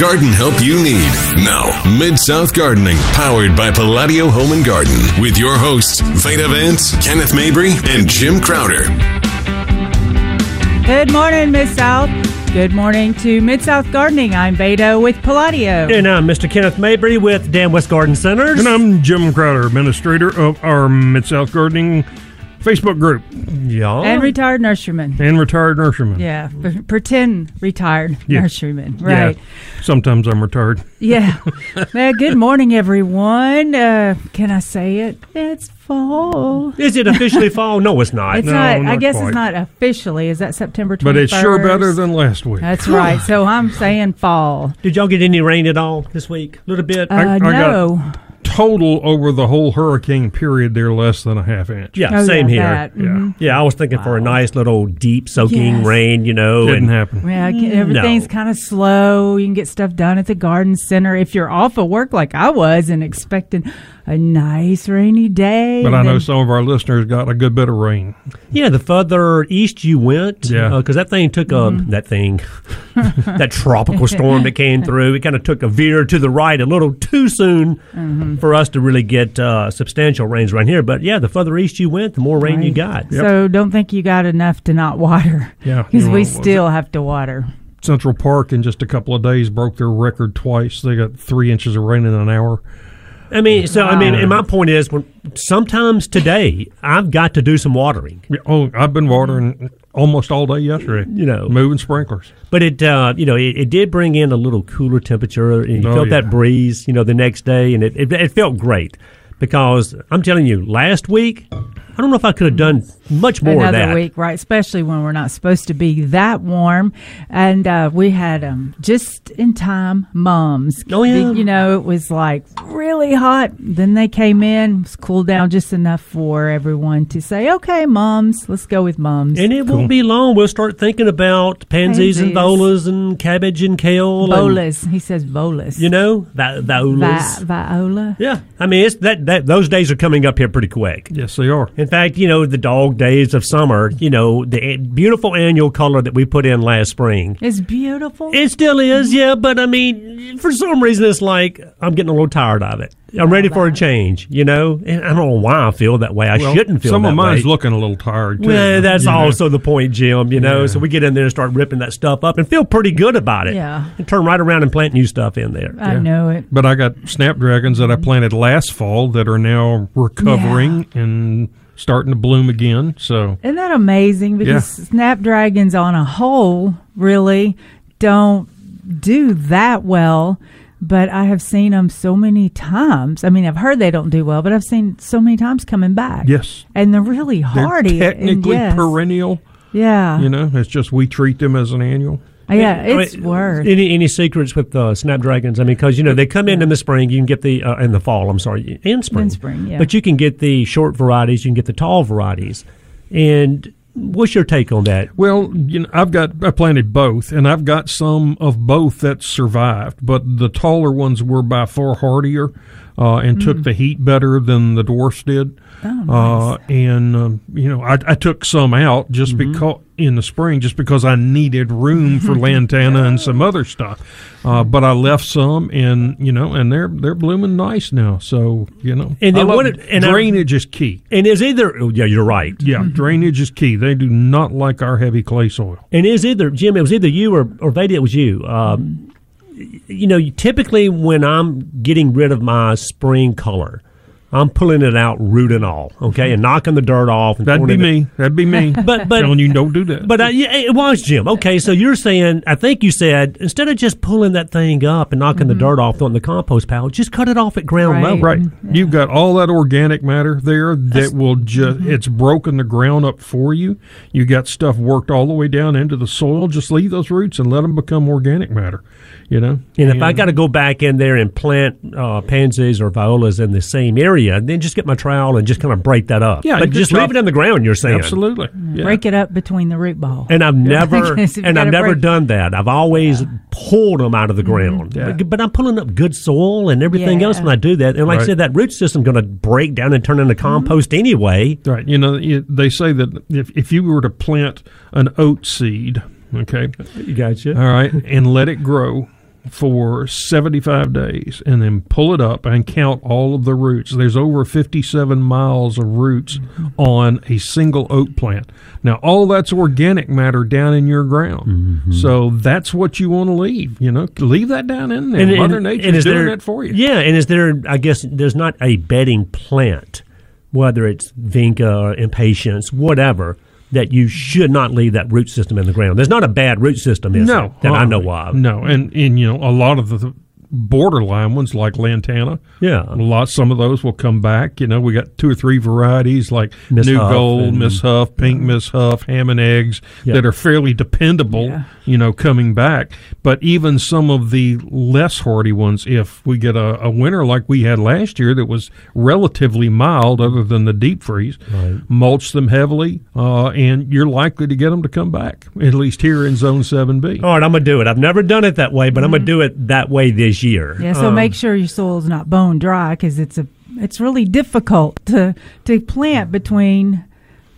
garden help you need. Now, Mid South Gardening, powered by Palladio Home and Garden, with your hosts, Veda Vance, Kenneth Mabry, and Jim Crowder. Good morning, Mid South. Good morning to Mid South Gardening. I'm Veda with Palladio. And I'm Mr. Kenneth Mabry with Dan West Garden Centers. And I'm Jim Crowder, administrator of our Mid South Gardening Facebook group. Yeah. And retired nurseryman. And retired nurseryman. Yeah, p- pretend retired Yeah. nurseryman. Right. Yeah. Sometimes I'm retired. Yeah. well, good morning, everyone. Uh, can I say it? It's fall. Is it officially fall? No, it's not. It's No, not. I guess quite. it's not officially. Is that September 21st? But it's sure better than last week. That's right. So I'm saying fall. Did y'all get any rain at all this week? A little bit? Uh, I got- no. Total over the whole hurricane period, they're less than a half inch. yeah, Oh, same yeah, here. that. Mhm. Yeah, I was thinking for a nice little deep soaking Yes. rain, you know. Didn't and happen. Yeah, I can- everything's kind of slow. You can get stuff done at the garden center. If you're off of work like I was and expecting a nice rainy day, But I know then- some of our listeners got a good bit of rain. Yeah, the further east you went, Yeah. Uh, because that thing took a that thing, that tropical storm that came through. It kind of took a veer to the right a little too soon mm-hmm. for us to really get uh, substantial rains right here. But yeah, the further east you went, the more rain you Right. got. So don't think you got enough to not water. Yeah, because you know, we what was still have to water. Central Park in just a couple of days broke their record twice. They got three inches of rain in an hour. I mean, so I mean, and my point is, when sometimes today I've got to do some watering. Oh, I've been watering almost all day yesterday. You know. moving sprinklers. But it, uh, you know, it, it did bring in a little cooler temperature, and you Oh, felt yeah. that breeze, you know, the next day, and it, it, it felt great. Because I'm telling you, last week, I don't know if I could have done much more of Another that. week, right? Especially when we're not supposed to be that warm. And uh, we had um, just in time mums. Oh, yeah. You know, it was like really hot. Then they came in, it was cooled down just enough for everyone to say, okay, mums, let's go with mums. And it won't be long. We'll start thinking about pansies, and Pansies. violas and cabbage and kale. and, Bolas. He says bolas. you know, vi- violas. Vi- viola. yeah, I mean, it's that, that those days are coming up here pretty quick. Yes, they are. In fact, you know, the dog days of summer, you know, the beautiful annual color that we put in last spring. It's beautiful. It still is, yeah, but I mean, for some reason, it's like I'm getting a little tired of it. I'm ready for a change, you know? And I don't know why I feel that way. I Well, shouldn't feel some of mine's way. looking a little tired too. well, that's you know. also the point, Jim, you know? Yeah. So we get in there and start ripping that stuff up and feel pretty good about it. Yeah. And turn right around and plant new stuff in there. I know it. But I got snapdragons that I planted last fall that are now recovering and starting to bloom again. So Isn't that amazing? Because snapdragons on a whole really don't do that well. But I have seen them so many times. I mean, I've heard they don't do well, but I've seen so many times coming back. yes, And they're really hardy, they're hardy. and technically yes. perennial. Yeah. You know, it's just we treat them as an annual. yeah, I mean, it's worth. Any any secrets with uh, snapdragons? I mean, because you know they come in in the spring. You can get the uh, in the fall. I'm sorry, in spring. In spring, yeah. But you can get the short varieties. You can get the tall varieties. And what's your take on that? Well, you know, I've got I planted both, and I've got some of both that survived. But the taller ones were by far hardier uh, and took the heat better than the dwarfs did. Mm. Oh, nice. uh, and um, you know, I, I took some out just because in the spring, just because I needed room for lantana and some other stuff. Uh, but I left some, and you know, and they're they're blooming nice now. So you know, And then I what it- and I- drainage is key. And is either oh, yeah, you're right. Yeah, drainage is key. They do not like our heavy clay soil. And is either Jim? It was either you or or Veda. It was you. Um, you know, typically when I'm getting rid of my spring color, I'm pulling it out root and all, okay, and knocking the dirt off. And That'd be throwing it- me. That'd be me. But but telling you don't do that. But uh, yeah, it was Jim. Okay, so you're saying, I think you said, instead of just pulling that thing up and knocking the dirt off on the compost pile, just cut it off at ground Right. level. right, you've got all that organic matter there that will just it's broken the ground up for you. You got stuff worked all the way down into the soil. Just leave those roots and let them become organic matter. You know. And if I got to go back in there and plant uh, pansies or violas in the same area, then just get my trowel and just kind of break that up. Yeah, but just just leave it in the ground. You're saying Absolutely. Yeah. Break it up between the root ball. And I've never and I've never break- done that. I've always pulled them out of the mm-hmm. ground. Yeah. But, but I'm pulling up good soil and everything Yeah. else when I do that. And like I said, that root system's going to break down and turn into mm-hmm. compost anyway. Right. You know, they say that if, if you were to plant an oat seed, okay, You gotcha. all right, and let it grow, for 75 days and then pull it up and count all of the roots. There's over 57 miles of roots on a single oak plant. Now, all that's organic matter down in your ground. Mm-hmm. So that's what you want to leave. You know, leave that down in there. And- Mother and- Nature's and is doing there- that for you. Yeah, and is there? I guess there's not a bedding plant, whether it's vinca or impatiens, whatever, that you should not leave that root system in the ground. There's not a bad root system, is no, there, that I uh-uh. know of. No, and and you know a lot of the borderline ones like lantana. Yeah. a lot. Some of those will come back. You know, we got two or three varieties like Miss New Huff Gold, and- Miss Huff, Pink Miss Huff, Ham and Eggs Yeah. that are fairly dependable. Yeah. You know, coming back. But even some of the less hardy ones, if we get a, a winter like we had last year that was relatively mild, other than the deep freeze, mulch them heavily, uh, and you're likely to get them to come back. At least here in Zone Seven B. All right, I'm gonna do it. I've never done it that way, but I'm gonna do it that way this year. Yeah, so Um, make sure your soil's not bone dry because it's a it's really difficult to to plant between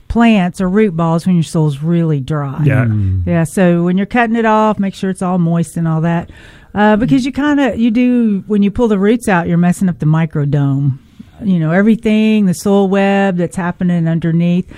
plants or root balls when your soil's really dry. Yeah. Yeah, so when you're cutting it off, make sure it's all moist and all that. Uh, because you kind of you do when you pull the roots out, you're messing up the microbiome. You know everything, the soil web that's happening underneath.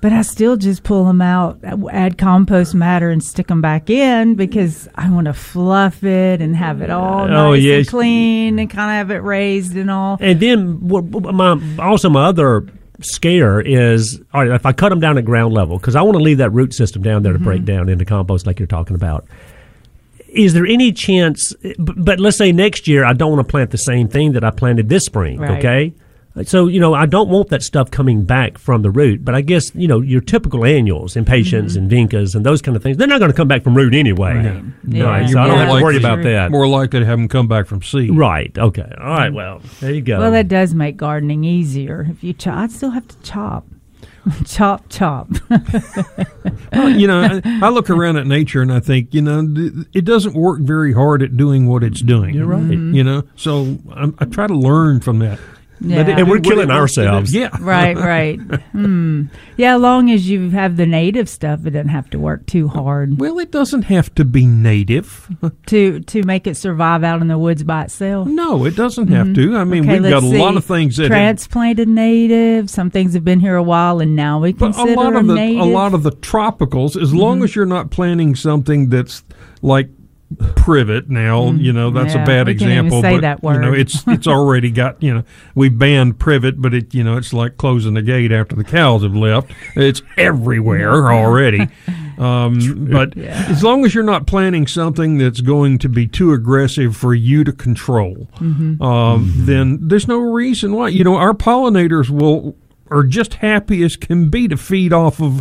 But I still just pull them out, add compost matter, and stick them back in because I want to fluff it and have it all Oh, nice yes. and clean and kind of have it raised and all. And then my also my other scare is all right if I cut them down at ground level because I want to leave that root system down there to break Mm-hmm. down into compost like you're talking about. Is there any chance? But let's say next year I don't want to plant the same thing that I planted this spring. Right. Okay. So you know I don't want that stuff coming back from the root, but I guess you know your typical annuals, impatiens mm-hmm. and vincas and those kind of things, they're not going to come back from root anyway. Yeah. Right, Yeah. so I don't Yeah. have to worry about that. More likely to have them come back from seed. Right. Okay. All right. Mm. Well, there you go. Well, that does make gardening easier. If you chop, I'd still have to chop, chop, chop. Well, you know, I, I look around at nature and I think, you know, it doesn't work very hard at doing what it's doing. You're right. Mm-hmm. You know, so I, I try to learn from that. Yeah. and we're killing works to do. ourselves. Yeah. right, right. Hmm. Yeah, as long as you have the native stuff, it doesn't have to work too hard Well, it doesn't have to be native. to to make it survive out in the woods by itself. No, it doesn't have to. I mean, Okay, we've got a let's lot of things that have, transplanted native. Some things have been here a while, and now we but consider a lot of the native. Mm-hmm. a lot of the tropicals, as long as you're not planting something that's like privet now you know that's Mm, Yeah, a bad we can't even example say but that you know it's it's already got you know we banned privet but it you know it's like closing the gate after the cows have left. It's everywhere already. Um, but Yeah. as long as you're not planting something that's going to be too aggressive for you to control Mm-hmm. um, then there's no reason why. You know our pollinators will are just happy as can be to feed off of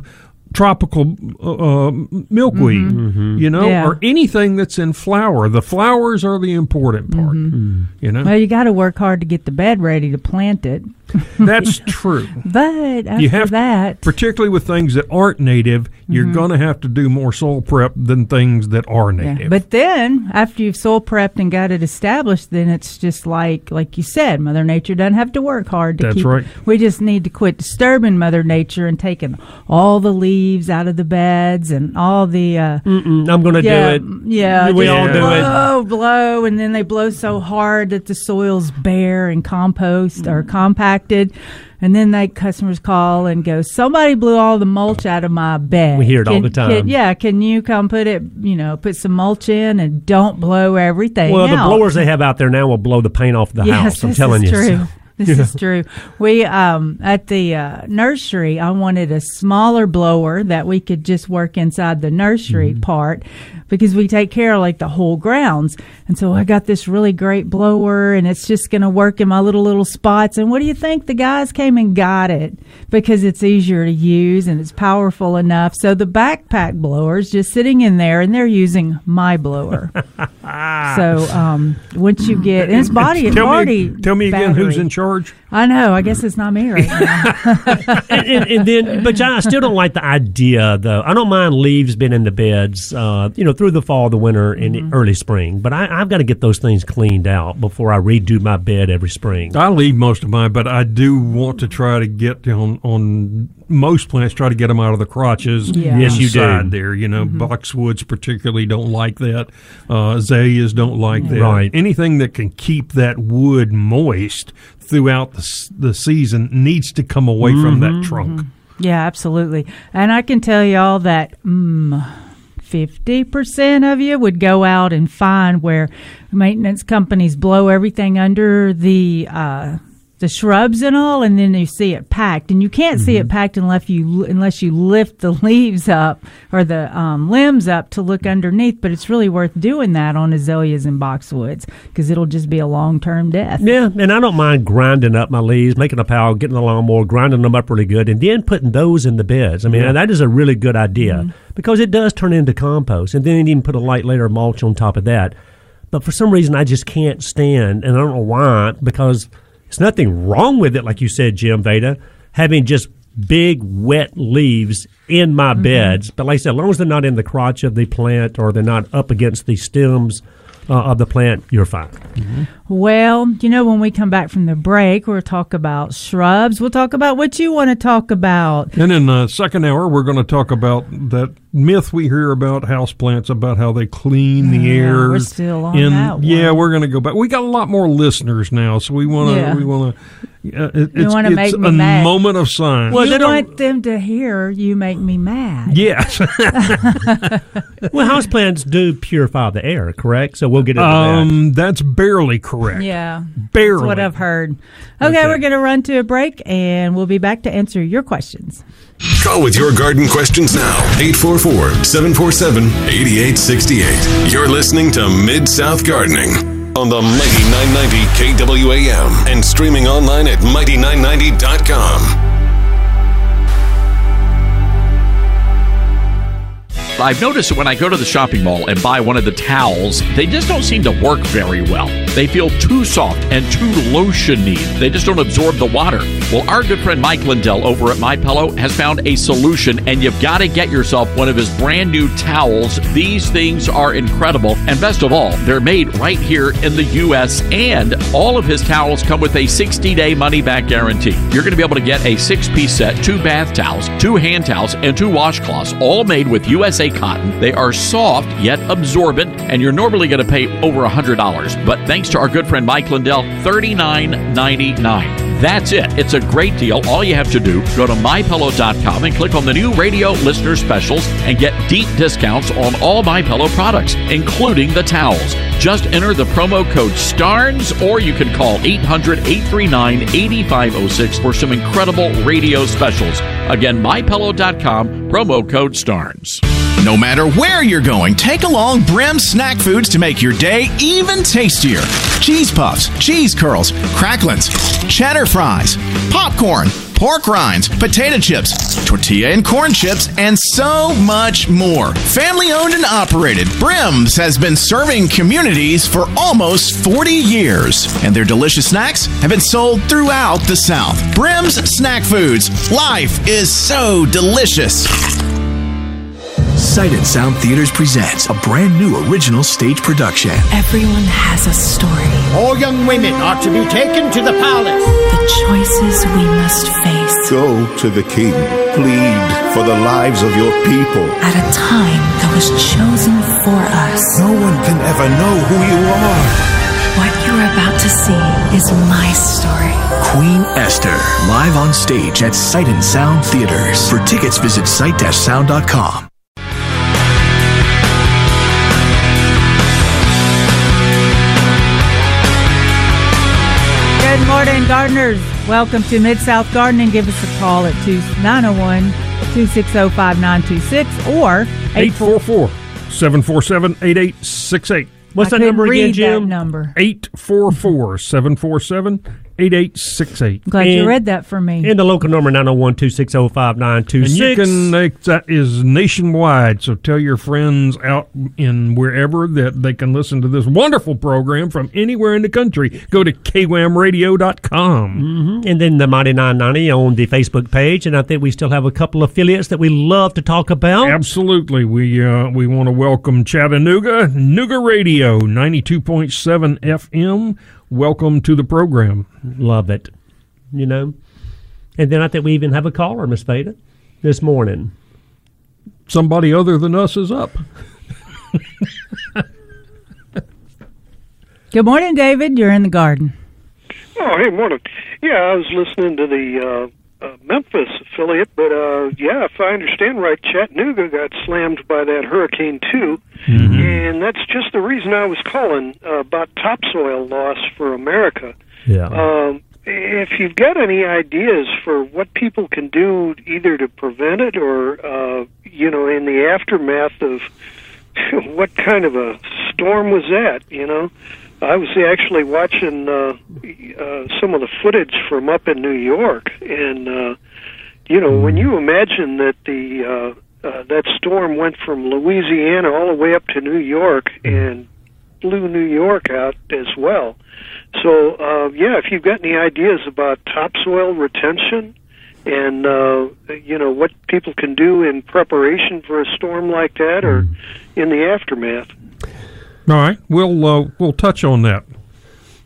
tropical uh, uh, milkweed, you know, Mm-hmm. Yeah. or anything that's in flower. The flowers are the important part, Mm-hmm. you know. well, you got to work hard to get the bed ready to plant it. That's true. But after have- that, Particularly with things that aren't native, you're going to have to do more soil prep than things that are Mm-hmm. Yeah, native. But then, after you've soil prepped and got it established, then it's just like, like you said, Mother Nature doesn't have to work hard to That's keep. right. We just need to quit disturbing Mother Nature and taking all the leaves out of the beds and all the. Uh, I'm going to yeah, do it. yeah. We all do it. blow, blow, and then they blow so hard that the soil's bare and compost or Mm-hmm. compacted. And then they customers call and go, somebody blew all the mulch out of my bed. We hear it all the time. can- yeah, can you come put it? You know, put some mulch in and don't blow everything. Well, the blowers they have out there now will blow the paint off the yes, house. I'm telling you. True. So, This is true. We um at the uh, nursery, I wanted a smaller blower that we could just work inside the nursery Mm-hmm. part because we take care of like the whole grounds. And so I got this really great blower, and it's just going to work in my little little spots. And what do you think? The guys came and got it because it's easier to use and it's powerful enough. So the backpack blower's just sitting in there, and they're using my blower. so um, once you get and it's body tell body me, tell me again who's in charge charge. I know. I guess it's not me right now. and, and, and then, but John, I still don't like the idea, though. I don't mind leaves being in the beds, uh, you know, through the fall, the winter, and Mm-hmm. early spring. But I, I've got to get those things cleaned out before I redo my bed every spring. I leave most of mine, but I do want to try to get on on most plants. Try to get them out of the crotches. Yeah. Yes, you do. inside There, you know, boxwoods particularly don't like that. Uh, azaleas don't like that. Right. Anything that can keep that wood moist throughout the the season needs to come away from that trunk. yeah, absolutely. And I can tell y'all that mm, 50% of you would go out and find where maintenance companies blow everything under the uh, the shrubs and all and then you see it packed. And you can't see it packed unless you unless you lift the leaves up or the um, limbs up to look underneath but it's really worth doing that on azaleas and boxwoods because it'll just be a long-term death. Yeah, and I don't mind grinding up my leaves, making a pile, getting the lawnmower, grinding them up really good, and then putting those in the beds. I mean, that is a really good idea because it does turn into compost, and then you even put a light layer of mulch on top of that. But for some reason, I just can't stand, and I don't know why, because there's nothing wrong with it, like you said, Jim Veda, having just big wet leaves in my beds. But like I said, as long as they're not in the crotch of the plant or they're not up against the stems uh, of the plant, you're fine. Well, you know, when we come back from the break, we'll talk about shrubs. We'll talk about what you want to talk about. And in the second hour, we're going to talk about that myth we hear about houseplants about how they clean the Yeah, air. we're still on and that one. Yeah, we're going to go back. We got a lot more listeners now, so we want to. Yeah. We want to. Uh, it, You it's wanna it's make a me mad. moment of science. Well, you they don't- want them to hear you make me mad. yes. Well, houseplants do purify the air, correct? So we'll get into that. um, that's barely correct. Yeah. Barely. That's what I've heard. Okay, Okay. we're going to run to a break and we'll be back to answer your questions. Call with your garden questions now. 844 747 8868. You're listening to Mid South Gardening on the Mighty 990 KWAM and streaming online at Mighty990.com. I've noticed that when I go to the shopping mall and buy one of the towels, they just don't seem to work very well. They feel too soft and too lotiony. They just don't absorb the water. Well, our good friend Mike Lindell over at My Pillow has found a solution, and you've got to get yourself one of his brand new towels. These things are incredible, and best of all, they're made right here in the U.S. And all of his towels come with a 60-day money-back guarantee. You're going to be able to get a six-piece set, two bath towels, two hand towels, and two washcloths, all made with USA cotton. They are soft yet absorbent, and you're normally going to pay over $100. But thanks to our good friend Mike Lindell, $39.99. That's it. It's a great deal. All you have to do, go to mypillow.com and click on the new radio listener specials and get deep discounts on all MyPillow products, including the towels. Just enter the promo code STARNS or you can call 800 839 8506 for some incredible radio specials. Again, mypillow.com, promo code STARNS. No matter where you're going, take along Brim snack foods to make your day even tastier. Cheese puffs, cheese curls, cracklins, cheddar fries, popcorn, pork rinds, potato chips, tortilla and corn chips, and so much more. Family owned and operated, Brim's has been serving communities for almost 40 years, and their delicious snacks have been sold throughout the South. Brim's Snack Foods. Life is so delicious. Sight and Sound Theaters presents a brand new original stage production. Everyone has a story. All young women are to be taken to the palace. The choices we must face Go to the king. Plead for the lives of your people. at a time that was chosen for us. No one can ever know who you are. What you're about to see is my story. Queen Esther, live on stage at Sight and Sound Theaters. For tickets, visit sight-sound.com. gardeners. Welcome to Mid South Gardening. Give us a call at 901 260 5926 or 844 747 8868. What's I that number again, Jim? Number. 844 747 8868. Glad you read that for me. In the local number 901 260 And you 5926. can make that is nationwide. So tell your friends out in wherever that they can listen to this wonderful program from anywhere in the country. Go to kwamradio.com. Mhm. And then the Mighty 990 on the Facebook page. And I think we still have a couple affiliates that we love to talk about. Absolutely. We uh, we want to welcome Chattanooga, Nooga Radio, 92.7 FM. Welcome to the program. Love it. You know? And then I think we even have a caller, Miss Veda, this morning. Somebody other than us is up. Good morning, David. You're in the garden. Oh, hey, morning. Yeah, I was listening to the uh, uh, Memphis affiliate, but uh, yeah, if I understand right, Chattanooga got slammed by that hurricane too, and that's just the reason I was calling uh, about topsoil loss for America. Yeah. Um, if you've got any ideas for what people can do either to prevent it or, uh, you know, in the aftermath of what kind of a storm was that, you know? I was actually watching uh, uh, some of the footage from up in New York, and uh, you know, when you imagine that the uh, uh, that storm went from Louisiana all the way up to New York and blew New York out as well. So, uh, yeah, if you've got any ideas about topsoil retention and uh, you know what people can do in preparation for a storm like that or in the aftermath. All right, we'll uh, we'll touch on that.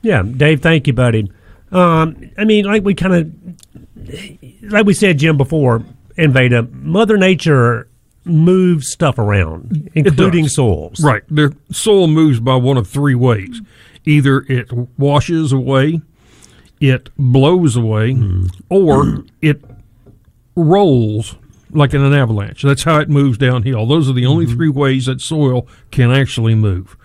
Yeah, Dave, thank you, buddy. Um, I mean, like we kind of, like we said, Jim, before, in Veda, Mother Nature moves stuff around, including soils. Right. The soil moves by one of three ways. Either it washes away, it blows away, or it rolls like in an avalanche. That's how it moves downhill. Those are the only three ways that soil can actually move.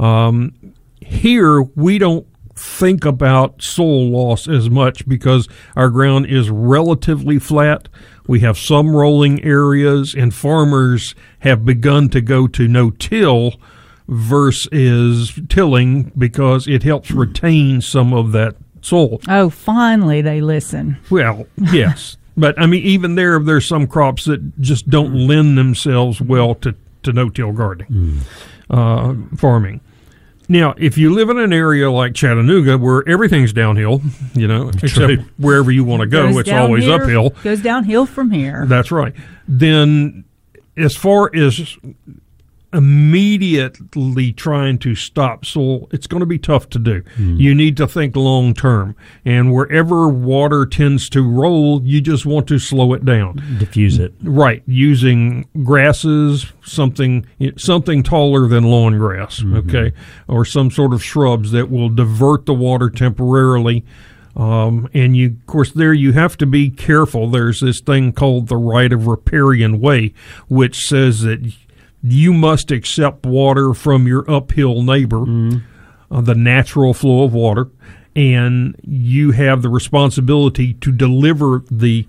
Um, here, we don't think about soil loss as much because our ground is relatively flat. We have some rolling areas, and farmers have begun to go to no till versus tilling because it helps retain some of that soil. Oh, finally they listen. Well, yes. But I mean, even there, there's some crops that just don't lend themselves well to, to no-till gardening, uh, farming. Now, if you live in an area like Chattanooga where everything's downhill, you know, except wherever you want to go, Goes it's always here- uphill. Goes downhill from here. That's right. Then, as far as immediately trying to stop soil, it's going to be tough to do. You need to think long term. And wherever water tends to roll, you just want to slow it down. Diffuse it. Right, using grasses, something something taller than lawn grass, okay, or some sort of shrubs that will divert the water temporarily. Um, and you, of course, there you have to be careful. There's this thing called the right of riparian way, which says that you must accept water from your uphill neighbor, uh, the natural flow of water, and you have the responsibility to deliver the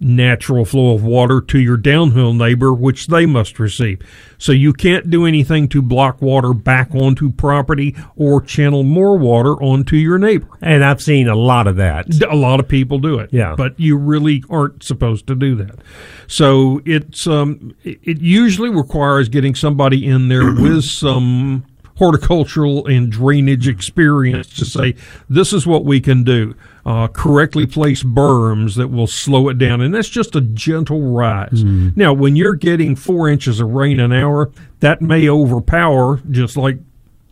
natural flow of water to your downhill neighbor, which they must receive. So you can't do anything to block water back onto property or channel more water onto your neighbor. And I've seen a lot of that. A lot of people do it. Yeah. But you really aren't supposed to do that. So it's um it it usually requires getting somebody in there with some horticultural and drainage experience to say this is what we can do. Uh, correctly place berms that will slow it down, and that's just a gentle rise. Now, when you're getting four inches of rain an hour, that may overpower, just like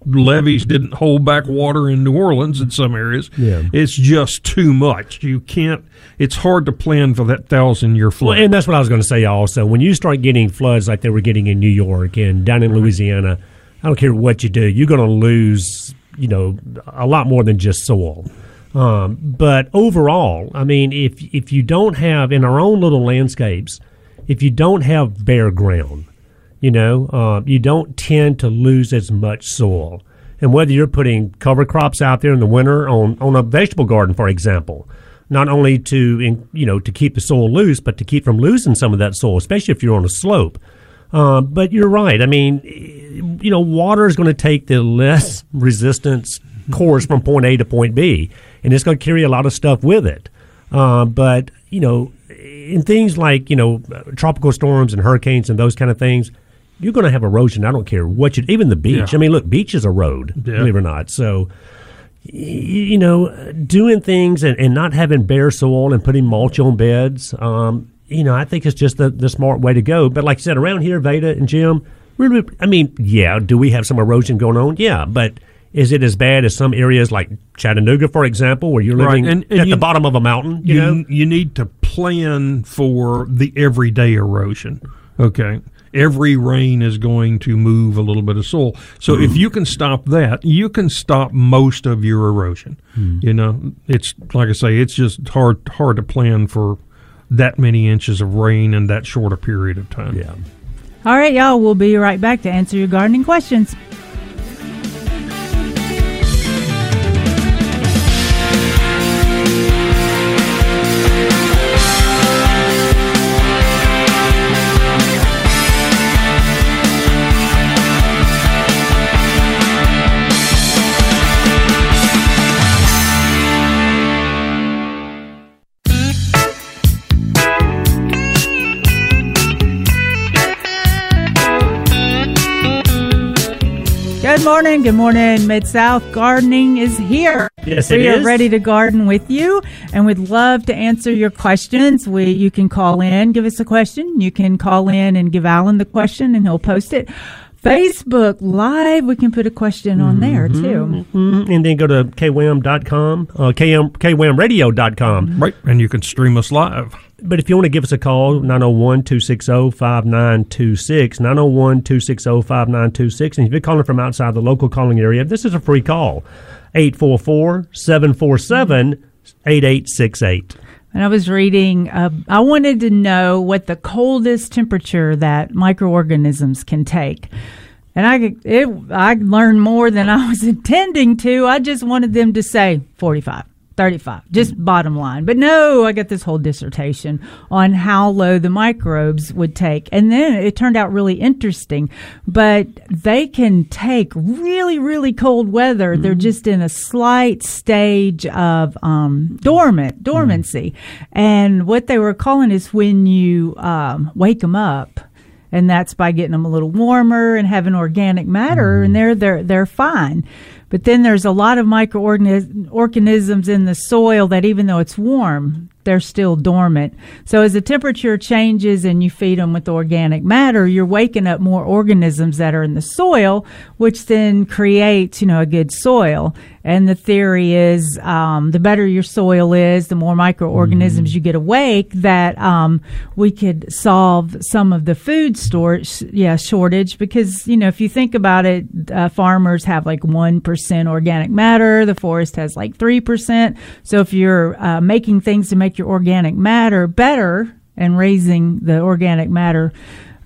levees didn't hold back water in New Orleans in some areas. Yeah. It's just too much. You can't. It's hard to plan for that thousand year flood. Well, and that's what I was going to say also. When you start getting floods like they were getting in New York and down in Louisiana, I don't care what you do, you're going to lose, you know, a lot more than just soil. Um, but overall, I mean, if if you don't have in our own little landscapes, if you don't have bare ground, you know, uh, you don't tend to lose as much soil. And whether you're putting cover crops out there in the winter on, on a vegetable garden, for example, not only to you know to keep the soil loose, but to keep from losing some of that soil, especially if you're on a slope. Uh, but you're right. I mean, you know, water is going to take the less resistance course from point A to point B, and it's going to carry a lot of stuff with it. Uh, but you know, in things like you know tropical storms and hurricanes and those kind of things, you're going to have erosion. I don't care what you, even the beach. Yeah. I mean, look, beaches erode, Yeah. believe it or not. So, you know, doing things and, and not having bare soil and putting mulch on beds, um, you know, I think it's just the, the smart way to go. But like you said, around here, Veda and Jim, really, I mean, yeah, do we have some erosion going on? Yeah, but is it as bad as some areas like Chattanooga, for example, where you're Right, living and- and at you- the bottom of a mountain? You, you know, you need to plan for the everyday erosion. Okay. Every rain is going to move a little bit of soil. So if mm-hmm. you can stop that, you can stop most of your erosion. Hmm. You know, it's like I say, it's just hard hard to plan for that many inches of rain in that short a period of time. Yeah. All right, y'all. We'll be right back to answer your gardening questions. Good morning. Good morning. Mid South Gardening is here. Yes, we are is. ready to garden with you, and we'd love to answer your questions. We you can call in, give us a question. You can call in and give Alan the question, and he'll post it. Facebook Live, we can put a question on there too. Mhm. and then go to kwam.com, uh, km, kwamradio.com. Right. And you can stream us live. But if you want to give us a call, 901 260 5926, 901 260 5926. And if you're calling from outside the local calling area, this is a free call 844 747 8868. And I was reading, uh, I wanted to know what the coldest temperature that microorganisms can take. And I, it, I learned more than I was intending to. I just wanted them to say 45, 35, just bottom line. But no, I got this whole dissertation on how low the microbes would take. And then it turned out really interesting. But they can take really, really cold weather. They're just in a slight stage of um, dormant, dormancy. And what they were calling is when you um, wake them up and that's by getting them a little warmer and having organic matter, and they're they're they're fine. But then there's a lot of microorganisms in the soil that even though it's warm, they're still dormant. So as the temperature changes and you feed them with organic matter, you're waking up more organisms that are in the soil, which then creates, you know, a good soil. And the theory is um, the better your soil is, the more microorganisms you get awake, that um, we could solve some of the food storage, yeah, shortage. Because you know, if you think about it, uh, farmers have like one percent organic matter. The forest has like three percent. So if you're uh, making things to make your organic matter better and raising the organic matter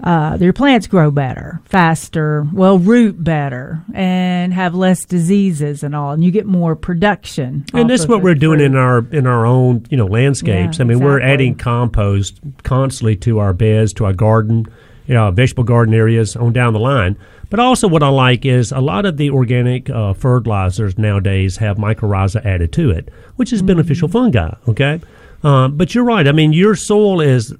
uh, your plants grow better, faster, well, root better, and have less diseases and all, and you get more production. And this is what we're doing in our in our own you know landscapes. Yeah, I mean, we're adding compost constantly to our beds, to our garden, you know, vegetable garden areas on down the line. But also, what I like is a lot of the organic uh, fertilizers nowadays have mycorrhiza added to it, which is Mm-hmm. beneficial fungi. Okay, um, but you're right. I mean, your soil is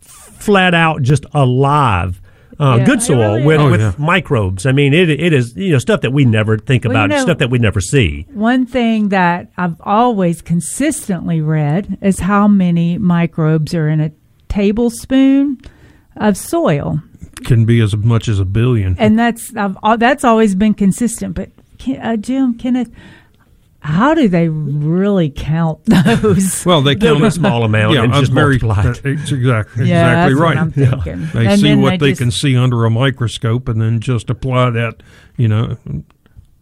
flat out just alive. Uh, Yeah, good it soil really with. Oh, with yeah. microbes. I mean, it it is you know stuff that we never think Well, you about, know- stuff that we never see. One thing that I've always consistently read is how many microbes are in a tablespoon of soil, Can be as much as a billion. and that's I've, that's always been consistent. But uh, Jim, Kenneth, how do they really count those? Well, they count a small amount Yeah, and just very, multiply it. It's exactly Yeah, exactly that's what right. I'm thinking. They And see then what they they, just- can see under a microscope, and then just apply that. You know,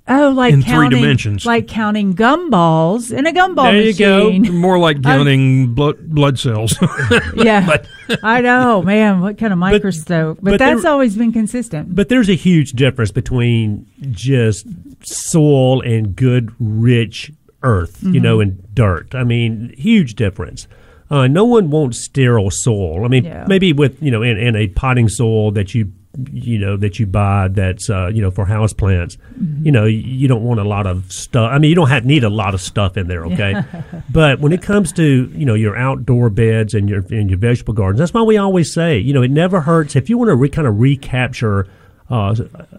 Oh, like in three counting, dimensions. like counting gumballs in a gumball There you go. machine. more like counting blood blood cells. yeah, but, I know, man. What kind of microscope? But, but that's there- always been consistent. But there's a huge difference between just soil and good, rich earth, you know, and dirt. I mean, huge difference. Uh, no one wants sterile soil. I mean, Yeah. maybe with you know in, in a potting soil that you you know that you buy that's uh, you know for house plants Mm-hmm. you know you don't want a lot of stuff i mean you don't have need a lot of stuff in there okay? But when it comes to you know your outdoor beds and your and your vegetable gardens that's why we always say you know it never hurts. If you want to re- kind of recapture uh,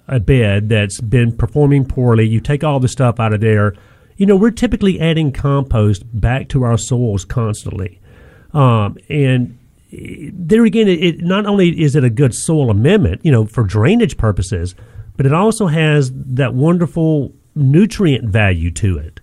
a bed that's been performing poorly you take all the stuff out of there you know we're typically adding compost back to our soils constantly. Um, and there again, it, it not only is it a good soil amendment, you know, for drainage purposes, but it also has that wonderful nutrient value to it.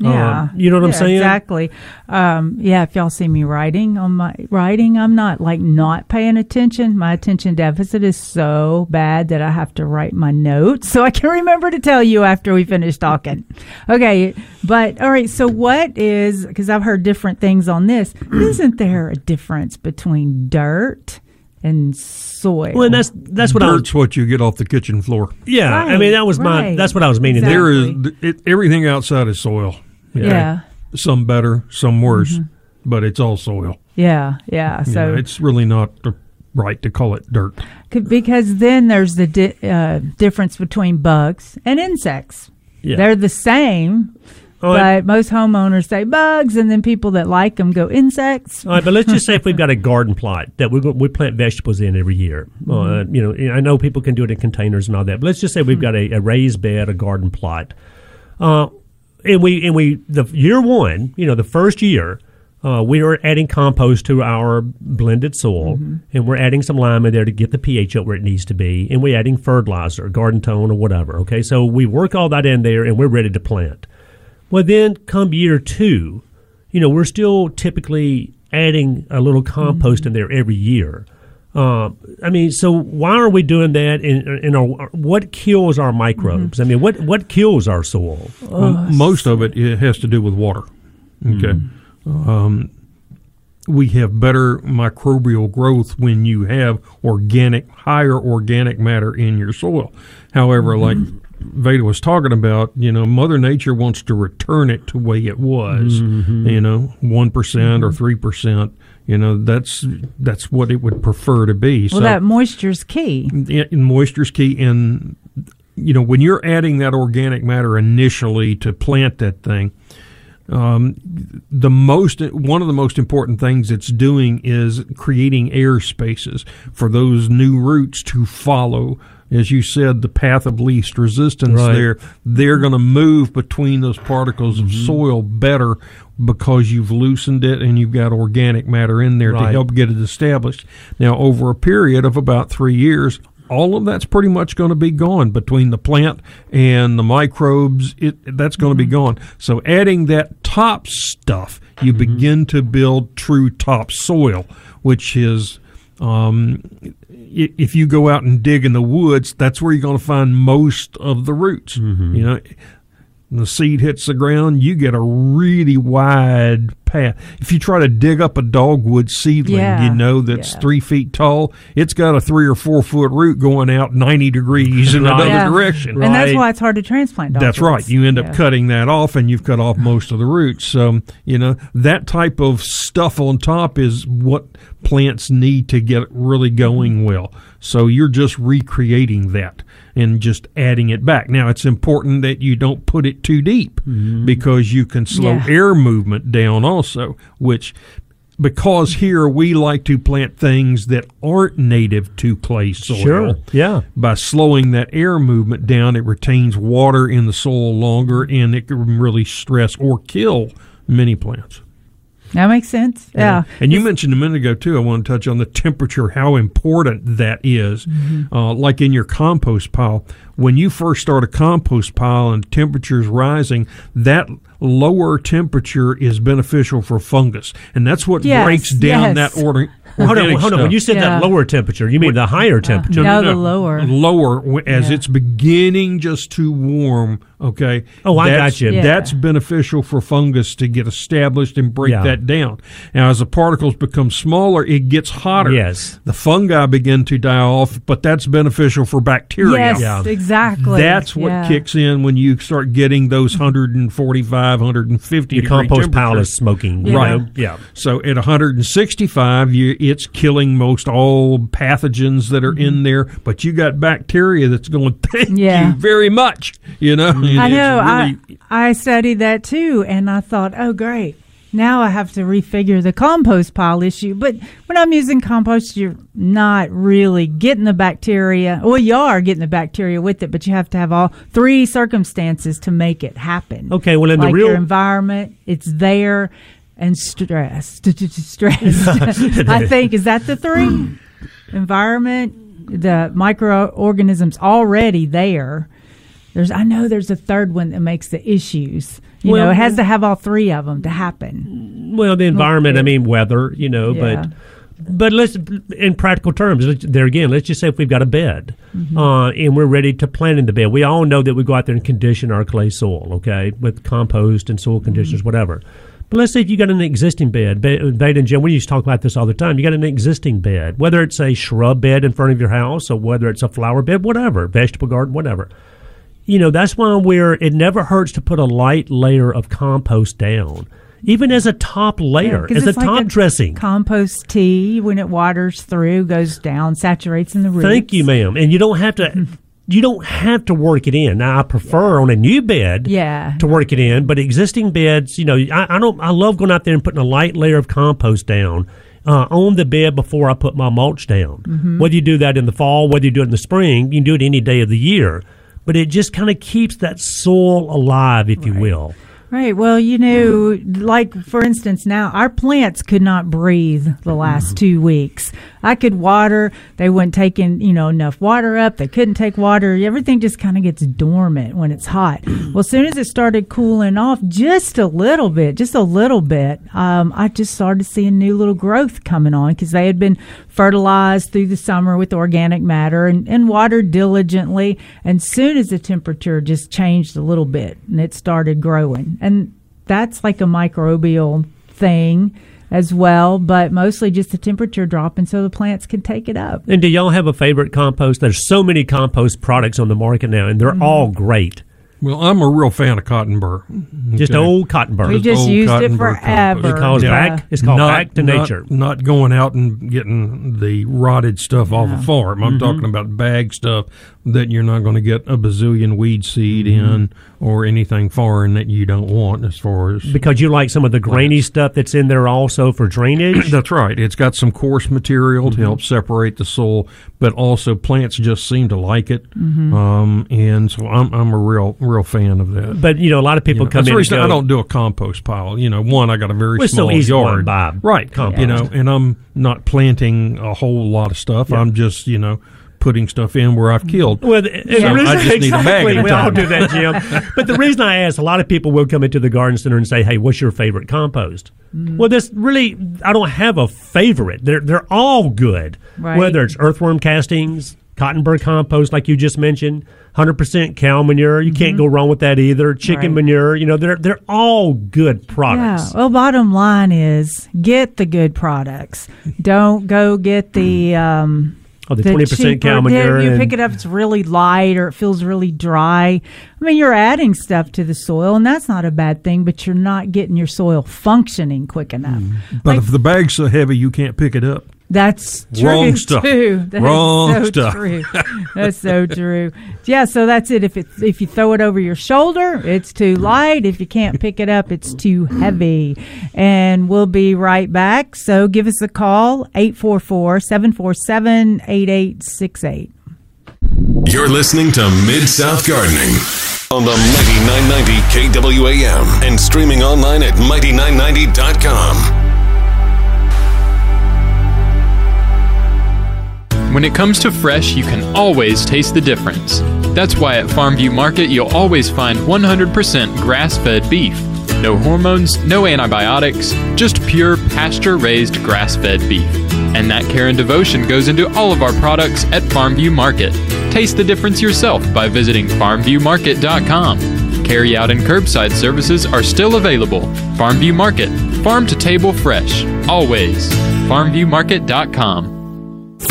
Yeah, Um, you know what I'm saying? Exactly. Um, yeah, if y'all see me writing on my writing, I'm not like not paying attention. My attention deficit is so bad that I have to write my notes so I can remember to tell you after we finish talking. Okay, but all right. So what is because I've heard different things on this. Isn't there a difference between dirt and soil? Well, and that's that's what I was. Dirt's what you get off the kitchen floor. Yeah, I mean that was my that's what I was meaning. Exactly. there. There is it, everything outside is soil. Yeah. Some better, some worse, Mm-hmm. but it's all soil. Yeah, yeah. So know, it's really not the right to call it dirt. Because then there's the di- uh, difference between bugs and insects. Yeah. They're the same, but most homeowners say bugs, and then people that like them go insects. All right, but let's just say if we've got a garden plot that we we plant vegetables in every year. Uh, Mm-hmm. you know, I know people can do it in containers and all that, but let's just say we've got a, a raised bed, a garden plot, uh, and we and we the year one, you know, the first year. Uh, we are adding compost to our blended soil, Mm-hmm. and we're adding some lime in there to get the pH up where it needs to be, and we're adding fertilizer, Garden-tone, or whatever. Okay, so we work all that in there, and we're ready to plant. Well, then come year two, you know, we're still typically adding a little compost in there every year. Uh, I mean, so why are we doing that? In, in our, what kills our microbes? I mean, what what kills our soil? Um, most of it, it has to do with water. Okay. Um, we have better microbial growth when you have organic, higher organic matter in your soil. However, like Veda was talking about, you know, Mother Nature wants to return it to the way it was. You know, one or three percent. You know, that's that's what it would prefer to be. Well, that moisture's key. Yeah, and moisture's key and you know when you're adding that organic matter initially to plant that thing um, the most one of the most important things it's doing is creating air spaces for those new roots to follow as you said the path of least resistance Right. there they're going to move between those particles of mm-hmm. soil better because you've loosened it and you've got organic matter in there to help get it established now over a period of about three years all of that's pretty much going to be gone between the plant and the microbes. It that's going to be mm-hmm. gone. So adding that top stuff, you mm-hmm. begin to build true topsoil, which is. Um, if you go out and dig in the woods, that's where you're going to find most of the roots. Mm-hmm. You know, when the seed hits the ground, you get a really wide path. If you try to dig up a dogwood seedling, Yeah, you know that's yeah. three feet tall. It's got a three or four foot root going out ninety degrees in Right. another Yeah. direction. And that's why it's hard to transplant dogwoods. That's right. You end up Yeah. cutting that off, and you've cut off most of the roots. So you know that type of stuff on top is what plants need to get really going well. So you're just recreating that and just adding it back. Now it's important that you don't put it too deep mm-hmm. because you can slow Yeah. air movement down also, which because here we like to plant things that aren't native to clay soil Sure. Yeah. by slowing that air movement down, it retains water in the soil longer and it can really stress or kill many plants. That makes sense. Yeah. And you mentioned a minute ago, too, I want to touch on the temperature, how important that is. Mm-hmm. Uh, like in your compost pile, when you first start a compost pile and temperature's rising, that lower temperature is beneficial for fungus. And that's what Yes, breaks down yes. that order. Hold on, hold on. When you said that lower temperature, you mean the higher temperature? No, no, the lower. Lower as Yeah. it's beginning just to warm Okay. Oh, I that's, got you. Yeah. That's beneficial for fungus to get established and break Yeah. that down. Now, as the particles become smaller, it gets hotter. Yes. The fungi begin to die off, but that's beneficial for bacteria. Yes, Yeah. exactly. That's what Yeah. kicks in when you start getting those 145, 150 Your degree compost pile is smoking. Right. know? Yeah. So at 165, you, it's killing most all pathogens that are Mm-hmm. in there, but you got bacteria that's going, thank Yeah. you very much. You know, And I know. really- I I studied that too, and I thought, oh, great. Now I have to refigure the compost pile issue. But when I'm using compost, you're not really getting the bacteria. Well, you are getting the bacteria with it, but you have to have all three circumstances to make it happen. Okay, well, in the real- your environment, it's there, and stress. Stress. I think is that the three environment, the microorganisms already there. There's, I know there's a third one that makes the issues. You know, it has to have all three of them to happen. Well, the environment. I mean, weather. You know, Yeah. but but let's in practical terms. There again, let's just say if we've got a bed Mm-hmm. uh, and we're ready to plant in the bed. We all know that we go out there and condition our clay soil. Okay, with compost and soil conditioners, Mm-hmm. whatever. But let's say if you got an existing bed, Bait and Jim, we used to talk about this all the time. You got an existing bed, whether it's a shrub bed in front of your house or whether it's a flower bed, whatever, vegetable garden, whatever. You know, that's why we're, it never hurts to put a light layer of compost down, even as a top layer, 'cause as a like top dressing. Compost tea, when it waters through, goes down, saturates in the roots. Thank you, ma'am. And you don't have to, you don't have to work it in. Now, I prefer on a new bed Yeah. to work it in, but existing beds, you know, I, I don't, I love going out there and putting a light layer of compost down. Uh, on the bed before I put my mulch down. Mm-hmm. Whether you do that in the fall, whether you do it in the spring, you can do it any day of the year. But it just kind of keeps that soil alive, if you will. Right. Well, you know, like for instance, now our plants could not breathe the last two weeks. I could water; they weren't taking, you know, enough water up. They couldn't take water. Everything just kind of gets dormant when it's hot. Well, as soon as it started cooling off, just a little bit, just a little bit, um, I just started seeing new little growth coming on because they had been fertilized through the summer with organic matter and, and watered diligently. And soon as the temperature just changed a little bit and it started growing. And that's like a microbial thing as well, but mostly just the temperature dropping so the plants can take it up. And do y'all have a favorite compost? There's so many compost products on the market now, and they're Mm-hmm. all great. Well, I'm a real fan of cotton burr. Just Okay. old cotton burr. We just old used it cotton burr forever. compost. Because Yeah. back, it's called back to not, nature. Not going out and getting the rotted stuff off a farm. Mm-hmm. I'm talking about bag stuff that you're not going to get a bazillion weed seed Mm-hmm. in or anything foreign that you don't want as far as. Because you like some of the grainy stuff that's in there also for drainage. That's right. It's got some coarse material Mm-hmm. to help separate the soil, but also plants just seem to like it. Mm-hmm. Um, and so I'm, I'm a real, real fan of that. but you know, a lot of people You know, come that's in. the And go, I don't do a compost pile. You know, one, I got a very Well, it's so small easy yard, buy right? compost. You know, and I'm not planting a whole lot of stuff. Yeah. I'm just, you know, putting stuff in where I've killed. Well, the, So the reason, I just need a bag exactly, we all do that, Jim. but the reason I ask, a lot of people will come into the garden center and say, "Hey, what's your favorite compost?" Mm. Well, this really, I don't have a favorite. They're they're all good. Right. Whether it's earthworm castings, cotton burr compost, like you just mentioned, hundred percent cow manure, you can't go wrong with that either. Chicken Mm-hmm. Right. manure, you know, they're they're all good Yeah. products. Well, bottom line is get the good products. Don't go get the um Oh, the 20% cow manure You and- pick it up, it's really light or it feels really dry. I mean, you're adding stuff to the soil, and that's not a bad thing. But you're not getting your soil functioning quick enough. But Like- if the bag's so heavy, you can't pick it up. That's true Wrong stuff. too. That is Wrong so stuff. True. That's so true. Yeah, so that's it. If it if you throw it over your shoulder, it's too mm. light. If you can't pick it up, it's too heavy. And we'll be right back. So give us a call 844-747-8868. You're listening to Mid South Gardening on the Mighty 990 KWAM and streaming online at mighty990.com. When it comes to fresh, you can always taste the difference. That's why at Farmview Market you'll always find 100% grass fed beef. No hormones, no antibiotics, just pure pasture raised grass fed beef. And that care and devotion goes into all of our products at Farmview Market. Taste the difference yourself by visiting farmviewmarket.com. Carry out and curbside services are still available. Farmview Market, farm to table fresh, always. FarmviewMarket.com.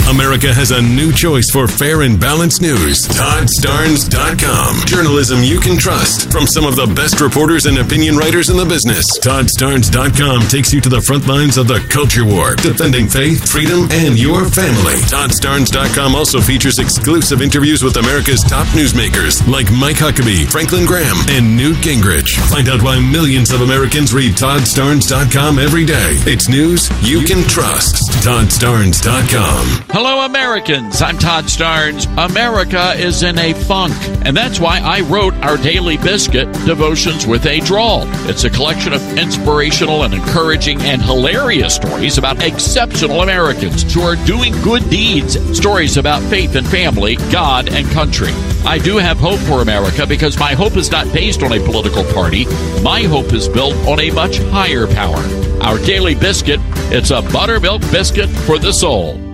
America has a new choice for fair and balanced news. ToddStarnes.com. Journalism you can trust from some of the best reporters and opinion writers in the business. ToddStarnes.com takes you to the front lines of the culture war, defending faith, freedom, and your family. ToddStarnes.com also features exclusive interviews with America's top newsmakers like Mike Huckabee, Franklin Graham, and Newt Gingrich. Find out why millions of Americans read ToddStarnes.com every day. It's news you can trust. ToddStarnes.com. Hello, Americans. I'm Todd Starnes. America is in a funk, and that's why I wrote our daily biscuit, Devotions with a Drawl. It's a collection of inspirational and encouraging and hilarious stories about exceptional Americans who are doing good deeds, stories about faith and family, God and country. I do have hope for America because my hope is not based on a political party. My hope is built on a much higher power. Our daily biscuit, it's a buttermilk biscuit for the soul.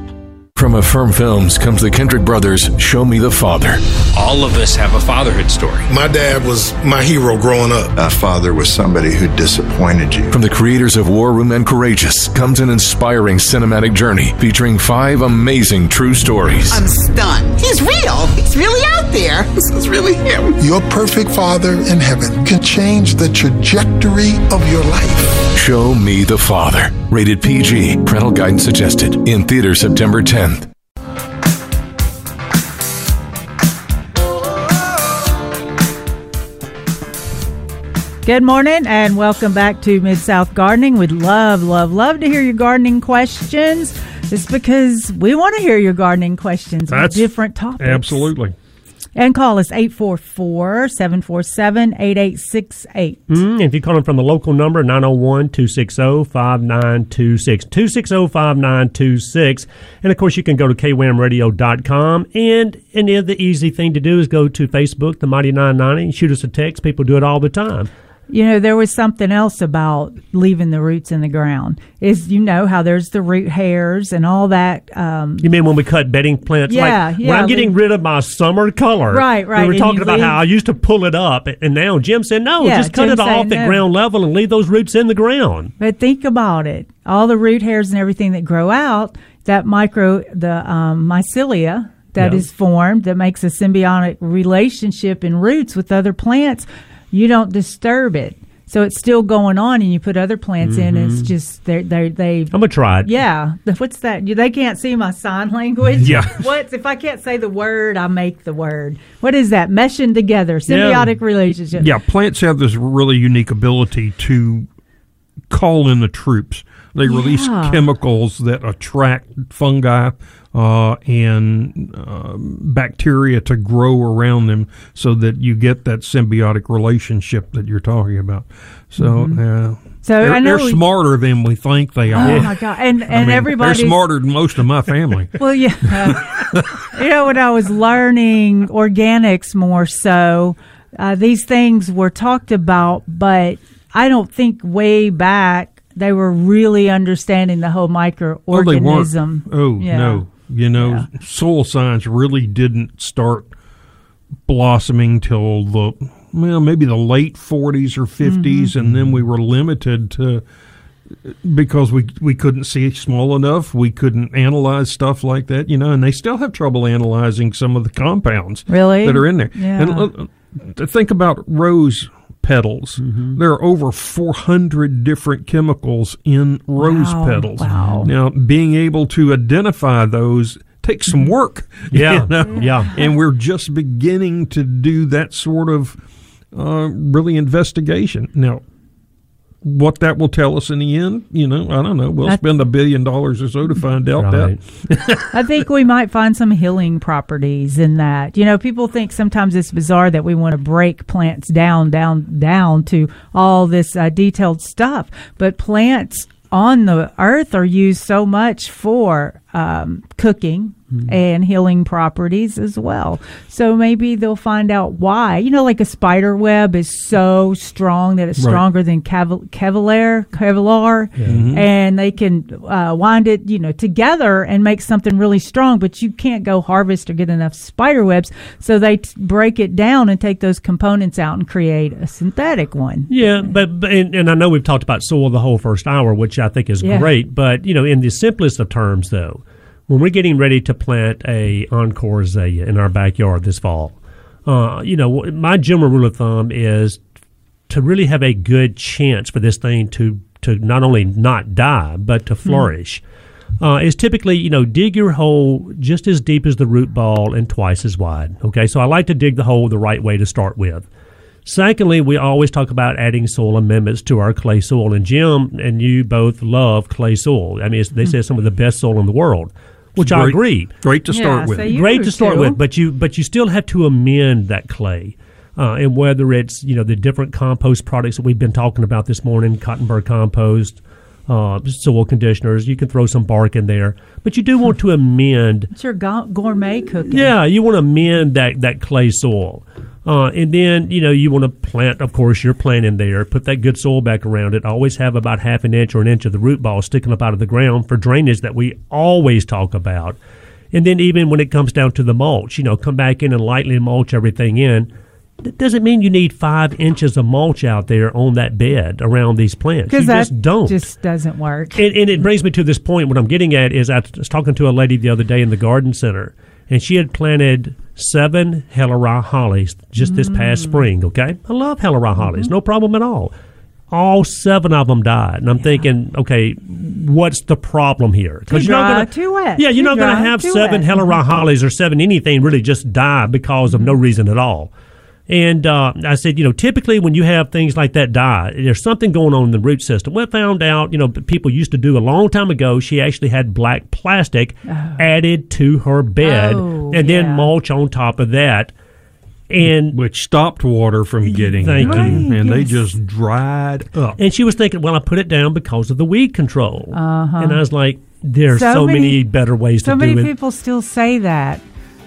From Affirm Films comes the Kendrick Brothers' Show Me the Father. All of us have a fatherhood story. My dad was my hero growing up. My father was somebody who disappointed you. From the creators of War Room and Courageous comes an inspiring cinematic journey featuring five amazing true stories. I'm stunned. He's real. He's really out there. This is really him. Your perfect father in heaven can change the trajectory of your life. Show Me the Father. Rated PG. Parental guidance suggested. In theater September 10th. Good morning and welcome back to Mid South Gardening. We'd love, love, love to hear your gardening questions. It's because we want to hear your gardening questions That's with different topics. Absolutely. And call us 844 747 8868. Mm, if you're calling from the local number, 901 260 5926. 260 5926. And of course, you can go to kwamradio.com. And of the easy thing to do is go to Facebook, the Mighty 990, and shoot us a text. People do it all the time. You know, there was something else about leaving the roots in the ground. Is you know how there's the root hairs and all that. Um, You mean when we cut bedding plants? Yeah, like yeah, When I'm getting leave- rid of my summer color. Right, right, We were talking about leave- how I used to pull it up, and now Jim said, no, Yeah, just cut Jim's it off saying at no. ground level and leave those roots in the ground. But think about it. All the root hairs and everything that grow out, that micro, the um, mycelia that is Yeah. formed that makes a symbiotic relationship in roots with other plants, you don't disturb it. So it's still going on, and you put other plants in. It's Mhm. just they they they. I'm going to try it. Yeah, what's that? They can't see my sign language. Yeah. What's if I can't say the word, I make the word. What is that? Meshing together, symbiotic relationship. Yeah, plants have this really unique ability to call in the troops. They release Yeah. chemicals that attract fungi uh, and um bacteria to grow around them so that you get that symbiotic relationship that you're talking about. So, Mhm. uh, So they're, I know they're we- smarter than we think they are. Oh my god! And I and mean, everybody they're smarter than most of my family. Well, yeah. you know, when I was learning organics more so, uh, these things were talked about, but I don't think way back they were really understanding the whole microorganism. Oh Yeah. no! You know, soil science really didn't start blossoming till the well, maybe the late forties or 50s and then we were limited to because we we couldn't see small enough. We couldn't analyze stuff like that, you know, and they still have trouble analyzing some of the compounds Really? that are in there. Yeah. And uh, think about rose petals. Mm-hmm. There are over 400 different chemicals in rose Wow, petals. wow. Now, being able to identify those takes some work. Yeah, you know? yeah. And we're just beginning to do that sort of uh, really investigation. Now, what that will tell us in the end, you know, I don't know. We'll That's- spend a billion dollars or so to find out Right. that. I think we might find some healing properties in that. You know, people think sometimes it's bizarre that we want to break plants down, down, down to all this uh, detailed stuff. But plants on the earth are used so much for um, cooking, and healing properties as well. So maybe they'll find out why. You know, like a spider web is so strong that it's Right. stronger than Kevlar, Kevlar, Mhm. and they can uh, wind it, you know, together and make something really strong. But you can't go harvest or get enough spider webs, so they t- break it down and take those components out and create a synthetic one. Yeah, but, but and, and I know we've talked about soil the whole first hour, which I think is Yeah. great. But you know, in the simplest of terms, though, when we're getting ready to plant a encore azalea in our backyard this fall, uh, you know, my general rule of thumb is to really have a good chance for this thing to to not only not die but to flourish. Uh, is typically, you know, dig your hole just as deep as the root ball and twice as wide. Okay, so I like to dig the hole the right way to start with. Secondly, we always talk about adding soil amendments to our clay soil. And Jim and you both love clay soil. I mean, it's, they say it's some of the best soil in the world, which I Great- agree. great to start Yeah, with. so Great to start too. with, but you but you still have to amend that clay. Uh, and whether it's you know the different compost products that we've been talking about this morning, cotton burr compost, uh, soil conditioners, you can throw some bark in there, but you do want to amend It's your gourmet cooking. yeah, you want to amend that, that clay soil. Uh, and then, you know, you want to plant, of course, your plant in there, put that good soil back around it. Always have about half an inch or an inch of the root ball sticking up out of the ground for drainage that we always talk about. And then even when it comes down to the mulch, you know, come back in and lightly mulch everything in. That doesn't mean you need five inches of mulch out there on that bed around these plants. Because that just don't. just doesn't work. And, and it brings me to this point. What I'm getting at is I was talking to a lady the other day in the garden center, and she had planted seven Helleri hollies just this past Mm. spring. Okay, I love Helleri hollies, no problem at all. All seven of them died, and I'm thinking, okay, what's the problem here? Because Too you're dry, not gonna, too wet. Yeah, you're Too not going to dry, have too seven wet. Helleri hollies or seven anything really just die because of no reason at all. And uh, I said, you know, typically when you have things like that die, there's something going on in the root system. We found out, you know, people used to do a long time ago. She actually had black plastic added to her bed, Oh, and then yeah. mulch on top of that. And which stopped water from getting Thank you. in, and they just dried up. And she was thinking, well, I put it down because of the weed control. Uh-huh. And I was like, there's so, So many, many- better ways So to do it. So many people still say that.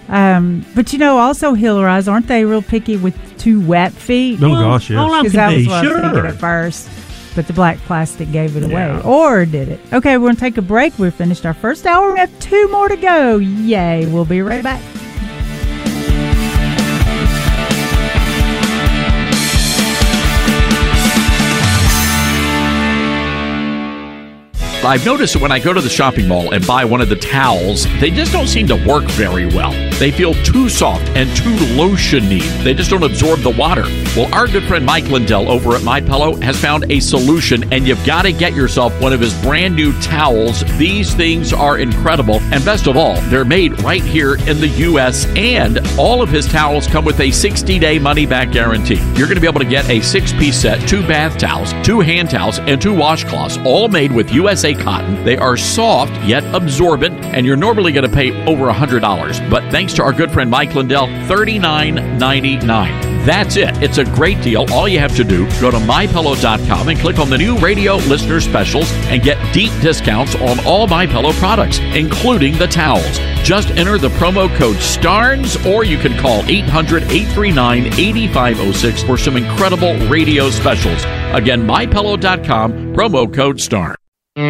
Um, but you know, also Helleris, aren't they real picky with two wet feet? Oh, gosh, yes. all of 'Cause them that was be, what I was thinking at first. But the black plastic gave it away. Or did it? Okay, we're going to take a break. We've finished our first hour. We have two more to go. Yay. We'll be right back. I've noticed that when I go to the shopping mall and buy one of the towels, they just don't seem to work very well. They feel too soft and too lotiony. They just don't absorb the water. Well, our good friend Mike Lindell over at My Pillow has found a solution, and you've got to get yourself one of his brand new towels. These things are incredible, and best of all, they're made right here in the U.S. And all of his towels come with a 60-day money-back guarantee. You're going to be able to get a six-piece set, two bath towels, two hand towels, and two washcloths, all made with USA cotton. They are soft yet absorbent, and you're normally going to pay over $100. But thanks to our good friend Mike Lindell, $39.99. That's it. It's a great deal. All you have to do, go to mypillow.com and click on the new radio listener specials and get deep discounts on all MyPillow products, including the towels. Just enter the promo code STARNES or you can call 800 839 8506 for some incredible radio specials. Again, mypillow.com, promo code STARNES. The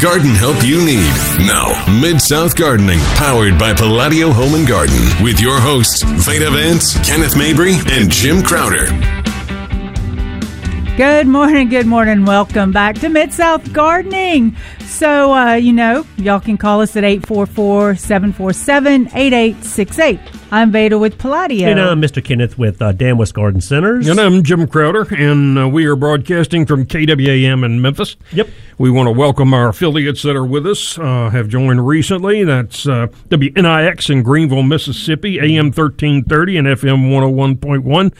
garden help you need. Now, Mid South Gardening, powered by Palladio Home and Garden, with your hosts, Veda Vance, Kenneth Mabry, and Jim Crowder. Good morning, good morning. Welcome back to Mid South Gardening. So, uh, you know, y'all can call us at 844 747 8868. I'm Veda with Palladio. And I'm Mr. Kenneth with uh, Dan West Garden Centers. And I'm Jim Crowder, and uh, we are broadcasting from KWAM in Memphis. Yep. We want to welcome our affiliates that are with us, uh, have joined recently. That's uh, WNIX in Greenville, Mississippi, AM 1330 and FM 101.1.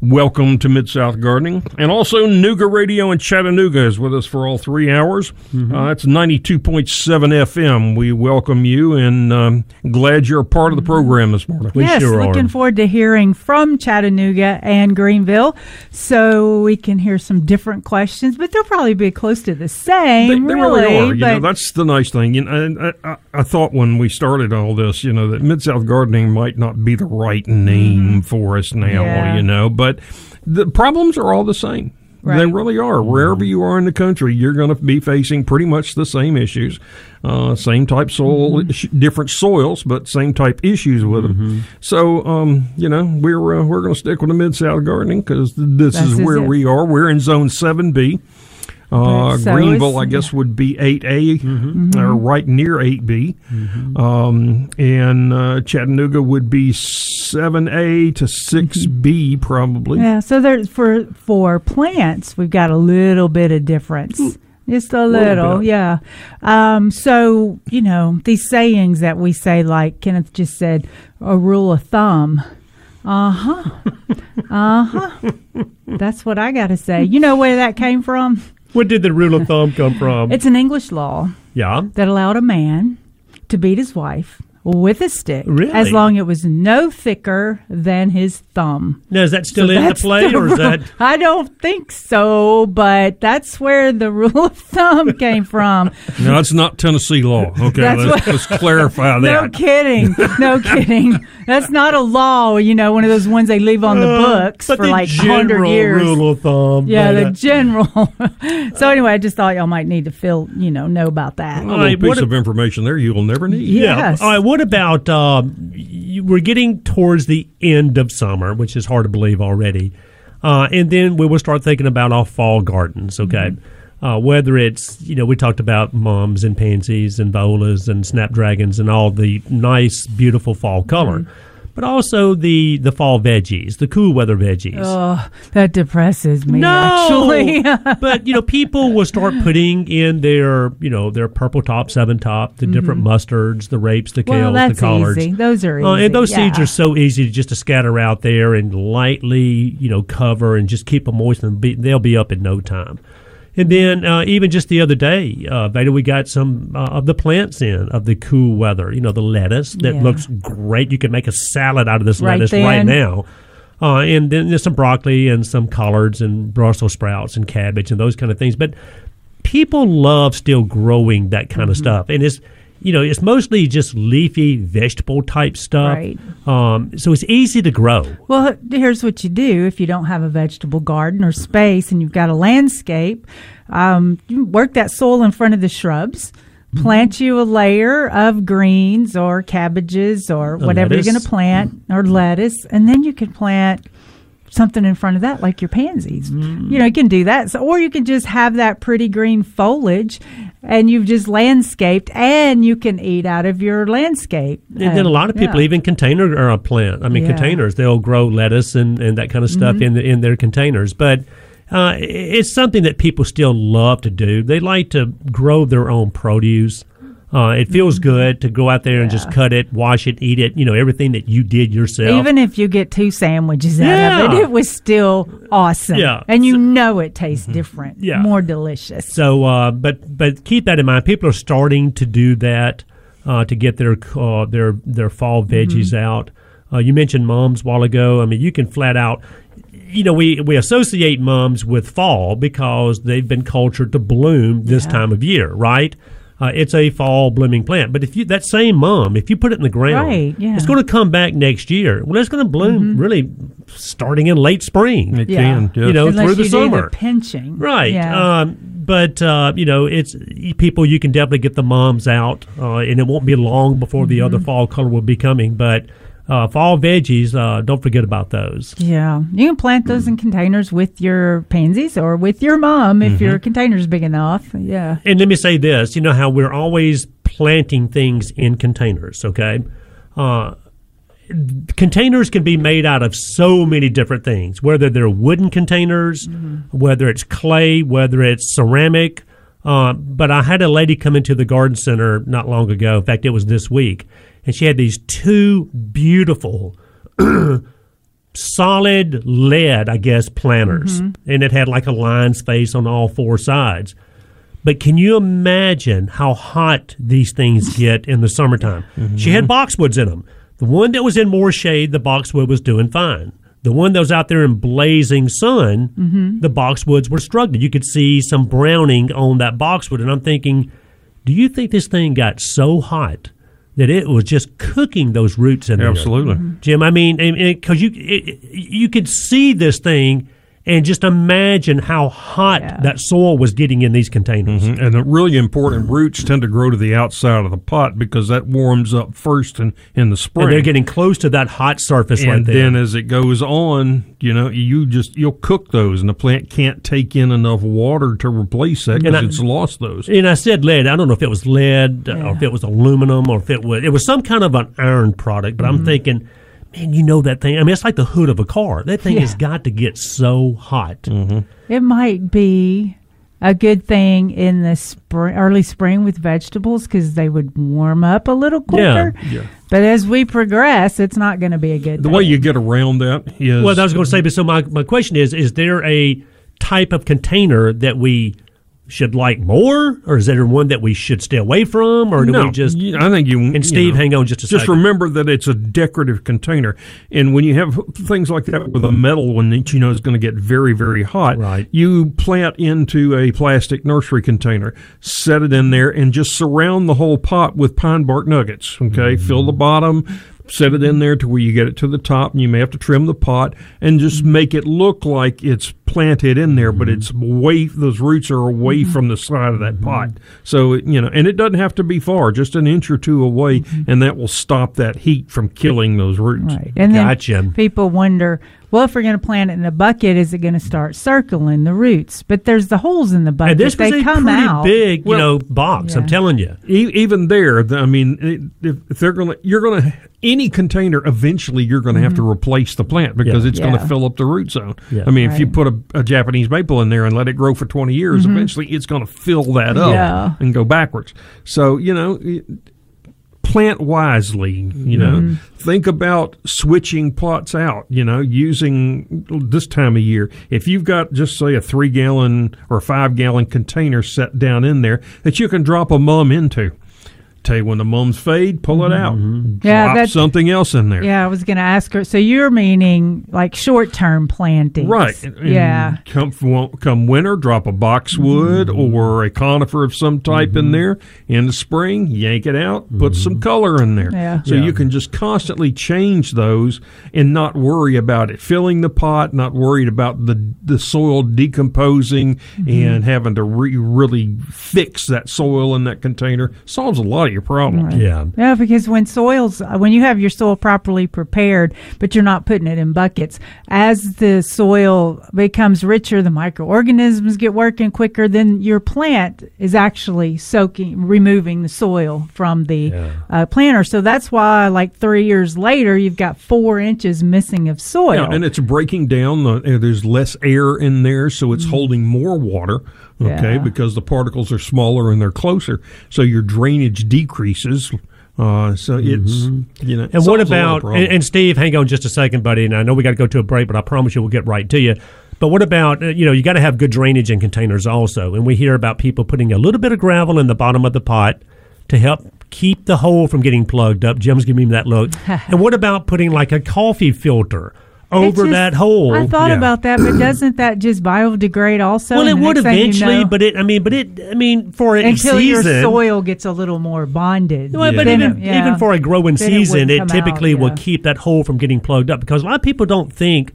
Welcome to Mid South Gardening. And also, Nooga Radio in Chattanooga is with us for all three hours. Mm-hmm. Uh, it's 92.7 FM. We welcome you and um, glad you're a part of the program this morning. Yes, looking forward to hearing from Chattanooga and Greenville so we can hear some different questions, but they'll probably be close to the same. They, they really, really are. You know, that's the nice thing. You know, I, I, I thought when we started all this, you know, that Mid South Gardening might not be the right name for us now. Mm-hmm. Yeah. You know, but the problems are all the same. They really are. Wherever you are in the country, you're going to be facing pretty much the same issues, uh, same type soil, Mm-hmm. sh- different soils, but same type issues with them. So, um, you know, we're uh, we're going to stick with the Mid South Gardening because this This is is where it. we are. We're in Zone Seven B. Uh, so Greenville, I guess, would be 8A Mm-hmm. or right near 8B. Um, and uh, Chattanooga would be 7A to 6B, probably. Yeah, so there's for for plants, we've got a little bit of difference. Just a Little little, yeah. Um, so, you know, these sayings that we say, like Kenneth just said, a rule of thumb. Uh huh. uh huh. That's what I got to say. You know where that came from? What did the rule of thumb come from? It's an English law yeah. that allowed a man to beat his wife with a stick Really? as long as it was no thicker than his thumb. Now, is that still So in the play, the or is that? I don't think so, but that's where the rule of thumb came from. No, that's not Tennessee law. Okay, let's, what- let's clarify that. No kidding. No kidding. That's not a law, you know, one of those ones they leave on the books Uh, but for the like 100 general years. rule of thumb. yeah, the uh, general. so anyway, I just thought y'all might need to feel, you know, know about that. A little piece of information there you'll never need. Yes. Yeah. All right. What about you, we're getting towards the end of summer, which is hard to believe already, uh, and then we will start thinking about our fall gardens. Okay. Uh, whether it's you know we talked about mums and pansies and violas and snapdragons and all the nice beautiful fall color, but also the the fall veggies, the cool weather veggies. Oh, that depresses me, No, actually. but you know, people will start putting in their, you know, their purple top, seven top, the different mustards, the rapes, the Mm-hmm. Well, kales, the collards. easy. Those are Uh, easy, and those seeds are so easy to just to scatter out there and lightly, you know, cover and just keep them moist, and be, they'll be up in no time. And then uh, even just the other day, uh, Veda, we got some uh, of the plants in of the cool weather. You know, the lettuce that Yeah. looks great. You can make a salad out of this Right lettuce right now. Uh, and then there's some broccoli and some collards and Brussels sprouts and cabbage and those kind of things. But people love still growing that kind Mm-hmm. of stuff, and it's you know it's mostly just leafy vegetable type stuff. Right. Um, so it's easy to grow. Well, here's what you do if you don't have a vegetable garden or space and you've got a landscape. Um, you work that soil in front of the shrubs. Mm-hmm. Plant you a layer of greens or cabbages or A whatever you're going to plant or lettuce, and then you can plant something in front of that, like your pansies. Mm. You know, you can do that, so, or you can just have that pretty green foliage, and you've just landscaped, and you can eat out of your landscape. And then a lot of people Yeah. even container or a plant. I mean, Yeah. containers. They'll grow lettuce and, and that kind of stuff Mhm. in the, in their containers. But uh, it's something that people still love to do. They like to grow their own produce. Uh, it feels Mm-hmm. good to go out there and just cut it, wash it, eat it. You know, everything that you did yourself. Even if you get two sandwiches out of it, it was still awesome. Yeah. Mm-hmm. And you know it tastes different. Yeah. More delicious. So, uh, but but keep that in mind. People are starting to do that uh, to get their uh, their their fall veggies Mm-hmm. out. Uh, you mentioned mums a while ago. I mean, you can flat out. You know, we, we associate mums with fall because they've been cultured to bloom this Yeah. time of year, right? Uh, it's a fall blooming plant, but if you that same mom, if you put it in the ground, Right, yeah. it's going to come back next year. Well, it's going to bloom really starting in late spring. It Yeah. can. yes. You know, Unless through the you summer. do the pinching. Right. Yeah. Um, but uh, you know, it's people. You can definitely get the moms out, uh, and it won't be long before the other fall color will be coming. But uh, fall veggies, uh, don't forget about those. yeah. You can plant those in containers with your pansies or with your mom if Mm-hmm. your container's big enough. Yeah. And let me say this: you know how we're always planting things in containers. Okay. Uh, containers can be made out of so many different things, whether they're wooden containers, whether it's clay, whether it's ceramic. Uh, but I had a lady come into the garden center not long ago. In fact, it was this week, and she had these two beautiful solid lead, I guess, planters, Mm-hmm. and it had like a line space on all four sides. But can you imagine how hot these things get in the summertime? She had boxwoods in them. The one that was in more shade, the boxwood was doing fine. The one that was out there in blazing sun, Mhm. the boxwoods were struggling. You could see some browning on that boxwood, and I'm thinking, do you think this thing got so hot that it was just cooking those roots in there? Absolutely. Jim. I mean, because you it, you could see this thing and just imagine how hot that soil was getting in these containers. Mhm. And the really important roots tend to grow to the outside of the pot because that warms up first in, in the spring. And they're getting close to that hot surface and right there. then as it goes on, you know, you just you'll cook those, and the plant can't take in enough water to replace that because it's lost those. And I said lead. I don't know if it was lead uh, or if it was aluminum or if it was it was some kind of an iron product. But Mm-hmm. I'm thinking, man, you know that thing. I mean, it's like the hood of a car. That thing Yeah. has got to get so hot. Mm-hmm. It might be a good thing in the spring, early spring with vegetables because they would warm up a little quicker. Yeah. But as we progress, it's not going to be a good. Thing. The thing. way you get around that is Well, I was going to say, but so my, my question is: Is there a type of container that we should like more, or is there one that we should stay away from, or do no, we just? I think you And you Steve, know, hang on just a Just second. remember that it's a decorative container, and when you have things like that with a metal one that you know is going to get very very hot, right? You plant into a plastic nursery container, set it in there, and just surround the whole pot with pine bark nuggets. Okay, Mm-hmm. fill the bottom. Set it in there to where you get it to the top, and you may have to trim the pot and just make it look like it's planted in there, but it's way those roots are away Mm-hmm. from the side of that pot. So you know, and it doesn't have to be far, just an inch or two away, and that will stop that heat from killing those roots. Mm-hmm. Right. And then people wonder, well, if we're going to plant it in a bucket, is it going to start circling the roots? But there's the holes in the bucket. And this was they a come pretty out. big, you know, box. I'm telling you. E- even there, the- I mean, if, if they're going to, you're going to any container. Eventually, you're going to have to replace the plant because Yeah. it's going to fill up the root zone. Yeah. I mean, if you put a, a Japanese maple in there and let it grow for 20 years, Mhm. eventually it's going to fill that up Yeah. and go backwards. So you know. It, Plant wisely, you know. Mhm. Think about switching plots out, you know, using this time of year. If you've got just say a three gallon or five gallon container set down in there that you can drop a mum into. Tell you when the mums fade, pull it out. Yeah, Drop that's- something else in there. Yeah, I was going to ask her. So you're meaning like short term planting, Right. And- and Yeah. Come come winter, drop a boxwood Mm-hmm. or a conifer of some type in there. In the spring, yank it out, put some color in there. Yeah. So Yeah. you can just constantly change those and not worry about it filling the pot, not worried about the the soil decomposing Mm-hmm. and having to re- really fix that soil in that container. Solves a lot of your problems. Yeah. Yeah, because when soils, when you have your soil properly prepared, but you're not putting it in buckets, as the soil becomes richer, the microorganisms get working quicker, then your plant is actually soaking, removing the soil from the uh, planter. So that's why, like three years later, you've got four inches missing of soil. Yeah, and it's breaking down. The, uh, there's less air in there, so it's holding more water. Okay, Mm-hmm. Yeah. because the particles are smaller and they're closer, so your drainage decreases. Uh, so it's you know. Mm-hmm. And what solves a lot of about and, and Steve? Hang on just a second, buddy. And I know we got to go to a break, but I promise you we'll get right to you. But what about uh, you know you got to have good drainage in containers also, and we hear about people putting a little bit of gravel in the bottom of the pot to help keep the hole from getting plugged up. Jim's giving me that look. and what about putting like a coffee filter over just- that hole? I thought Yeah. about that, but doesn't that just biodegrade also? Well, it would next thing you eventually, know- but it. I mean, but it. I mean, for a until season, your soil gets a little more bonded. Well, but Then even, it- yeah. even for a growing Then season, wouldn't it, typically out, will keep that hole from getting plugged up because a lot of people don't think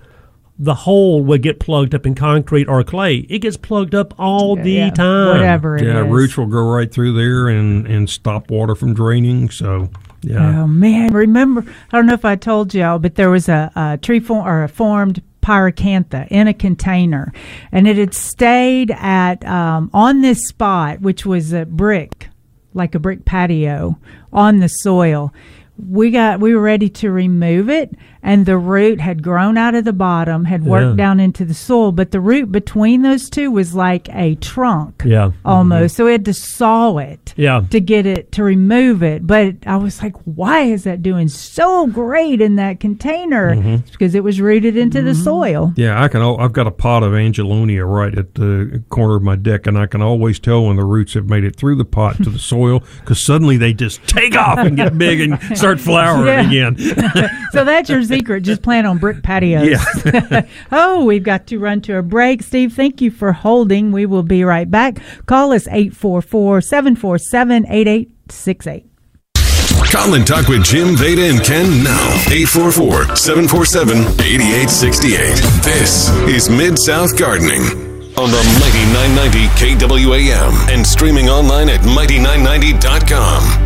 the hole would get plugged up in concrete or clay. It gets plugged up all the yeah, time. whatever it yeah, is. roots will go right through there and and stop water from draining. So yeah, Oh man, remember? I don't know if I told y'all, but there was a, a tree form or a formed pyracantha in a container, and it had stayed at um, on this spot, which was a brick, like a brick patio, on the soil. We got we were ready to remove it and the root had grown out of the bottom had worked Yeah. down into the soil but the root between those two was like a trunk Yeah. almost so we had to saw it Yeah. to get it to remove it but i was like why is that doing so great in that container Mhm. it's because it was rooted into the soil Yeah, I can. I've got a pot of Angelonia right at the corner of my deck, and I can always tell when the roots have made it through the pot to the soil because suddenly they just take off and get big and start flowering Yeah. again. so that's your secret. Just plant on brick patios. Yeah. oh, we've got to run to a break. Steve, thank you for holding. We will be right back. Call us 844 747 8868. Call and talk with Jim, Veda, and Ken now. 844 747 8868. This is Mid South Gardening on the Mighty 990 KWAM and streaming online at Mighty990.com.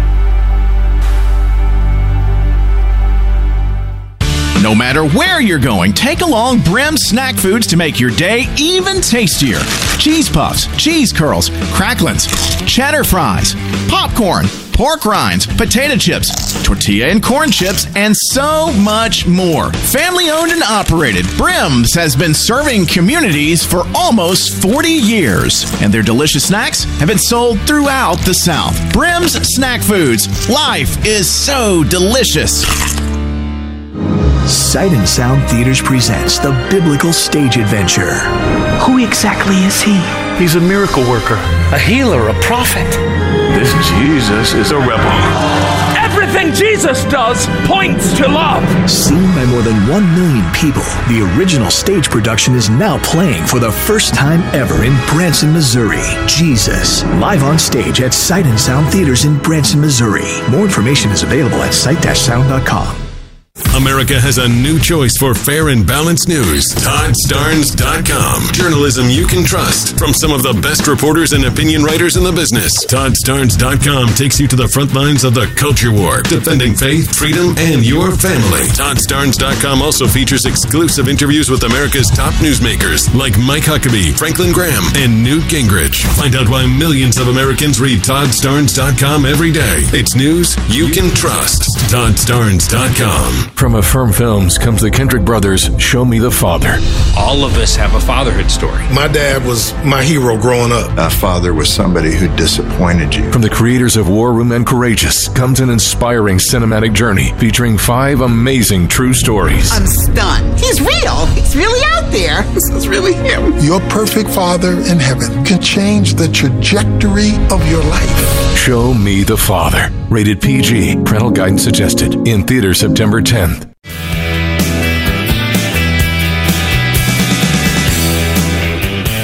No matter where you're going, take along Brim snack foods to make your day even tastier. Cheese puffs, cheese curls, cracklins, cheddar fries, popcorn, pork rinds, potato chips, tortilla and corn chips, and so much more. Family owned and operated, Brim's has been serving communities for almost 40 years, and their delicious snacks have been sold throughout the South. Brim's Snack Foods. Life is so delicious. Sight and Sound Theaters presents the biblical stage adventure. Who exactly is he? He's a miracle worker, a healer, a prophet. This Jesus is a rebel. Everything Jesus does points to love. Seen by more than 1 million people, the original stage production is now playing for the first time ever in Branson, Missouri. Jesus, live on stage at Sight and Sound Theaters in Branson, Missouri. More information is available at sight-sound.com. America has a new choice for fair and balanced news. ToddStarnes.com. Journalism you can trust from some of the best reporters and opinion writers in the business. ToddStarnes.com takes you to the front lines of the culture war, defending faith, freedom, and your family. ToddStarnes.com also features exclusive interviews with America's top newsmakers like Mike Huckabee, Franklin Graham, and Newt Gingrich. Find out why millions of Americans read ToddStarnes.com every day. It's news you can trust. ToddStarnes.com. From Affirm Films comes the Kendrick Brothers' Show Me the Father. All of us have a fatherhood story. My dad was my hero growing up. A father was somebody who disappointed you. From the creators of War Room and Courageous comes an inspiring cinematic journey featuring five amazing true stories. I'm stunned. He's real. He's really out there. This is really him. Your perfect Father in heaven can change the trajectory of your life. Show Me the Father. Rated PG. Parental guidance suggested. In theaters September 10th.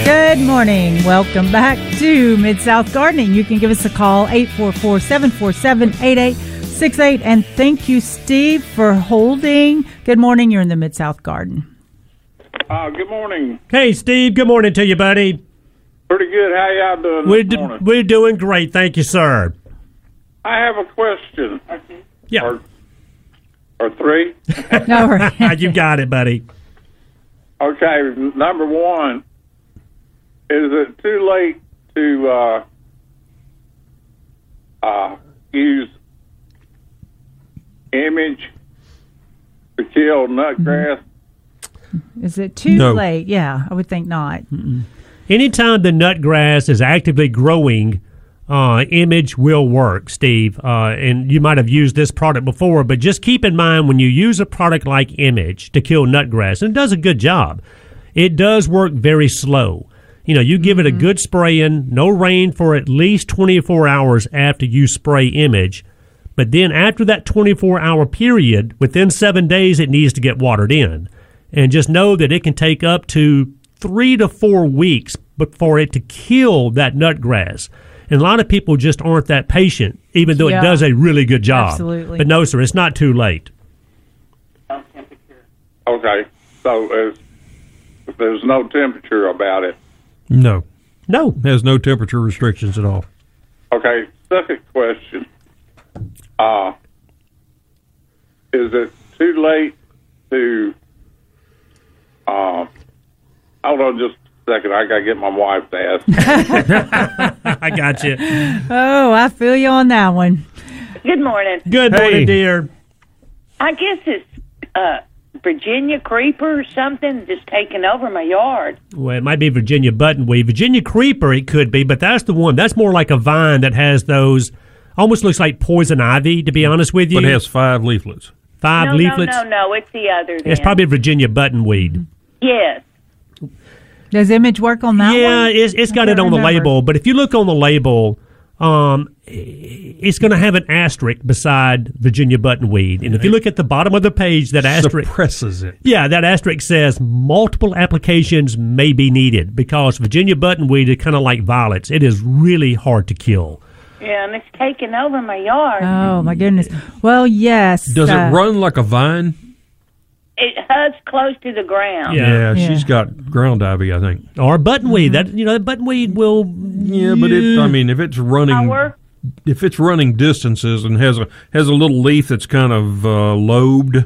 Good morning. Welcome back to Mid South Gardening. You can give us a call 844 747 8868. And thank you, Steve, for holding. Good morning. You're in the Mid South Garden. Uh, good morning. Hey, Steve. Good morning to you, buddy. Pretty good. How y'all doing We're, this do- we're doing great. Thank you, sir. I have a question. Yeah. Or, or three. All right. you got it, buddy. Okay. Number one, is it too late to uh, uh, use image to kill nutgrass? Is it too No. late? Yeah, I would think not. Anytime the nutgrass is actively growing, uh, image will work, Steve. Uh, and you might have used this product before, but just keep in mind when you use a product like Image to kill nutgrass, and it does a good job, it does work very slow. You know, you give it a good spray in, no rain for at least 24 hours after you spray Image. But then after that 24 hour period, within seven days, it needs to get watered in. And just know that it can take up to three to four weeks before it to kill that nut grass. And a lot of people just aren't that patient, even though Yeah. it does a really good job. Absolutely. But no, sir, it's not too late. Okay. So if, if there's no temperature about it, No. No. Has no temperature restrictions at all. Okay, second question. Uh, is it too late to, uh, hold on just a second. I got to get my wife to ask. I got you. Oh, I feel you on that one. Good morning. Good morning, dear. I guess it's uh, Virginia creeper or something just taking over my yard. Well, it might be Virginia buttonweed. Virginia creeper, it could be, but that's the one. That's more like a vine that has those. Almost looks like poison ivy, to be honest with you. But it has five leaflets. Five no, leaflets. No, no, no. It's the other. Then. It's probably Virginia buttonweed. yes. Does Image work on that yeah, one? it's, it's I got it on the label, but if you look on the label, um, it's going to have an asterisk beside Virginia buttonweed, and if you look at the bottom of the page, that asterisk suppresses it. Yeah, that asterisk says multiple applications may be needed because Virginia buttonweed is kind of like violets; it is really hard to kill. Yeah, and it's taking over my yard. Oh my goodness. Well, yes. Does uh, it run like a vine? It hugs close to the ground. Yeah. Yeah. she's got ground ivy, I think. Or buttonweed. That you know, that buttonweed will. Yeah, but it. I mean, if it's running, Power? if it's running distances and has a has a little leaf that's kind of uh, lobed,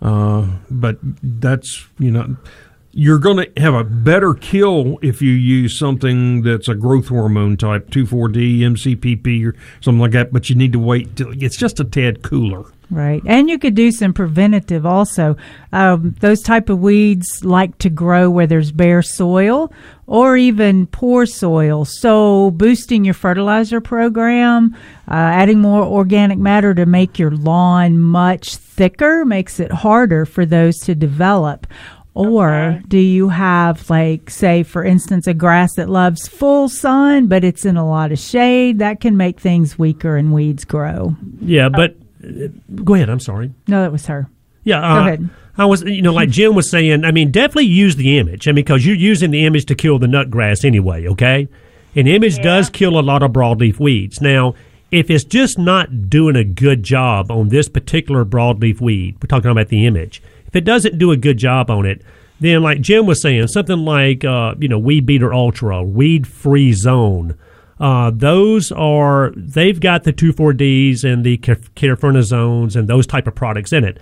uh, but that's you know. You're going to have a better kill if you use something that's a growth hormone type, 2,4-D, MCPP, or something like that. But you need to wait till it's just a tad cooler. Right, and you could do some preventative also. Um, those type of weeds like to grow where there's bare soil or even poor soil. So boosting your fertilizer program, uh, adding more organic matter to make your lawn much thicker makes it harder for those to develop. Or do you have, like, say, for instance, a grass that loves full sun, but it's in a lot of shade? That can make things weaker and weeds grow. Yeah, but uh, go ahead. I'm sorry. No, that was her. Yeah, Go uh, ahead. I was, you know, like Jim was saying. I mean, definitely use the image. I mean, because you're using the image to kill the nut grass anyway. Okay, an image does kill a lot of broadleaf weeds. Now, if it's just not doing a good job on this particular broadleaf weed, we're talking about the image. If it doesn't do a good job on it, then like Jim was saying, something like uh, you know, Weed Beater Ultra, Weed Free Zone. Uh, those are they've got the two four Ds and the carfentrazones and those type of products in it,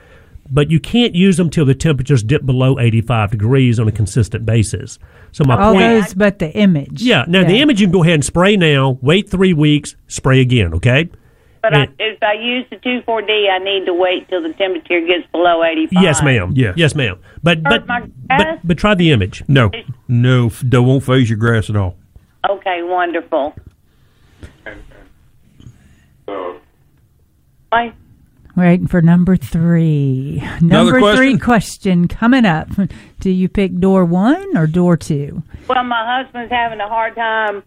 but you can't use them till the temperatures dip below eighty five degrees on a consistent basis. So my All point, those but the image. yeah. Now the image you can go ahead and spray now. Wait three weeks, spray again. Okay. But I, if I use the 2,4-D, I need to wait till the temperature gets below 85. Yes, ma'am. Yes. Yes, ma'am. But but my but, but try the image. No, no, f- they won't phase your grass at all. Okay, wonderful. Bye. Waiting for number three. Number three question coming up. Do you pick door one or door two? Well, my husband's having a hard time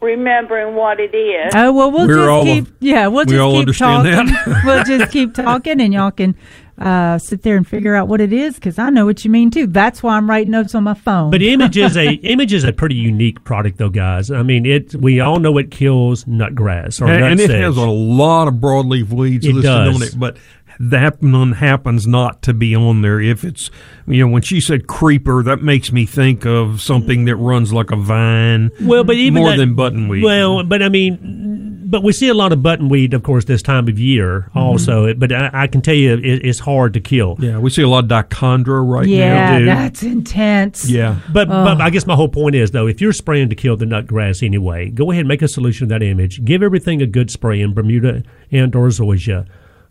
remembering what it is. Oh well, we'll We're just all- keep. Yeah, we'll we just all keep understand talking. that. we'll just keep talking, and y'all can uh, sit there and figure out what it is because I know what you mean too. That's why I'm writing notes on my phone. But image is a image is a pretty unique product, though, guys. I mean, it. We all know it kills nut grass or and, nut and it has a lot of broadleaf weeds It listed does. on it, but that one happens not to be on there. If it's, you know, when she said creeper, that makes me think of something that runs like a vine. well, but even more that- than buttonweed. Well, but I mean, but we see a lot of buttonweed, of course, this time of year. Mm-hmm. Also, but I, I can tell you, it, it's hard to kill. yeah, we see a lot of dichondra right yeah, now. do. that's intense. Yeah, But Oh. but I guess my whole point is though, if you're spraying to kill the nut grass anyway, go ahead and make a solution of that image. Give everything a good spray in Bermuda and or zoysia,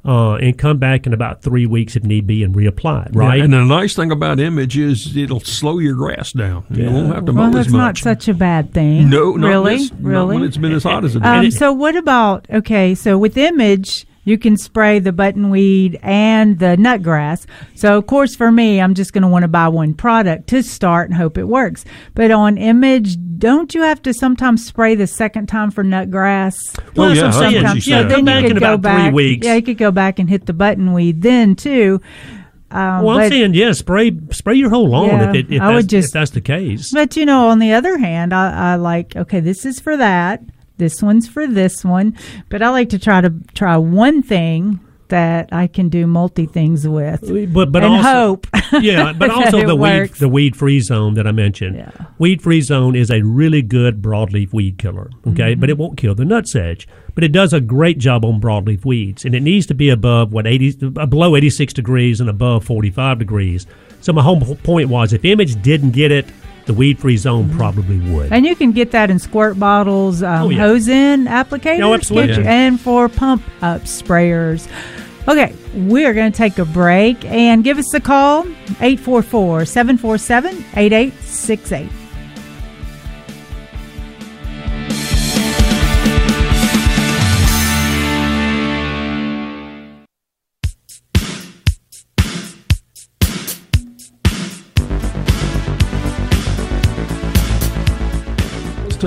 uh, and come back in about three weeks if need be and reapply it. Right? Yeah, and the nice thing about image is it'll slow your grass down. You won't have to mow Well, as that's not such a bad thing. no, not really, this- not really. when it's been as hot as it Um, is. so what about okay? So with image, you can spray the buttonweed and the nutgrass. So of course, for me, I'm just going to want to buy one product to start and hope it works. But on image, don't you have to sometimes spray the second time for nutgrass? Well, that's yeah, what I'm saying. Yeah, said. Then you could go back. weeks. Yeah, you could go back and hit the buttonweed then too. Um, well, I'm but- saying yeah, spray spray your whole lawn Yeah, if, it, if, I would that's, just- if that's the case. But you know, on the other hand, I, I like okay, this is for that. This one's for this one. But I like to try to try one thing that I can do multi things with, But but and also, hope. yeah, but also the weed the weed free zone that I mentioned. Yeah. Weed free zone is a really good broadleaf weed killer. Okay, Mm-hmm. but it won't kill the nutsedge. But it does a great job on broadleaf weeds, and it needs to be above what eighty uh, below eighty six degrees and above forty five degrees. So my whole point was, if Image didn't get it, the weed free zone Mm-hmm. probably would. And you can get that in squirt bottles, um, Oh, yeah. hose in applicators, Oh, absolutely. Yeah. and for pump up sprayers. Okay, we're going to take a break and give us a call 844 747 8868.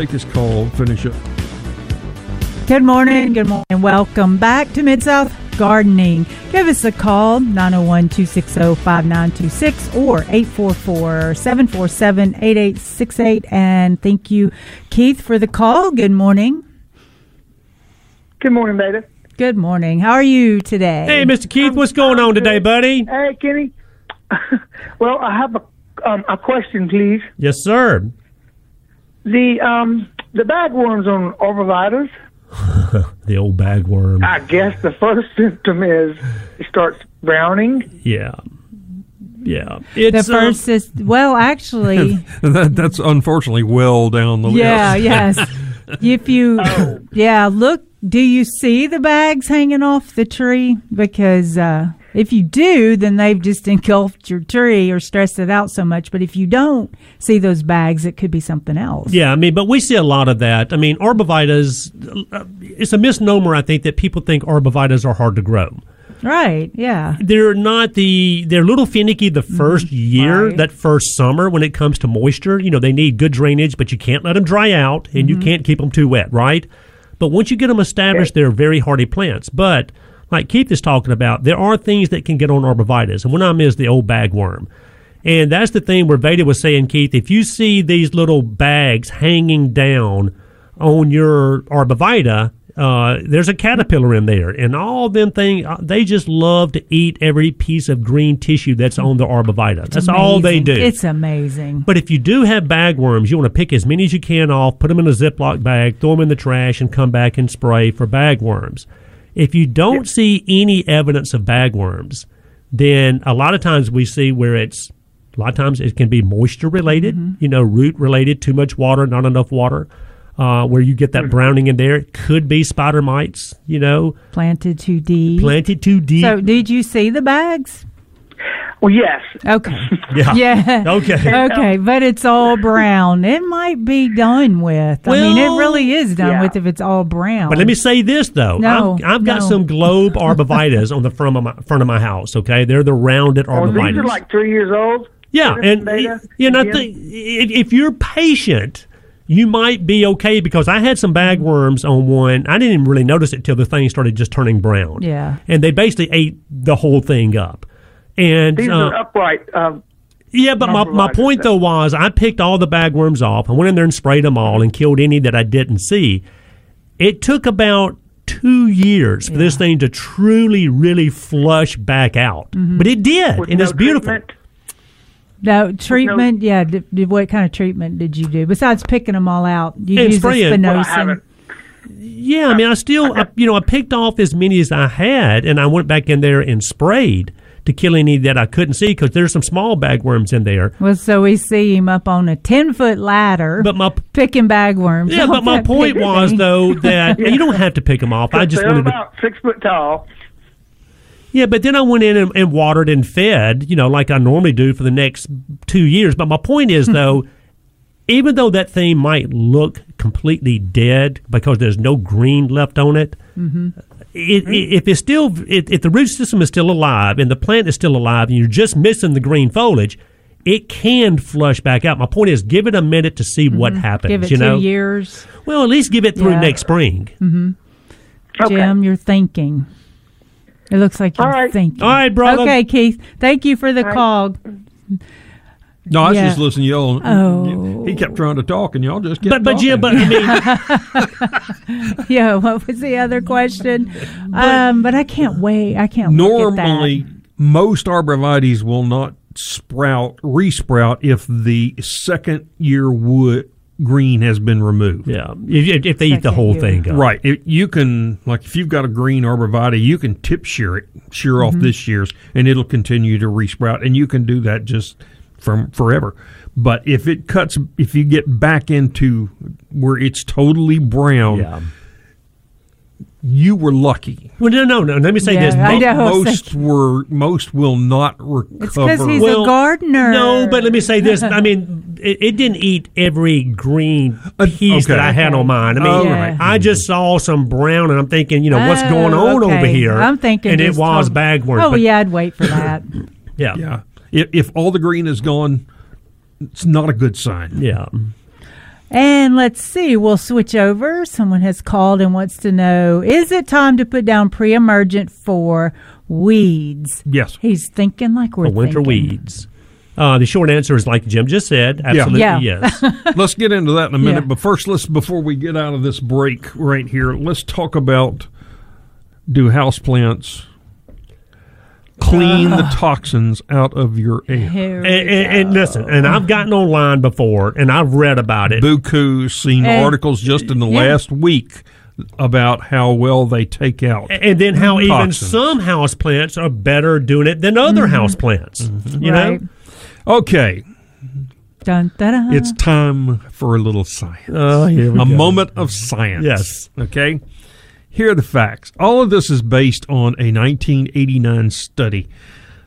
Take this call, finish up. Good morning. Good morning. Welcome back to Mid South Gardening. Give us a call 901 260 5926 or 844 747 8868. And thank you, Keith, for the call. Good morning. Good morning, baby. Good morning. How are you today? Hey, Mr. Keith, what's going on today, buddy? Hey, Kenny. well, I have a um, a question, please. Yes, sir. The um the bagworms on arborvitaes. the old bagworm. I guess the first symptom is it starts browning. Yeah. Yeah. the It's um, first is, well, actually, that, that's unfortunately well down the yeah, list. Yeah, yes. If you, yeah, look, do you see the bags hanging off the tree? Because uh, if you do, then they've just engulfed your tree or stressed it out so much. But if you don't see those bags, it could be something else. Yeah, I mean, but we see a lot of that. I mean, arborvitaes, uh, it's a misnomer, I think, that people think arborvitaes are hard to grow. Right, yeah. They're not the, they're a little finicky the 1st year, right. that first summer when it comes to moisture. You know, they need good drainage, but you can't let them dry out and you can't keep them too wet, right? But once you get them established, they're very hardy plants. But like Keith is talking about, there are things that can get on arborvitaes, and one of them is the old bagworm. And that's the thing where Veda was saying, Keith, if you see these little bags hanging down on your arborvita, uh, there's a caterpillar in there, and all them thing uh, they just love to eat every piece of green tissue that's on the arborvita. That's all they do. It's amazing. But if you do have bagworms, you want to pick as many as you can off, put them in a Ziploc bag, throw them in the trash, and come back and spray for bagworms. If you don't see any evidence of bagworms, then a lot of times we see where it's a lot of times it can be moisture related, you know, root related, too much water, not enough water, uh, where you get that browning in there. It could be spider mites, you know, Planted too deep. planted too deep. So, did you see the bags? Well, yes. Okay. Yeah. Yeah. Okay. Okay, but it's all brown. It might be done with. I mean, it really is done yeah. with if it's all brown. But let me say this though, No, I've, I've got no. some globe arborvitaes on the front of my front of my house. Okay, they're the rounded Oh, These are like three years old. yeah, and Veda, you know, I think if, if you're patient, you might be okay because I had some bagworms on one. I didn't even really notice it till the thing started just turning brown. Yeah. and they basically ate the whole thing up. And These uh, are upright. Um, yeah, but my, my point though was I picked all the bagworms off. I went in there and sprayed them all and killed any that I didn't see. It took about two years for this thing to truly, really flush back out, Mm-hmm. but it did, with and no it's beautiful. treatment. No treatment. yeah. Did, did- what kind of treatment did you do besides picking them all out? You And use the spraying. Well, I Yeah, I mean, I still, I, you know, I picked off as many as I had, and I went back in there and sprayed to kill any that I couldn't see because there's some small bagworms in there. Well, so we see him up on a ten foot ladder, But my picking bagworms. yeah, but my point was thing. though that you don't have to pick them off. I just They're wanted to about six foot tall. Yeah, but then I went in and, and watered and fed, you know, like I normally do for the next two years. But my point is, hmm. though, even though that thing might look completely dead because there's no green left on it, mm-hmm. It, it hmm. if it's still, if, if the root system is still alive and the plant is still alive and you're just missing the green foliage, it can flush back out. My point is, give it a minute to see what mm-hmm. happens. give it you two know, years. well, at least give it through Yeah. next spring. Mm-hmm. Okay. Jim, you're thinking. It looks like you're All right. thinking. All right, brother. Okay, Keith. Thank you for the call. No, I was Yeah. just listening to y'all. Oh. He kept trying to talk, and y'all just kept But but talking. yeah, but I mean. Yeah, what was the other question? um, but I can't wait. I can't look at that. Normally, most arborvitaes will not sprout, resprout if the second year wood green has been removed. Yeah, if, if they eat the whole year. thing up. Right. It, you can, like, if you've got a green arborvitae, you can tip shear it, shear off this year's, and it'll continue to resprout. And you can do that just from forever. But if it cuts, if you get back into where it's totally brown, Yeah. you were lucky. Well, no, no, no. Let me say Yeah, this. I know. Most were most will not recover. It's because he's Well, a gardener. No, but let me say this. I mean, it, it didn't eat every green uh, piece okay. that I had on mine. I mean, Oh, Yeah. right. I just saw some brown, and I'm thinking, you know, what's oh, going Oh, on over here? I'm thinking, and it was total- bagworm. Oh, but- yeah, I'd wait for that. yeah, yeah. If, if all the green is gone, it's not a good sign. yeah. And let's see, we'll switch over. Someone has called and wants to know Is it time to put down pre emergent for weeds? Yes. He's thinking like we're Or winter thinking. weeds. Uh, the short answer is like Jim just said. Absolutely Yeah. yes. let's get into that in a minute. Yeah. But first, let's before we get out of this break right here, let's talk about do houseplants clean uh-huh. the toxins out of your air? Here and, we and, and listen, and I've gotten online before, and I've read about it. Buku seen And- articles just in the yeah. last week about how well they take out. And then how even some house plants are better doing it than other mm-hmm. house plants. Mm-hmm. You Mm-hmm. Right. know? Okay, Dun, dun, dun. it's time for a little science. Oh, here we a go. moment of science. Yes. Okay. Here are the facts. All of this is based on a 1989 study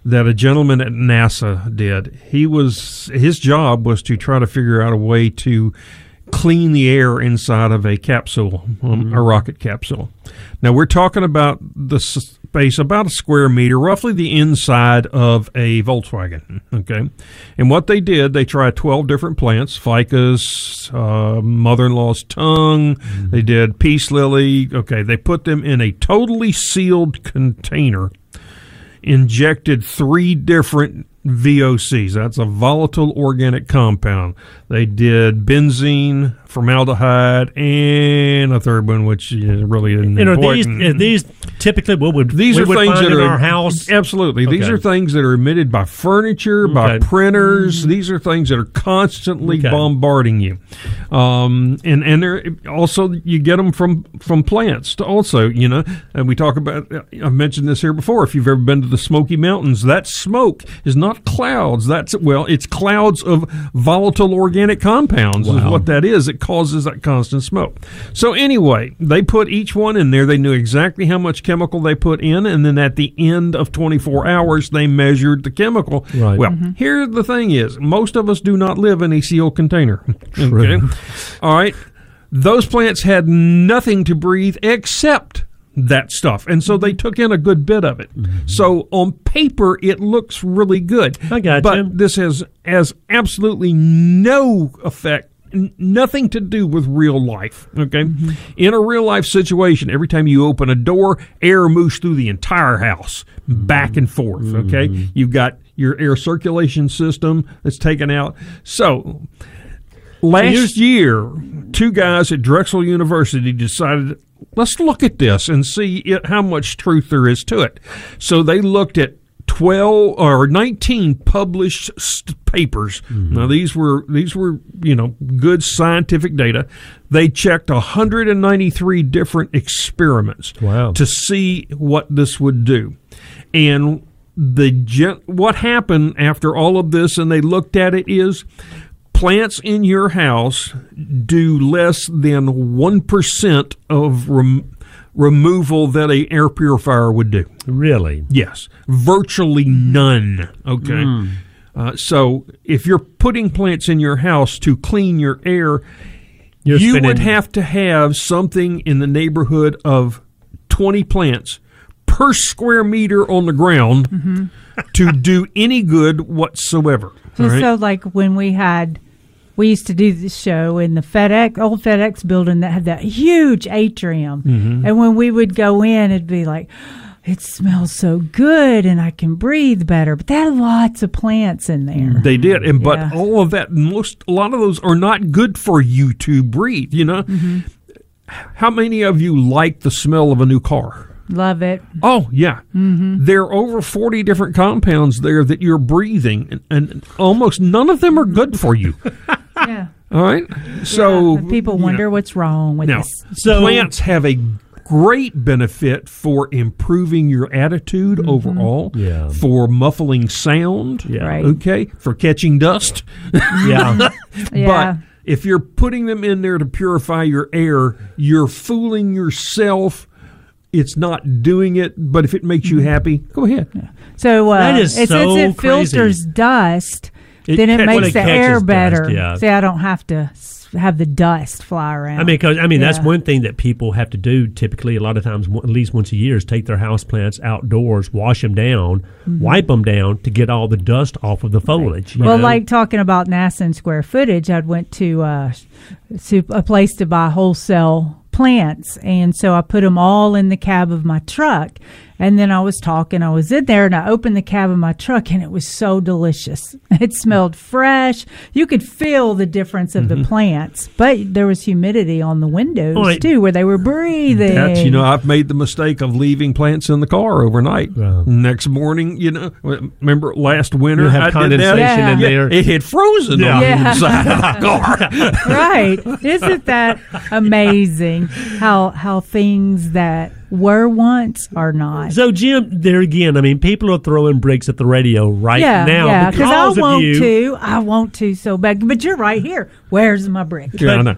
that a gentleman at NASA did. He was his job was to try to figure out a way to clean the air inside of a capsule, um, a rocket capsule. Now we're talking about the space about a square meter, roughly the inside of a Volkswagen. Okay, and what they did, they tried twelve different plants: ficus, uh, mother-in-law's tongue. They did peace lily. Okay, they put them in a totally sealed container injected three different VOCs. That's a volatile organic compound. They did benzene, formaldehyde, and a third one, which is really isn't And are these, are uh, these typically what would These we are would things that in are our house? Absolutely, these are things that are emitted by furniture, by Okay. printers. Mm-hmm. These are things that are constantly Okay. bombarding you, um, and and they're also you get them from from plants. Also, you know, and we talk about. Uh, I've mentioned this here before. If you've ever been to the Smoky Mountains, that smoke is not clouds. That's well, it's clouds of volatile organic compounds. Is what that is. It causes that constant smoke. So anyway, they put each one in there. They knew exactly how much chemical they put in, and then at the end of 24 hours, they measured the chemical. Right. Well, mm-hmm. here the thing is, most of us do not live in a sealed container. okay. All right. Those plants had nothing to breathe except that stuff. And so they mm-hmm. took in a good bit of it. Mm-hmm. So on paper, it looks really good. I got but you. this has, has absolutely no effect. Nothing to do with real life. Okay, in a real life situation, every time you open a door, air moves through the entire house, back and forth. Okay, mm-hmm. you've got your air circulation system that's taken out. So Last year, two guys at Drexel University decided, let's look at this and see it, how much truth there is to it. So they looked at 12 or 19 published papers. Hmm. Now these were these were, you know, good scientific data. They checked 193 different experiments Wow. to see what this would do. And the gen- what happened after all of this and they looked at it is plants in your house do less than 1% of rem- removal that a air purifier would do. Really? Yes, virtually none. Okay. Uh, so if you're putting plants in your house to clean your air, You're you spending- would have to have something in the neighborhood of 20 plants per square meter on the ground to do any good whatsoever. So, all right? so like when we had, we used to do this show in the FedEx, old FedEx building that had that huge atrium. Mm-hmm. And when we would go in, it'd be like, it smells so good and I can breathe better. But they had lots of plants in there. They did, and but Yeah. all of that, most a lot of those are not good for you to breathe. You know, Mm-hmm. how many of you like the smell of a new car? Love it. Oh yeah, Mm-hmm. there are over forty different compounds there that you're breathing, and, and almost none of them are good for you. Yeah. All right, so But people you know, wonder what's wrong with now, this. So- plants have a great benefit for improving your attitude overall, Yeah. for muffling sound, Yeah. Right. okay, for catching dust. Yeah. Yeah. But if you're putting them in there to purify your air, you're fooling yourself it's not doing it, but if it makes you happy, go ahead. So uh, That is it so says it crazy. filters dust, It then it ca- makes it the air catches dust, better. yeah. See, I don't have to have the dust fly around. I mean, cause, I mean that's one thing that people have to do typically. A lot of times, at least once a year, is take their house plants outdoors, wash them down, Mhm. wipe them down to get all the dust off of the foliage. you Well, know? like talking about NASA and square footage, I went to uh, to a place to buy wholesale plants, and so I put them all in the cab of my truck. And then I was talking, I was in there, and I opened the cab of my truck, and it was so delicious. It smelled fresh. You could feel the difference of the mm-hmm. plants, but there was humidity on the windows Well, it- too, where they were breathing. That's you know I've made the mistake of leaving plants in the car overnight. Next morning, you know, remember last winter You have I did condensation that? in Yeah, there. It had frozen on the inside of the car. right. Isn't that amazing how how things that were once are not? So, Jim, there again, I mean, people are throwing bricks at the radio right yeah, now yeah, because I of want you. to. I want to so bad. But you're right here. Where's my brick? Yeah, I know.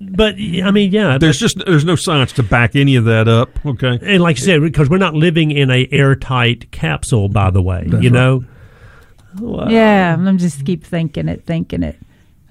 But I mean, yeah, There's just there's no science to back any of that up. Okay, and like you said, because we're not living in a airtight capsule, by the way, you know. Well, Yeah, I'm just keep thinking it, thinking it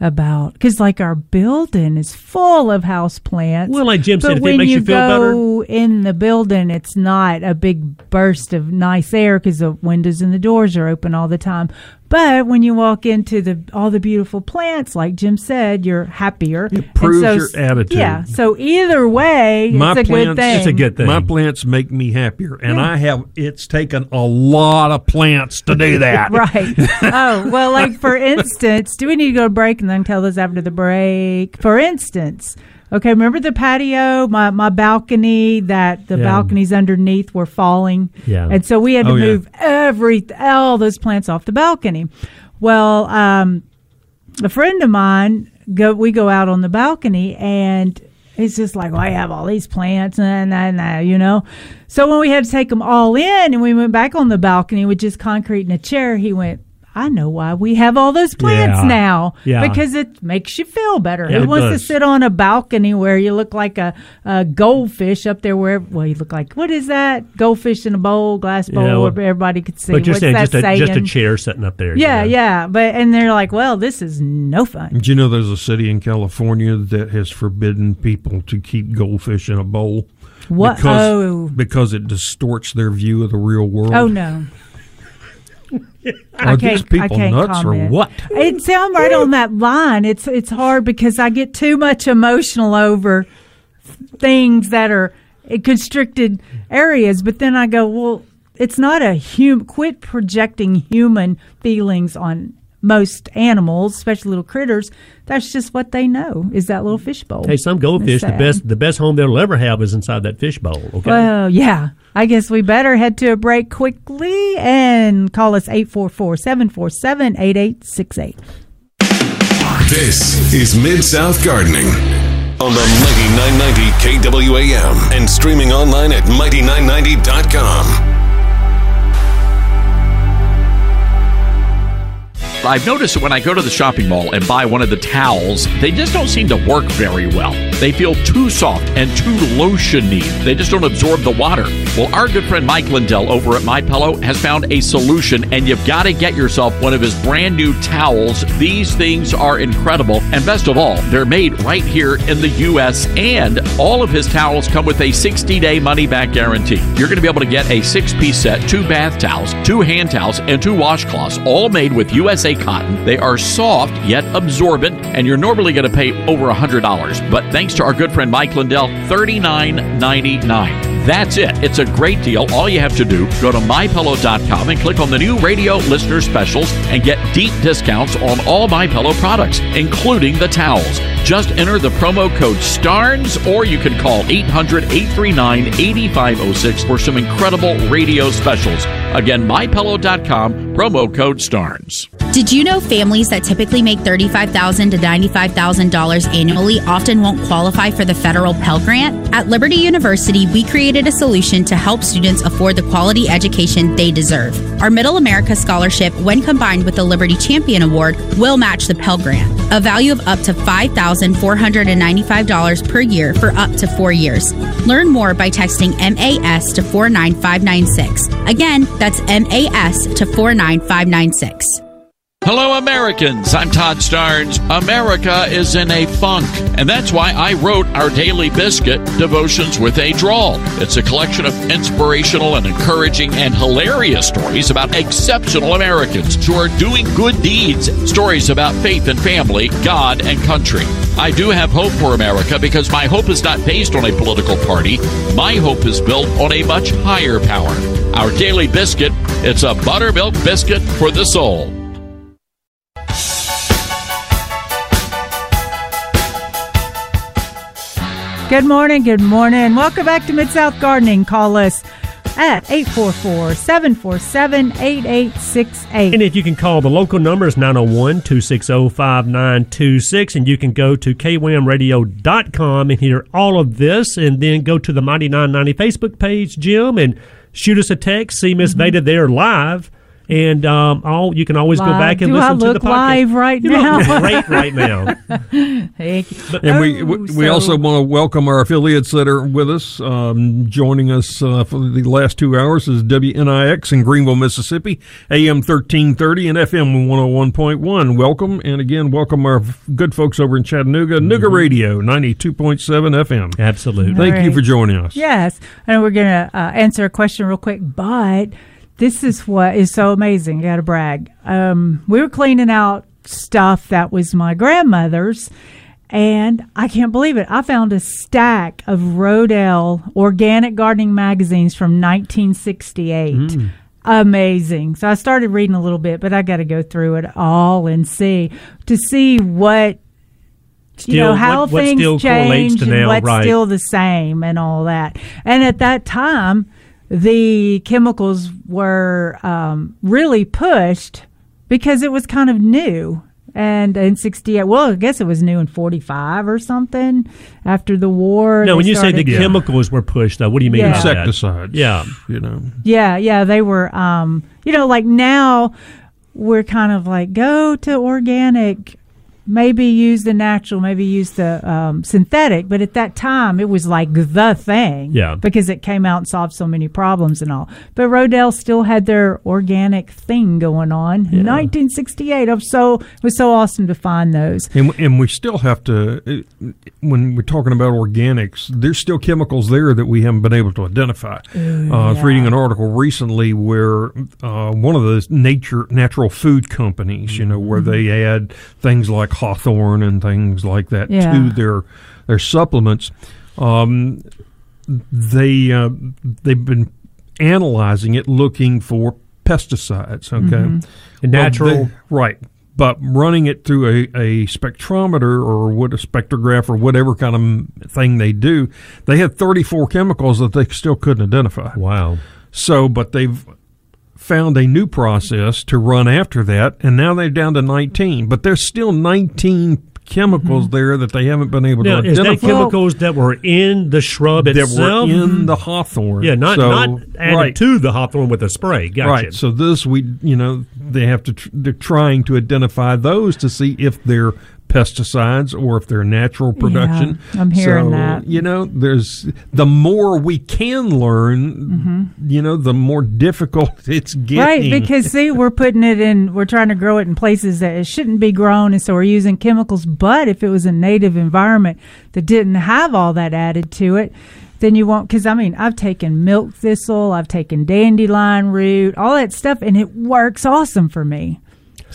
about because like our building is full of house plants. Well, like Jim but said, if it makes you feel go in the building, it's not a big burst of nice air because the windows and the doors are open all the time. But when you walk into the all the beautiful plants, like Jim said, you're happier. It proves your attitude. Yeah. So either way, my it's a plants, good thing. My plants make me happier, and I have. It's taken a lot of plants to do that. right. Oh, well, like for instance, do we need to go to break and then tell this after the break? For instance, okay, remember the patio, my, my balcony, that the Yeah. balconies underneath were falling? Yeah. And so we had to Oh, yeah. move every, all those plants off the balcony. Well, um, a friend of mine, go we go out on the balcony and it's just like, well, I have all these plants and and and, you know. So when we had to take them all in and we went back on the balcony with just concrete and a chair, he went, I know why we have all those plants Yeah. now. Yeah. Because it makes you feel better. Yeah, Who it wants does. to sit on a balcony where you look like a, a goldfish up there where well you look like what is that? Goldfish in a bowl, glass bowl Yeah, well, where everybody could see. But you're What's saying that just a, saying? just a chair sitting up there. you Yeah, know. yeah. But and they're like, Well, this is no fun. Do you know there's a city in California that has forbidden people to keep goldfish in a bowl? What? Because, Oh. because it distorts their view of the real world. Oh no. Are these people nuts or what? It's I'm right on that line. It's it's hard because I get too much emotional over things that are constricted areas, but then I go, well, it's not a hum. Quit projecting human feelings on most animals, especially little critters. That's just what they know. Is that little fishbowl? Hey, some goldfish, the best the best home they'll ever have is inside that fish bowl. Okay. Well, yeah. I guess we better head to a break quickly and call us 844 747 8868. This is Mid South Gardening on the Mighty 990 KWAM and streaming online at Mighty990.com. I've noticed that when I go to the shopping mall and buy one of the towels, they just don't seem to work very well. They feel too soft and too lotiony. They just don't absorb the water. Well, our good friend Mike Lindell over at My Pillow has found a solution, and you've got to get yourself one of his brand new towels. These things are incredible, and best of all, they're made right here in the U.S. And all of his towels come with a 60-day money-back guarantee. You're going to be able to get a six-piece set, two bath towels, two hand towels, and two washcloths, all made with USA cotton. They are soft yet absorbent, and you're normally going to pay over $100. But thanks to our good friend Mike Lindell, $39.99. That's it. It's a great deal. All you have to do, go to mypillow.com and click on the new radio listener specials and get deep discounts on all MyPillow products, including the towels. Just enter the promo code STARNES or you can call 800-839-8506 for some incredible radio specials. Again, mypillow.com, promo code STARNES. Did you know families that typically make $35,000 to $95,000 annually often won't qualify for the federal Pell Grant? At Liberty University, we created a solution to help students afford the quality education they deserve. Our Middle America Scholarship, when combined with the Liberty Champion Award, will match the Pell Grant. a value of up to $5,495 per year for up to four years. Learn more by texting MAS to 49596. Again, that's MAS to 49596. Nine five nine six. Hello, Americans. I'm Todd Starnes. America is in a funk, and that's why I wrote our daily biscuit, Devotions with a Drawl. It's a collection of inspirational and encouraging and hilarious stories about exceptional Americans who are doing good deeds, stories about faith and family, God and country. I do have hope for America because my hope is not based on a political party. My hope is built on a much higher power. Our daily biscuit, it's a buttermilk biscuit for the soul. Good morning, good morning. Welcome back to Mid South Gardening. Call us at 844 747 8868. And if you can call the local number is 901 260 5926. And you can go to kwmradio.com and hear all of this. And then go to the Mighty 990 Facebook page, Jim, and shoot us a text. See Miss Mm-hmm. Veda there live. And um, all you can always go back and Do I listen to the podcast. live right you now? Look great right now. Thank you. And we Oh, we, we so- also want to welcome our affiliates that are with us. Um, joining us uh, for the last two hours is WNIX in Greenville, Mississippi, AM thirteen thirty and FM one hundred one point one. Welcome, and again, welcome our good folks over in Chattanooga, Nooga Radio ninety two point seven FM. Absolutely. Thank All you for joining us. Yes, and we're going to uh, answer a question real quick, but this is what is so amazing. Got to brag. Um, we were cleaning out stuff that was my grandmother's, and I can't believe it. I found a stack of Rodale organic gardening magazines from 1968. Amazing. So I started reading a little bit, but I got to go through it all and see to see what you know how what- what things still change to and now, what's right. still the same and all that. And at that time, the chemicals were um, really pushed because it was kind of new. And in '68, well, I guess it was new in '45 or something after the war. No, when you say the started- chemicals were pushed, though, what do you mean Yeah. by that? Insecticides. Yeah. You know. Yeah, yeah, they were. Um, you know, like now we're kind of like go to organic, maybe use the natural, maybe use the um, synthetic. But at that time, it was like the thing. Yeah. because it came out and solved so many problems and all. But Rodale still had their organic thing going on. in 1968. I'm so it was so awesome to find those. And, and we still have to, when we're talking about organics, there's still chemicals there that we haven't been able to identify. Ooh, uh, I was reading an article recently where uh, one of the nature natural food companies, you know, where Mm-hmm. they add things like hawthorn and things like that Yeah. to their their supplements. Um, they uh, they've been analyzing it, looking for pesticides. Okay, Mhm. And Well, natural- they- right? But running it through a, a spectrometer or what a spectrograph or whatever kind of thing they do, they had 34 chemicals that they still couldn't identify. Wow. So, but they've found a new process to run after that, and now they're down to 19. But there's still 19 chemicals mm-hmm. there that they haven't been able Now, to is that identify. chemicals that were in the shrub that itself? were in the hawthorn. Yeah, not So, not added right. to the hawthorn with a spray. Gotcha. Right. So this we you know they have to tr- they're trying to identify those to see if they're pesticides or if they're natural production. Yeah, I'm hearing So, that. You know, there's the more we can learn, you know, the more difficult it's getting. Mm-hmm. Right, because see, we're putting it in, we're trying to grow it in places that it shouldn't be grown, and so we're using chemicals. But if it was a native environment that didn't have all that added to it, then you won't. Because I mean, I've taken milk thistle, I've taken dandelion root, all that stuff, and it works awesome for me.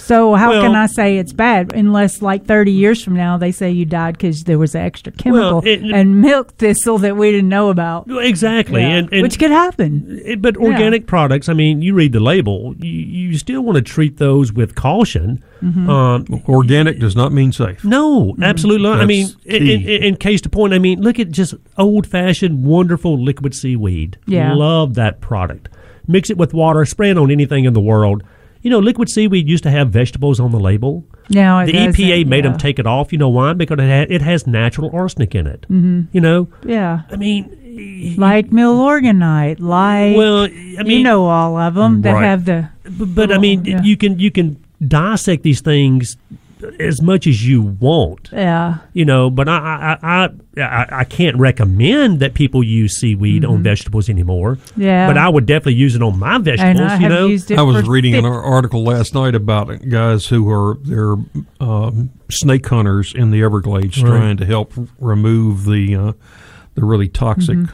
So how Well- can I say it's bad unless like 30 years from now they say you died because there was an extra chemical it- and milk thistle that we didn't know about? Exactly, Yeah, and, and which could happen. It- but Yeah. organic products, I mean, you read the label, you, you still want to treat those with caution. Mhm. Um, Organic does not mean safe. no, absolutely not. I mean, in, in, in case to point, I mean, look at just old fashioned, wonderful liquid seaweed. Yeah. Love that product. Mix it with water, spray it on anything in the world. You know, liquid seaweed used to have vegetables on the label. Now it the EPA made them take it off. You know why? Because it, ha- it has natural arsenic in it. Mhm. You know, Yeah. I mean, like Milorganite, like Well, I mean, you know all of them that have the. but, but I mean, Yeah. you can you can dissect these things as much as you want. Yeah. You know, but I I I, I, I can't recommend that people use seaweed on Mhm. vegetables anymore. Yeah. But I would definitely use it on my vegetables. I you have know, used it I was for reading an article last night about it, guys who are they're um, snake hunters in the Everglades Right. trying to help remove the uh, the really toxic. Mhm.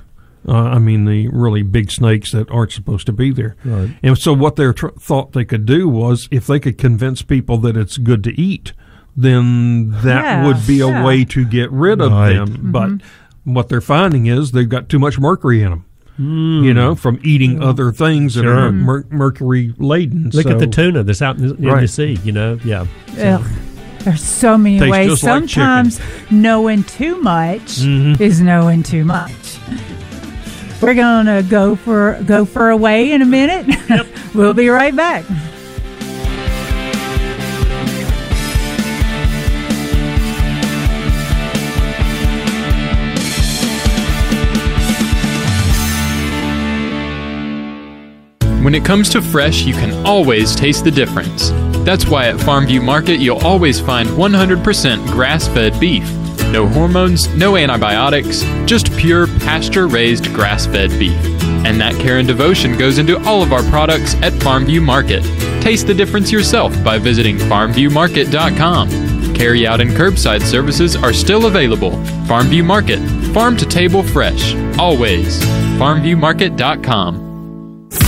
Uh, I mean, the really big snakes that aren't supposed to be there. Right. And so, what they tr- thought they could do was, if they could convince people that it's good to eat, then that Yeah, would be a yeah. way to get rid of Right. them. But Mhm. what they're finding is they've got too much mercury in them. You know, from eating other things that Sure. are mer- mercury laden. look at the tuna that's out in, in the sea. You know, yeah. Ugh. There's so many Tastes ways. just like. Sometimes knowing too much Mhm. is knowing too much. We're gonna go for go for a way in a minute. we'll be right back. When it comes to fresh, you can always taste the difference. That's why at Farmview Market, you'll always find 100% grass fed beef. No hormones, no antibiotics, just pure pasture raised grass fed beef. And that care and devotion goes into all of our products at Farmview Market. Taste the difference yourself by visiting farmviewmarket.com. Carry out and curbside services are still available. Farmview Market, farm to table fresh, always. Farmviewmarket.com.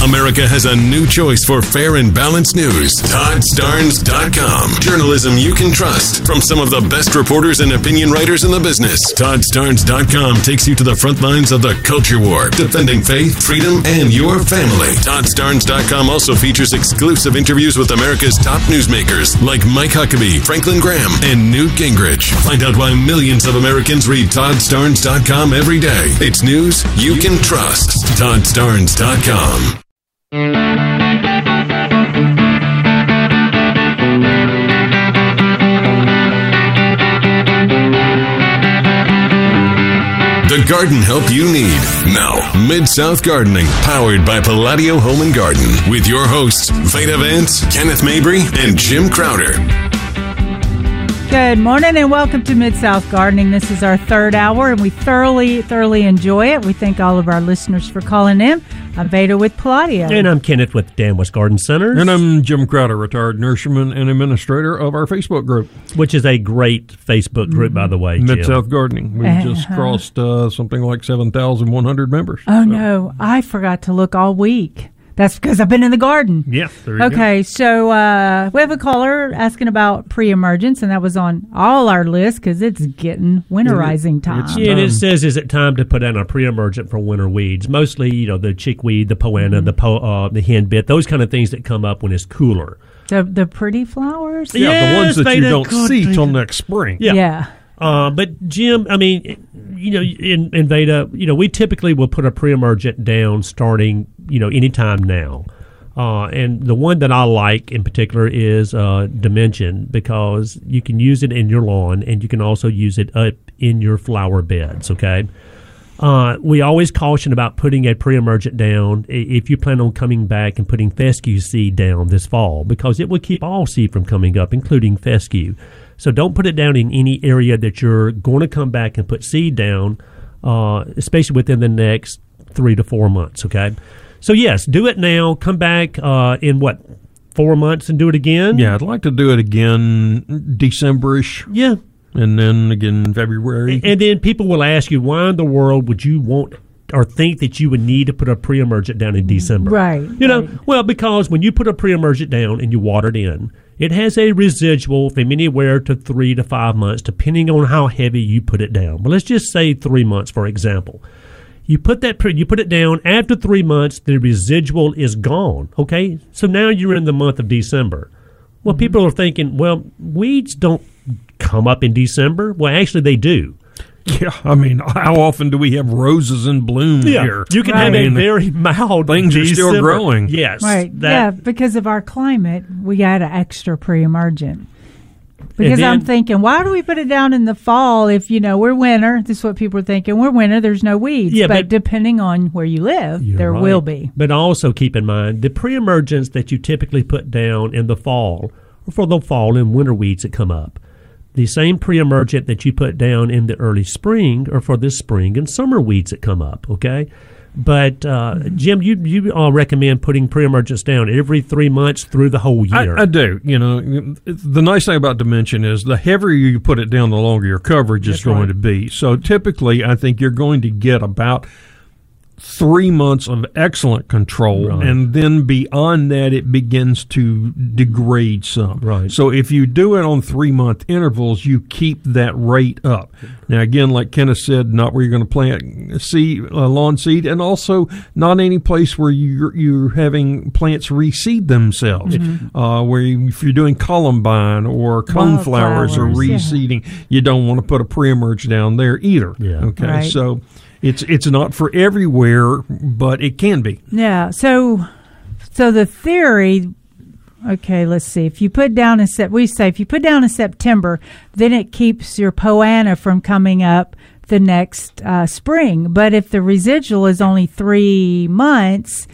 America has a new choice for fair and balanced news. ToddStarnes.com. Journalism you can trust from some of the best reporters and opinion writers in the business. ToddStarnes.com takes you to the front lines of the culture war, defending faith, freedom, and your family. ToddStarnes.com also features exclusive interviews with America's top newsmakers like Mike Huckabee, Franklin Graham, and Newt Gingrich. Find out why millions of Americans read ToddStarnes.com every day. It's news you can trust. ToddStarnes.com. The garden help you need. Now, Mid South Gardening, powered by Palladio Home and Garden, with your hosts, Veda Vance, Kenneth Mabry, and Jim Crowder. Good morning and welcome to Mid South Gardening. This is our third hour and we thoroughly, thoroughly enjoy it. We thank all of our listeners for calling in. I'm Veda with Palladio. And I'm Kenneth with Dan West Garden Centers. And I'm Jim Crowder, retired nurseryman and administrator of our Facebook group, which is a great Facebook group, by the way. Mid South Gardening. We've just Uh-huh. crossed uh, something like 7,100 members. Oh no, I forgot to look all week. That's because I've been in the garden. Yeah. There you Okay, so uh, we have a caller asking about pre-emergence, and that was on all our list because it's getting winterizing time. Yeah, and it says, is it time to put down a pre-emergent for winter weeds? Mostly, you know, the chickweed, the Poa annua, the po, uh, the henbit, those kind of things that come up when it's cooler. The the pretty flowers. Yeah, the ones that you don't see till next spring. Yeah. Yeah. Uh, but Jim, I mean, you know, in, in Veda, you know, we typically will put a pre-emergent down starting, you know, anytime now. Uh, and the one that I like in particular is uh, Dimension because you can use it in your lawn and you can also use it up in your flower beds. Okay. Uh, we always caution about putting a pre-emergent down if you plan on coming back and putting fescue seed down this fall because it will keep all seed from coming up, including fescue. So don't put it down in any area that you're going to come back and put seed down, uh, especially within the next three to four months. Okay. So yes, do it now. Come back uh, in what four months and do it again. Yeah, I'd like to do it again Decemberish. Yeah. And then again February. And then people will ask you, why in the world would you want or think that you would need to put a pre-emergent down in December? Right. You know, well, because when you put a pre-emergent down and you water it in, it has a residual from anywhere to three to five months, depending on how heavy you put it down. But let's just say three months, for example. You put that pre- you put it down after three months, the residual is gone. Okay, so now you're in the month of December. Well, mm-hmm. people are thinking, well, weeds don't come up in December. Well, actually, they do. Yeah, I mean, how often do we have roses in bloom Yeah, here? you can I have a mean, very mild. things are still growing. Yes, Right. that- yeah, because of our climate, we got an extra pre-emergent. Because I'm thinking, why do we put it down in the fall if you know we're winter? This is what people are thinking. We're winter. There's no weeds. Yeah, but, but- depending on where you live, there will be. But also keep in mind the pre-emergence that you typically put down in the fall for the fall and winter weeds that come up. The same pre-emergent that you put down in the early spring are for the spring and summer weeds that come up. Okay, but uh, Jim, you you all recommend putting pre-emergents down every three months through the whole year. I, I do. You know, the nice thing about Dimension is the heavier you put it down, the longer your coverage is going right. to be. So typically, I think you're going to get about three months of excellent control, Right. and then beyond that, it begins to degrade some. Right. So if you do it on three month intervals, you keep that rate up. Now, again, like Kenneth said, not where you're going to plant seed, uh, lawn seed, and also not any place where you're, you're having plants reseed themselves. Mm-hmm. Uh, where you, if you're doing columbine or coneflowers or Wildflowers, yeah. reseeding, you don't want to put a pre-emerge down there either. Yeah. Okay. Right. So it's it's not for everywhere, but it can be. Yeah. So, so the theory. Okay, let's see. If you put down in sep, we say if you put down in September, then it keeps your Poa annua from coming up the next uh, spring. But if the residual is only three months,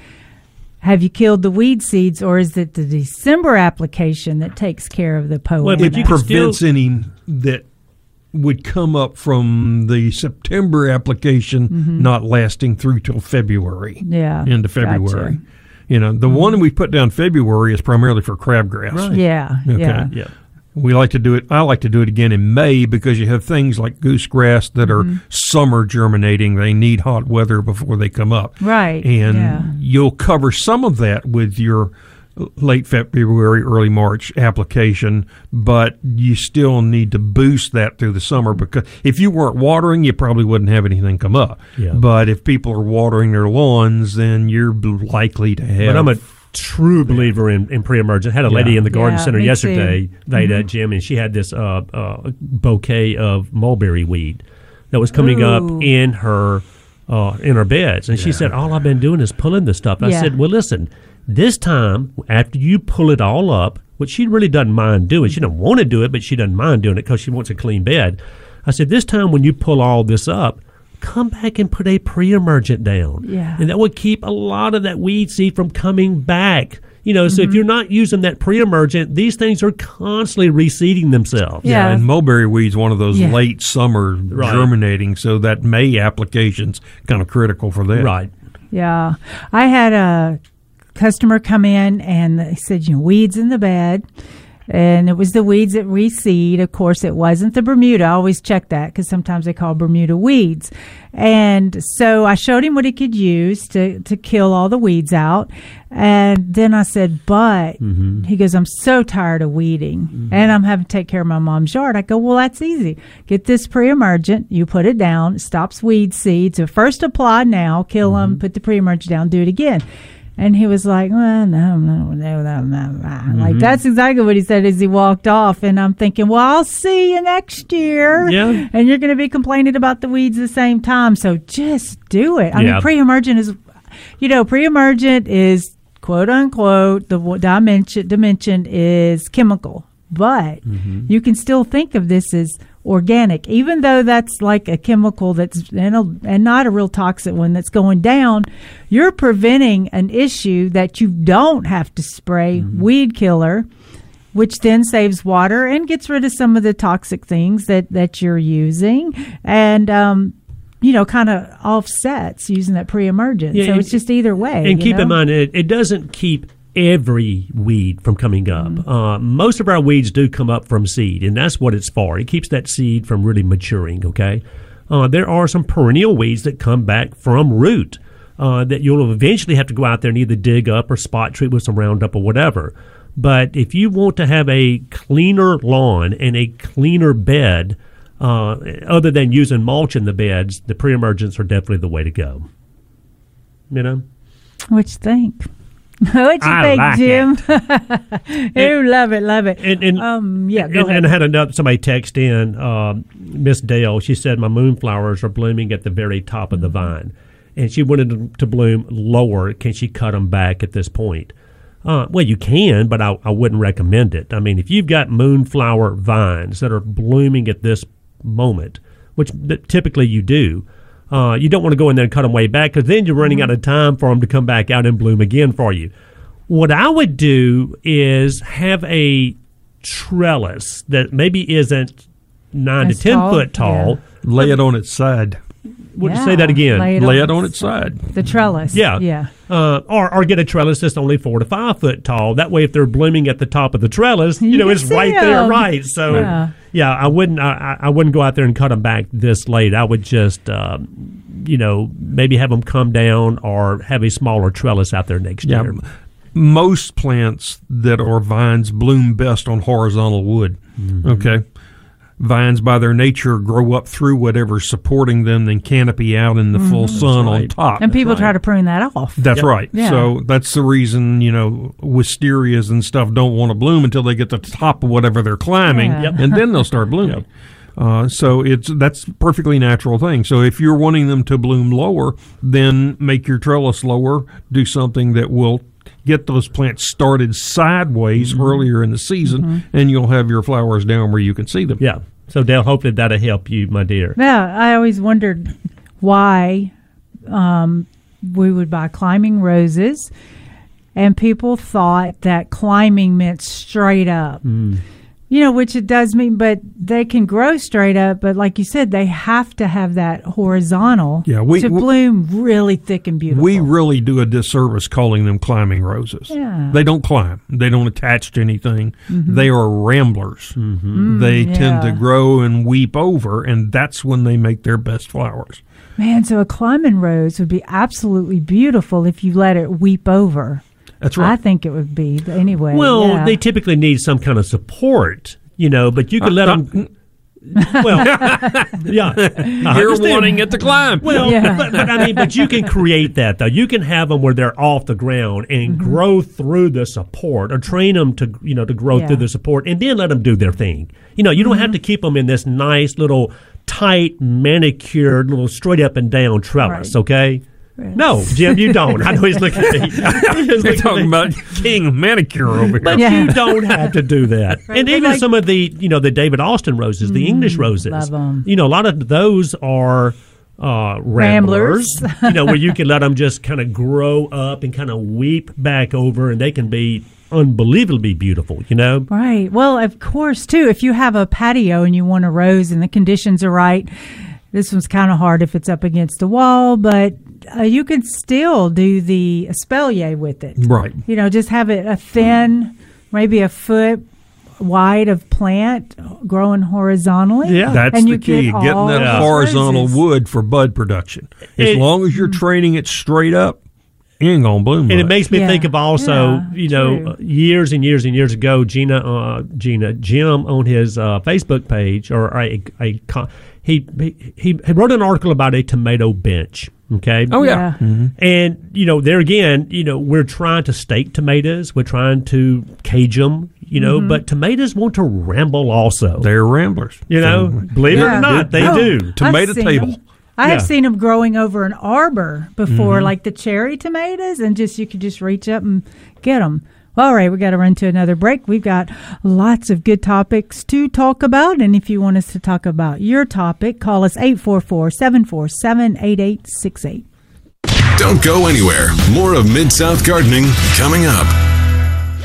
have you killed the weed seeds, or is it the December application that takes care of the Poa annua? Well, It prevents any that would come up from the September application Mhm. not lasting through till February. Yeah, Into gotcha. Mm-hmm. February. You know, the one we put down February is primarily for crabgrass. Right. Yeah, Okay. yeah. yeah. We like to do it. I like to do it again in May because you have things like goosegrass that are Mm-hmm. summer germinating. They need hot weather before they come up. Right, And yeah. you'll cover some of that with your late February, early March application, but you still need to boost that through the summer because if you weren't watering, you probably wouldn't have anything come up. Yeah. But if people are watering their lawns, then you're likely to have. But I'm a true believer in, in pre-emergent. I had a lady Yeah. in the garden Yeah, center yesterday, too. Veda, Mhm. Jim, and she had this uh, uh, bouquet of mulberry weed that was coming Ooh. up in her uh, in her beds, and she said, "All I've been doing is pulling this stuff." I Yeah. said, "Well, listen, this time after you pull it all up, which she really doesn't mind doing, she doesn't want to do it, but she doesn't mind doing it because she wants a clean bed." I said, "This time when you pull all this up." Come back and put a pre-emergent down, Yeah. and that would keep a lot of that weed seed from coming back. You know, so if Mm-hmm. you're not using that pre-emergent, these things are constantly reseeding themselves. Yeah. and mulberry weed's one of those Yeah. late summer Right. germinating, so that May application's kind of critical for that. Right. Yeah. I had a customer come in and they said, you know, weeds in the bed. And it was the weeds that reseed. Of course, it wasn't the Bermuda. I always check that because sometimes they call Bermuda weeds. And so I showed him what he could use to, to kill all the weeds out. And then I said, but mm-hmm. he goes, I'm so tired of weeding mm-hmm. and I'm having to take care of my mom's yard. I go, well, that's easy. Get this pre emergent. You put it down. It stops weed seeds. So first apply now, kill mm-hmm. them, put the pre emergent down, do it again. And he was like, well, no, no, no, no, no, no. Like, mm-hmm. that's exactly what he said as he walked off. And I'm thinking, well, I'll see you next year. Yeah. And you're going to be complaining about the weeds the same time. So just do it. I Yeah. mean, pre emergent is, you know, pre emergent is quote unquote, the dimension, dimension is chemical. But mm-hmm. you can still think of this as organic, even though that's like a chemical that's and, a, and not a real toxic one that's going down. You're preventing an issue that you don't have to spray weed killer, which then saves water and gets rid of some of the toxic things that that you're using, and um, you know, kind of offsets using that pre-emergent. Yeah, so and- it's just either way. And keep know? in mind, it, it doesn't keep every weed from coming up. Mm-hmm. Uh, most of our weeds do come up from seed, and that's what it's for. It keeps that seed from really maturing, okay? Uh, there are some perennial weeds that come back from root uh, that you'll eventually have to go out there and either dig up or spot treat with some Roundup or whatever. But if you want to have a cleaner lawn and a cleaner bed, uh, other than using mulch in the beds, the pre-emergents are definitely the way to go. You know? What you think? What you I think, like Jim? you love it, love it. And, and um, yeah, and, and I had another somebody text in, um, Miss Dale. She said my moonflowers are blooming at the very top of the Mm-hmm. vine, and she wanted them to bloom lower. Can she cut them back at this point? Uh, well, you can, but I, I wouldn't recommend it. I mean, if you've got moonflower vines that are blooming at this moment, which typically you do, uh, you don't want to go in there and cut them way back because then you're running Mm-hmm. out of time for them to come back out and bloom again for you. What I would do is have a trellis that maybe isn't nine As to ten tall? foot tall. Lay it on its side. Would you Yeah, say that again? lay it Lay on it on its side. The trellis. Yeah, Yeah. Uh, or or get a trellis that's only four to five foot tall. That way, if they're blooming at the top of the trellis, you, You know it's see right there, right? So Yeah. yeah, I wouldn't I, I I wouldn't go out there and cut them back this late. I would just um, you know maybe have them come down or have a smaller trellis out there next Yeah. year. Most plants that are vines bloom best on horizontal wood. Mm-hmm. Okay. Vines, by their nature, grow up through whatever's supporting them, then canopy out in the full Mhm. sun on top. And people try to prune that off. That's Yep. right. Yeah. So that's the reason, you know, wisterias and stuff don't want to bloom until they get to the top of whatever they're climbing, Yeah. Yep. and then they'll start blooming. Uh, so it's that's a perfectly natural thing. So if you're wanting them to bloom lower, then make your trellis lower. Do something that will get those plants started sideways Mm-hmm. earlier in the season, and you'll have your flowers down where you can see them. Yeah. So Dale, hopefully that'll help you, my dear. Yeah, I always wondered why um, we would buy climbing roses, and people thought that climbing meant straight up. Hmm. You know, which it does mean, but they can grow straight up. But like you said, they have to have that horizontal Yeah, we- to we- bloom really thick and beautiful. We really do a disservice calling them climbing roses. Yeah. They don't climb. They don't attach to anything. Mhm. They are ramblers. Mm, they tend to grow and weep over, and that's when they make their best flowers. Man, so a climbing rose would be absolutely beautiful if you let it weep over. That's right. I think it would be anyway. Well, yeah. they typically need some kind of support, you know, but you could let Uh, them. well, yeah, You're understand. wanting it to climb. Well, Yeah. but, but I mean, but you can create that though. You can have them where they're off the ground and Mm-hmm. grow through the support, or train them to you know to grow Yeah. through the support, and then let them do their thing. You know, you don't Mm-hmm. have to keep them in this nice little tight manicured little straight up and down trellis. Right. Okay. No, Jim, you don't. I know he's looking at me. He's You're talking about king manicure over here. But Yeah. you don't have to do that. Right, and but even like- some of the, you know, the David Austin roses, the English roses. love 'em. You know, a lot of those are uh, ramblers. Ramblers. you know, where you can let them just kind of grow up and kind of weep back over, and they can be unbelievably beautiful. You know. Right. Well, of course, too. If you have a patio and you want a rose and the conditions are right, this one's kind of hard if it's up against a wall, but uh, you can still do the espalier with it. Right. You know, just have it a thin, maybe a foot wide of plant growing horizontally. Yeah. That's and the you key, get getting that those horizontal roses. wood for bud production. As It- long as you're training it straight up, it ain't gonna bloom. And it makes me Yeah. think of also, Yeah, you know, true. uh, years and years and years ago, Gina, uh, Gina, Jim on his uh, Facebook page or a, a co- he, he he he wrote an article about a tomato bench. Okay. Oh yeah. Yeah. Mhm. And you know, there again, you know, we're trying to stake tomatoes, we're trying to cage them, you know, Mm-hmm. but tomatoes want to ramble also. They're ramblers. you know, So- believe it or not, they Oh, do. Tomato I've seen table. 'em. I have seen them growing over an arbor before, like the cherry tomatoes, and just you could just reach up and get them. All right, we got to run to another break. We've got lots of good topics to talk about, and if you want us to talk about your topic, call us 844-747-8868. Don't go anywhere. More of Mid South Gardening coming up.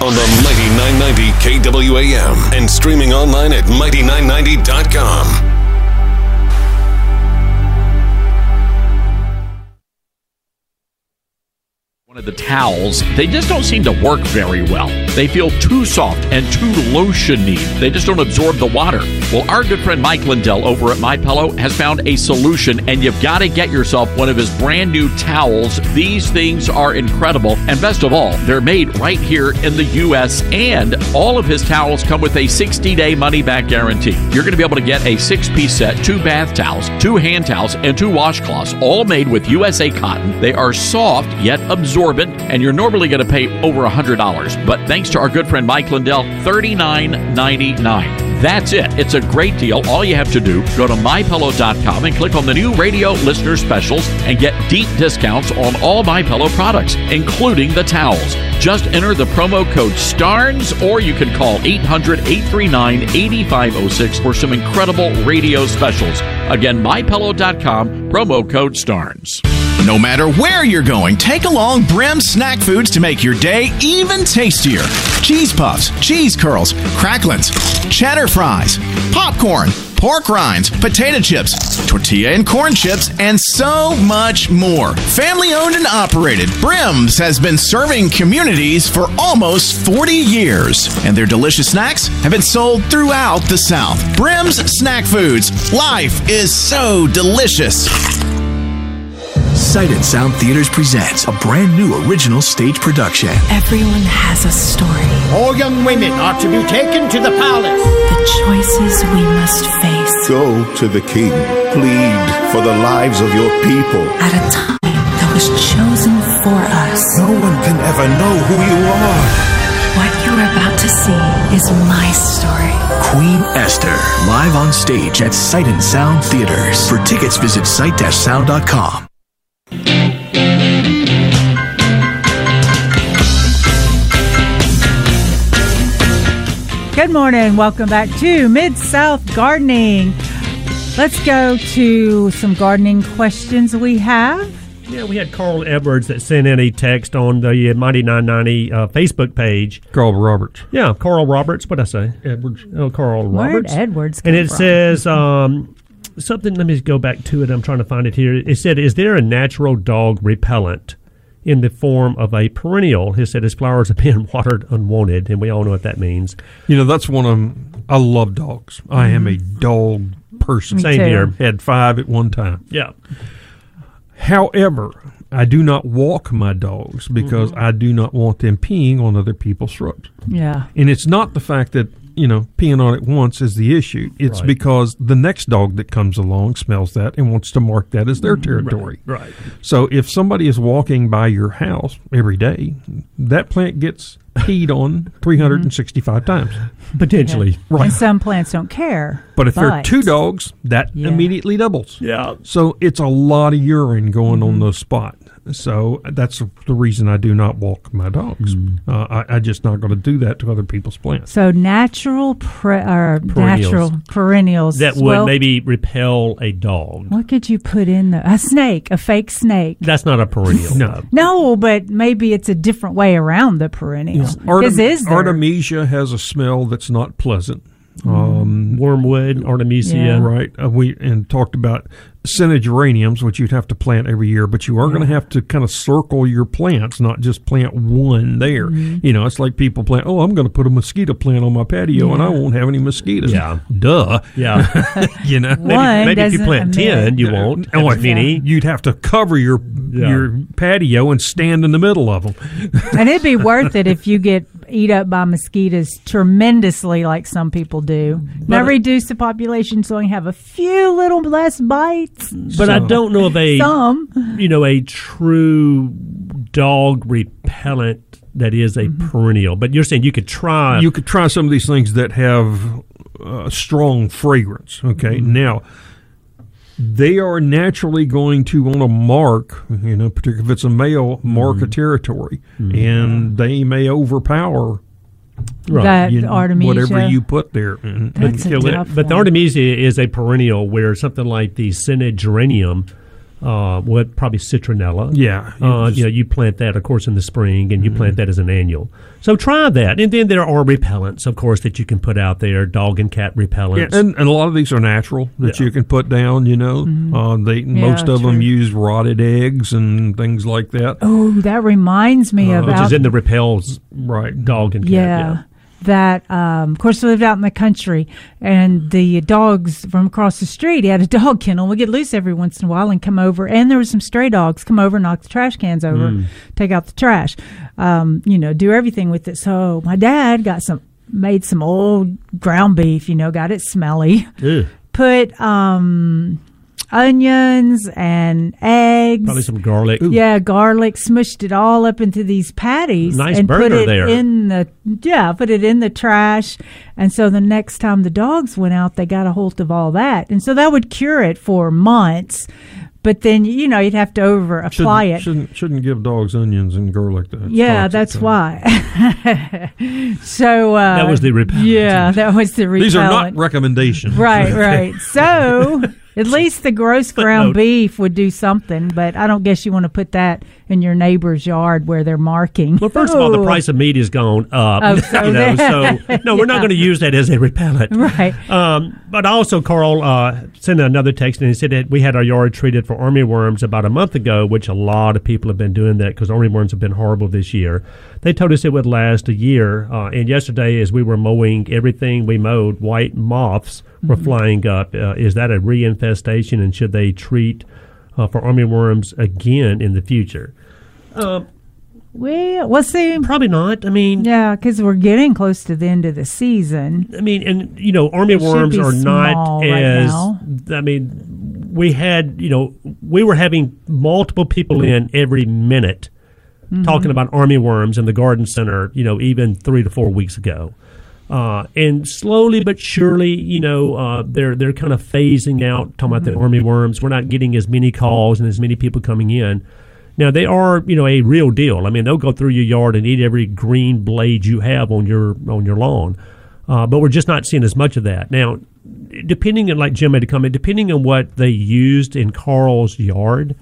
On the Mighty 990 KWAM and streaming online at Mighty990.com. of the towels, they just don't seem to work very well. They feel too soft and too lotiony. They just don't absorb the water. Well, our good friend Mike Lindell over at My Pillow has found a solution, and you've got to get yourself one of his brand new towels. These things are incredible, and best of all, they're made right here in the U.S. And all of his towels come with a 60-day money-back guarantee. You're going to be able to get a six-piece set, two bath towels, two hand towels, and two washcloths, all made with USA cotton. They are soft yet absorbent, and you're normally going to pay over $100. But thanks to our good friend Mike Lindell, $39.99. That's it. It's a great deal. All you have to do, go to mypillow.com and click on the new radio listener specials and get deep discounts on all MyPillow products, including the towels. Just enter the promo code STARNES or you can call 800 839 8506 for some incredible radio specials. Again, mypillow.com, promo code STARNES. No matter where you're going, take along Brim snack foods to make your day even tastier. Cheese puffs, cheese curls, cracklins, cheddar fries, popcorn, pork rinds, potato chips, tortilla and corn chips, and so much more. Family owned and operated, Brim's has been serving communities for almost 40 years, and their delicious snacks have been sold throughout the South. Brim's Snack Foods. Life is so delicious. Sight and Sound Theaters presents a brand new original stage production. Everyone has a story. All young women are to be taken to the palace. The choices we must face. Go to the king. Plead for the lives of your people. At a time that was chosen for us. No one can ever know who you are. What you're about to see is my story. Queen Esther, live on stage at Sight and Sound Theaters. For tickets, visit sight-sound.com. Good morning. Welcome back to Mid South Gardening. Let's go to some gardening questions we have. Yeah, we had Carl Edwards that sent in a text on the Mighty 990 uh, Facebook page. Carl Roberts. Yeah, Carl Roberts. What'd I say? Edwards. Oh, Carl Where'd Roberts. Edwards And it from? says um, something. Let me go back to it. I'm trying to find it here. It said, "Is there a natural dog repellent in the form of a perennial?" He said his flowers are being watered unwanted, and we all know what that means. You know, that's one of I love dogs. I am a mm-hmm. dog person. Me Same too. here. Had five at one time. Yeah. However, I do not walk my dogs because mm-hmm. I do not want them peeing on other people's shrubs. Yeah. And it's not the fact that, you know, peeing on it once is the issue. It's Right. because the next dog that comes along smells that and wants to mark that as their territory. Right. So if somebody is walking by your house every day, that plant gets peed on 365 times. Potentially. Right. And some plants don't care. But if there are two dogs, that Yeah. immediately doubles. Yeah. So it's a lot of urine going on mm-hmm. the spot. So that's the reason I do not walk my dogs. Uh, I, I just not going to do that to other people's plants. So natural pre- or Perennials. natural perennials That would Well, maybe repel a dog. What could you put in the a snake, a fake snake? That's not a perennial. No. No, but maybe it's a different way around the perennial. Artem- is there? Artemisia has a smell that's not pleasant. Um, Wormwood, Artemisia. Yeah. Right. Uh, we and talked about scented geraniums, which you'd have to plant every year, but you are going to have to kind of circle your plants, not just plant one there. Mm-hmm. You know, it's like people plant. Oh, I'm going to put a mosquito plant on my patio, and I won't have any mosquitoes. Yeah. Duh. Yeah. you know. One maybe if you plant 10, you won't. Oh, have as many. You'd have to cover your Yeah. your patio and stand in the middle of them. and it'd be worth it if you get eat up by mosquitoes tremendously, like some people do. Now reduce the population so you have a few little less bites. But I don't know of a Some. you know a true dog repellent that is a Mm-hmm. perennial. But you're saying you could try. you could try some of these things that have uh, strong fragrance. Okay, Mm-hmm. now they are naturally going to want to mark, you know, particularly if it's a male, mark Mm-hmm. a territory, and they may overpower That you Artemisia. whatever you put there mm-hmm, and That's a kill it. tough but the. Artemisia is a perennial where something like the scented geranium, uh, what probably citronella. Yeah, you uh, just- you know, you plant that, of course, in the spring, and you Mm-hmm. plant that as an annual. So try that, and then there are repellents, of course, that you can put out there, dog and cat repellents. Yeah, and, and a lot of these are natural that Yeah. you can put down. You know, uh, they most of them use rotted eggs and things like that. Oh, that reminds me Uh, which about is in the repels right dog and cat. yeah. That, um, of course, we lived out in the country, and the dogs from across the street. He had a dog kennel. We get loose every once in a while and come over, and there was some stray dogs come over, knock the trash cans over, Mm. take out the trash, um, you know, do everything with it. So my dad got some, made some old ground beef, you know, got it smelly, Ugh. put um, onions and eggs, Probably some garlic. yeah, garlic, smushed it all up into these patties Nice and put burger it there. in the yeah, put it in the trash. And so the next time the dogs went out, they got a hold of all that. And so that would cure it for months. But then you know, you'd have to over apply shouldn't, it. Shouldn't shouldn't give dogs onions and garlic. That's yeah, toxic, that's so. why. so uh, That was the repellent. Yeah, that was the repellent. These are not recommendations. Right, right. So At least the gross ground beef would do something, but I don't guess you want to put that in your neighbor's yard where they're marking. Well, first of all, the price of meat has gone up. Oh, so you know, so no, we're not going to use that as a repellent, Right. Um, but also, Carl uh, sent another text and he said that we had our yard treated for army worms about a month ago, which a lot of people have been doing that because army worms have been horrible this year. They told us it would last a year, uh, and yesterday, as we were mowing everything we mowed, white moths were Mm-hmm. flying up. Uh, is that a reinfestation, and should they treat uh, for army worms again in the future? Uh, well, we'll see. Probably not. I mean, yeah, because we're getting close to the end of the season. I mean, and you know, army worms are not right as. I mean, we had you know we were having multiple people in every minute Mhm. talking about army worms in the garden center. You know, even three to four weeks ago. Uh, and slowly but surely, you know, uh, they're they're kind of phasing out. Talking about the army worms, we're not getting as many calls and as many people coming in. Now they are, you know, a real deal. I mean, they'll go through your yard and eat every green blade you have on your on your lawn. Uh, but we're just not seeing as much of that now. Depending on, like Jim made a comment, depending on what they used in Carl's yard,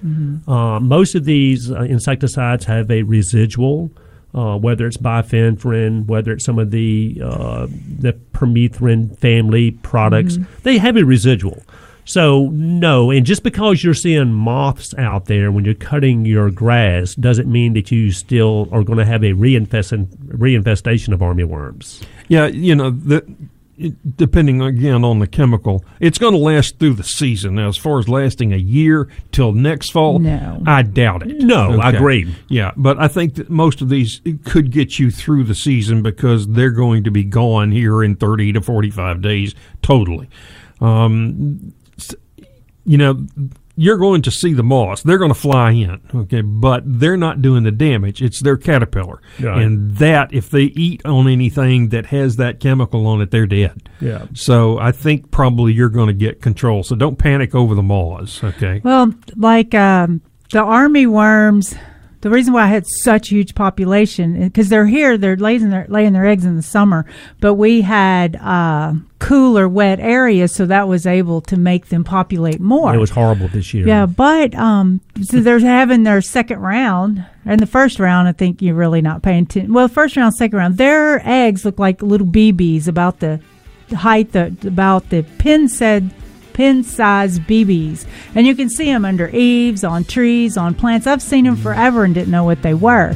uh, most of these uh, insecticides have a residual. Uh, whether it's bifenthrin, whether it's some of the uh, the permethrin family products, Mhm. they have a residual. So no, and just because you're seeing moths out there when you're cutting your grass doesn't mean that you still are going to have a reinfestation reinfestation of army worms. Yeah, you know, the, depending again on the chemical, it's going to last through the season. Now, as far as lasting a year till next fall, No. I doubt it. No, I agree. Yeah, but I think that most of these could get you through the season because they're going to be gone here in 30 to 45 days totally. Um, s- you know, you're going to see the moths. They're going to fly in, okay, but they're not doing the damage. It's their caterpillar. Right. And that, if they eat on anything that has that chemical on it, they're dead. Yeah. So I think probably you're going to get control. So don't panic over the moths, okay? Well, like um, the army worms, the reason why I had such a huge population because they're here, they're laying their laying their eggs in the summer, but we had uh, cooler, wet areas, so that was able to make them populate more. It was horrible this year. Yeah, but um, so they're having their second round. And the first round, I think you're really not paying attention. Well, first round, second round, their eggs look like little BBs about the height, the, about the pin said pin sized BBs. And you can see them under eaves, on trees, on plants. I've seen them forever and didn't know what they were.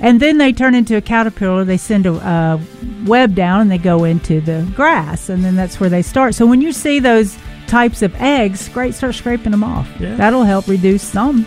And then they turn into a caterpillar. They send a uh, web down and they go into the grass. And then that's where they start. So when you see those types of eggs, great, start scraping them off. Yeah. That'll help reduce some.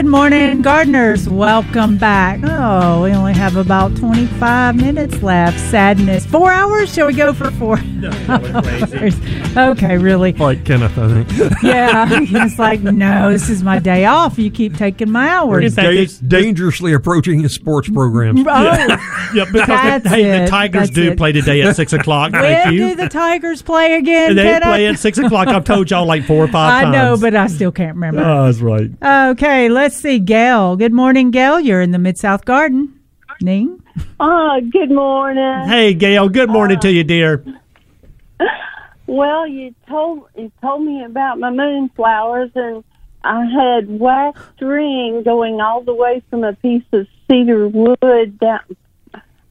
Good morning, gardeners. Welcome back. Oh, we only have about 25 minutes left. Sadness. Four hours? Shall we go for four hours? Okay, really. Like Kenneth, I think. Yeah. It's like, no, this is my day off. You keep taking my hours. Da- dangerously approaching his sports programs. Oh, Yeah, because That's the, hey, the. Tigers That's do it. play today at six o'clock. when Thank do the Tigers play again? they Kenneth? play at six o'clock. I've told y'all like four or five I times. I know, but I still can't remember. Oh, that's right. Okay, let's see. Gail. Good morning, Gail. You're in the Mid South Garden. Ning. Oh, good morning. Hey, Gail. Good morning to you, dear. Well, you told you told me about my moonflowers, and I had wax string going all the way from a piece of cedar wood down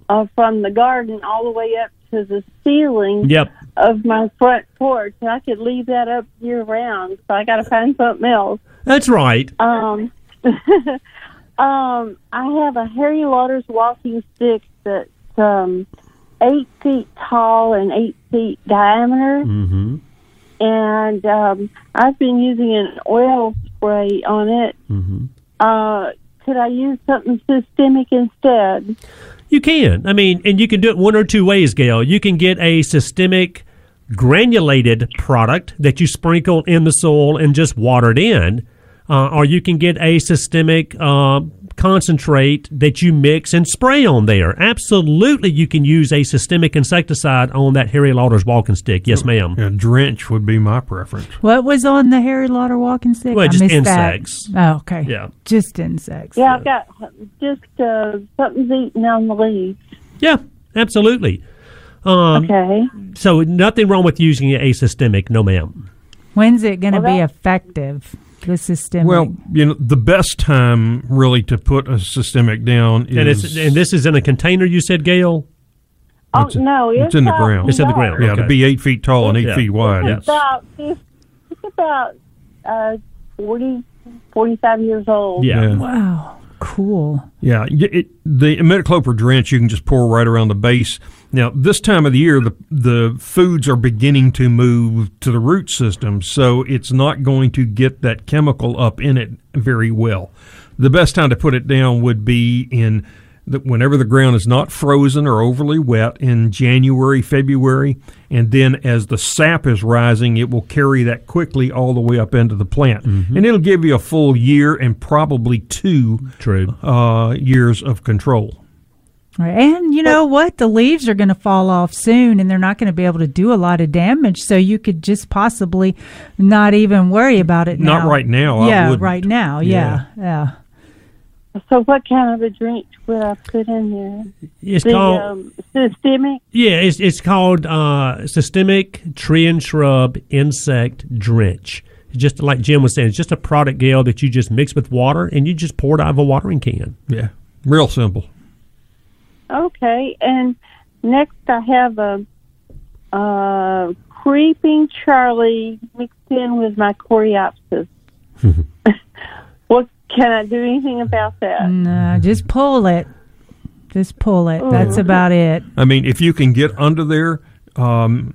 uh, from the garden all the way up to the ceiling Yep. of my front porch. And I could leave that up year round, so I got to find something else. That's right. Um, um, I have a Harry Lauder's walking stick that's um, eight feet tall and eight feet diameter, Mm-hmm. and um, I've been using an oil spray on it. Mm-hmm. Uh, could I use something systemic instead? You can. I mean, and you can do it one or two ways, Gail. You can get a systemic granulated product that you sprinkle in the soil and just water it in, uh, or you can get a systemic uh, concentrate that you mix and spray on there. Absolutely, you can use a systemic insecticide on that Harry Lauder's walking stick. Yes, ma'am. Yeah, drench would be my preference. What was on the Harry Lauder walking stick? Well, I just missed that. insects. Oh, okay. Yeah. Just insects. Yeah, I've got just uh, something's eating on the leaves. Yeah, absolutely. Um, okay. So nothing wrong with using a systemic, no, ma'am. When's it going to Well, be effective? The systemic. Well, you know, the best time really to put a systemic down is And it's and this is in a container. You said, Gail. Oh no, it's, it's in the ground. It's in the ground, Yeah, okay. to be eight feet tall and eight Yeah. feet wide. It's about it's, it's about uh, 40, 45 years old. Yeah. Wow. Cool. Yeah, y- it, the imidacloprid drench you can just pour right around the base. Now, this time of the year, the the foods are beginning to move to the root system, so it's not going to get that chemical up in it very well. The best time to put it down would be in the, whenever the ground is not frozen or overly wet in January, February, and then as the sap is rising, it will carry that quickly all the way up into the plant, and it'll give you a full year and probably two True. uh, years of control. Right. And you know what? The leaves are going to fall off soon and they're not going to be able to do a lot of damage. So you could just possibly not even worry about it Not right now, Yeah, wouldn't. right now. Yeah. Yeah. So what kind of a drink would I put in there? It's the, called- um, systemic. Yeah, it's it's called uh, systemic tree and shrub insect drench. Just like Jim was saying, it's just a product, Gail, that you just mix with water and you just pour it out of a watering can. Yeah, real simple. Okay, and next I have a uh, creeping Charlie mixed in with my coreopsis. what can I do anything about that? No, just pull it. Just pull it. That's Oh. about it. I mean, if you can get under there, um,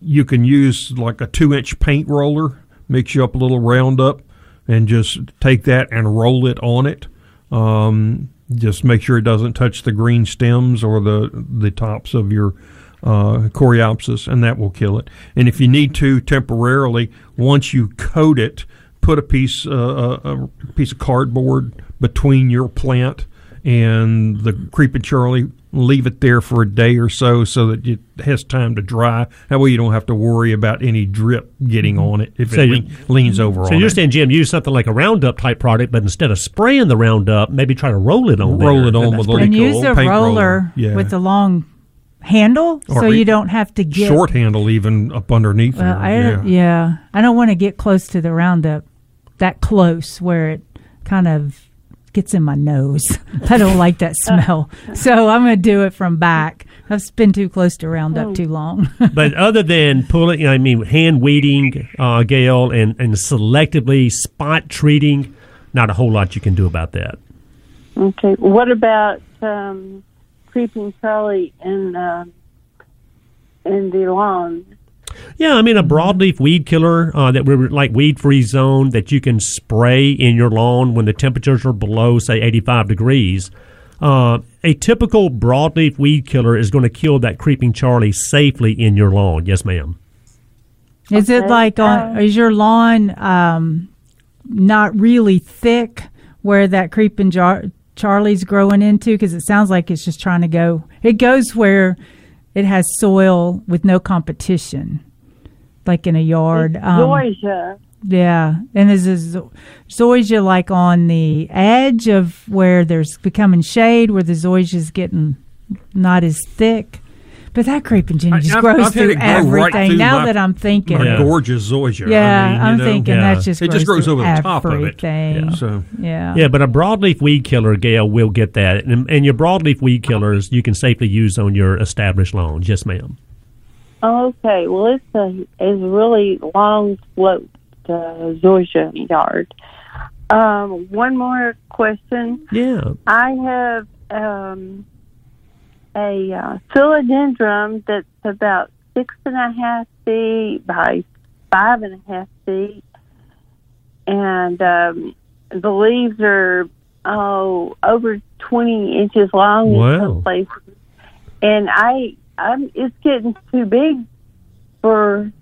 you can use like a two inch paint roller, mix you up a little Roundup, and just take that and roll it on it. Um, just make sure it doesn't touch the green stems or the the tops of your uh, coreopsis, and that will kill it. And if you need to temporarily, once you coat it, put a piece uh, a a piece of cardboard between your plant and the creeping Charlie. Leave it there for a day or so, so that it has time to dry. That way, you don't have to worry about any drip getting on it if So it you- leans over So on you're it. saying, Jim, use something like a Roundup type product, but instead of spraying the Roundup, maybe try to roll it on Roll there. it on That's with a pretty and use a paint roller, roller. Yeah. with the long handle Or so you don't have to get short handle even up underneath Well, I, yeah. Yeah. I don't want to get close to the Roundup, that close where it kind of gets in my nose. I don't like that smell, so I'm going to do it from back. I've been too close to Roundup too long. but other than pulling, I mean, hand weeding, uh, Gail, and, and selectively spot treating, not a whole lot you can do about that. Okay, what about um, creeping Charlie in um in the lawn? Yeah, I mean a broadleaf weed killer uh, that we're like weed free zone that you can spray in your lawn when the temperatures are below say 85 degrees. Uh, a typical broadleaf weed killer is going to kill that creeping Charlie safely in your lawn. Yes, ma'am. Is it like on? Is your lawn um, not really thick where that creeping jar- Charlie's growing into? Because it sounds like it's just trying to go. It goes where it has soil with no competition, like in a yard. Um, Georgia. yeah, and is this zo- zoysia like on the edge of where there's becoming shade, where the zoysia's getting not as thick? But that creeping Jenny just I've- grows I've through it grow right everything. through now my- that I'm thinking, my gorgeous zoysia. Yeah, I mean, I'm know, thinking Yeah. that just it just grows through over the top of it. everything. So Yeah. Yeah, but a broadleaf weed killer, Gail, will get that. And, and your broadleaf weed killers you can safely use on your established lawns. Yes, ma'am. Okay, well it's a it's a really long sloped uh, Georgia yard. Um, one more question. Yeah. I have um, a uh, philodendron that's about six and a half feet by five and a half feet, and um, the leaves are oh over twenty inches long in some places. And I, I'm it's getting too big for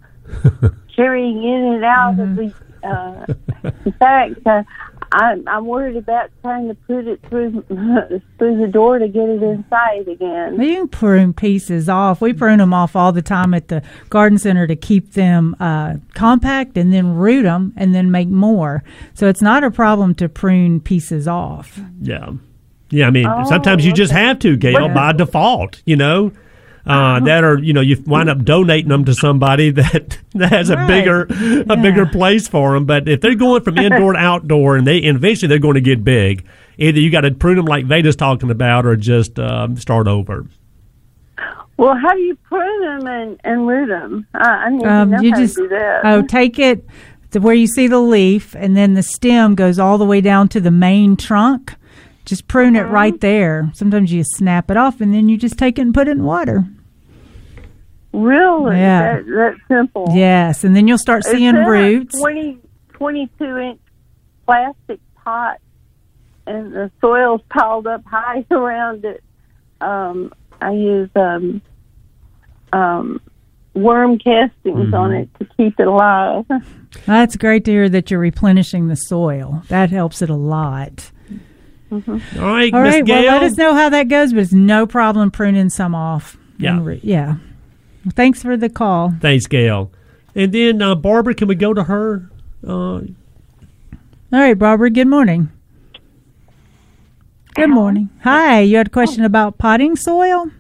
carrying in and out of the. Uh, in fact, uh, I'm I'm worried about trying to put it through through the door to get it inside again. Well, you can prune pieces off. We prune them off all the time at the garden center to keep them uh, compact, and then root them, and then make more. So it's not a problem to prune pieces off. Yeah. Yeah, I mean, Oh, sometimes you just have to, Gail, What- by default, you know? Uh, that are you know you wind up donating them to somebody that, that has a Right. bigger a bigger place for them. But if they're going from indoor to outdoor, and they and eventually they're going to get big, either you got to prune them like Veda's talking about, or just um, start over. Well, how do you prune them and, and root them? Uh, I need to know Um, you how just to do that. oh, take it to where you see the leaf, and then the stem goes all the way down to the main trunk. Just prune Uh-huh. it right there. Sometimes you snap it off, and then you just take it and put it in water. Really? Yeah. That, that's simple. Yes, and then you'll start seeing roots. 20, 22 inch plastic pot, and the soil's piled up high around it. Um, I use um, um, worm castings on Mm-hmm. it to keep it alive. That's great to hear that you're replenishing the soil. That helps it a lot. All right, All Miss right. Gail. Well, let us know how that goes, but it's no problem pruning some off. Yeah. Re- yeah. Well, thanks for the call. Thanks, Gail. And then uh, Barbara, can we go to her? Uh, All right, Barbara. Good morning. Good morning. Hi. You had a question about potting soil?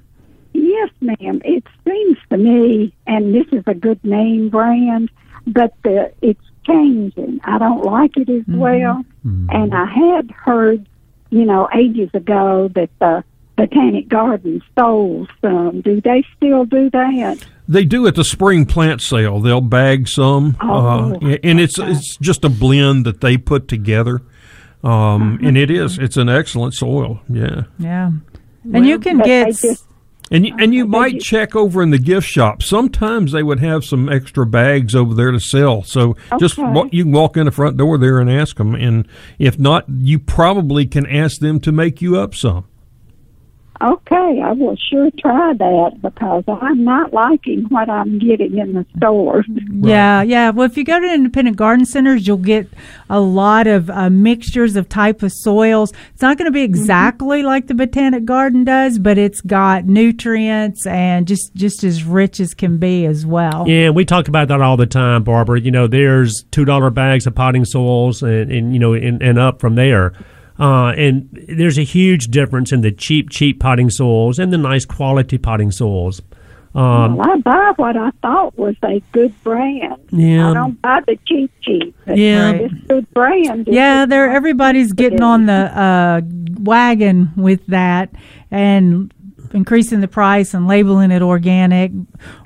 Yes, ma'am. It seems to me, and this is a good name brand, but the, it's changing. I don't like it as well. And I had heard, you know, ages ago that the Botanic Garden stole some. Do they still do that? They do at the spring plant sale. They'll bag some, Oh, uh, and it's it's just a blend that they put together, um, and it is it's an excellent soil. Yeah, Yeah. And you can But they get. just- and you, and you might check over in the gift shop. Sometimes they would have some extra bags over there to sell. So just Okay. wa- you can walk in the front door there and ask them, and if not, you probably can ask them to make you up some. Okay, I will sure try that because I'm not liking what I'm getting in the stores. Yeah, yeah. Well, if you go to independent garden centers, you'll get a lot of uh, mixtures of type of soils. It's not going to be exactly like the botanic garden does, but it's got nutrients and just just as rich as can be as well. Yeah, we talk about that all the time, Barbara. You know, there's two dollar bags of potting soils, and, and you know, and, and up from there. Uh, and there's a huge difference in the cheap, cheap potting soils and the nice quality potting soils. Um, well, I buy what I thought was a good brand. Yeah. I don't buy the cheap cheap. but Yeah. This good brand. is Yeah, they're everybody's getting on the uh, wagon with that and increasing the price and labeling it organic,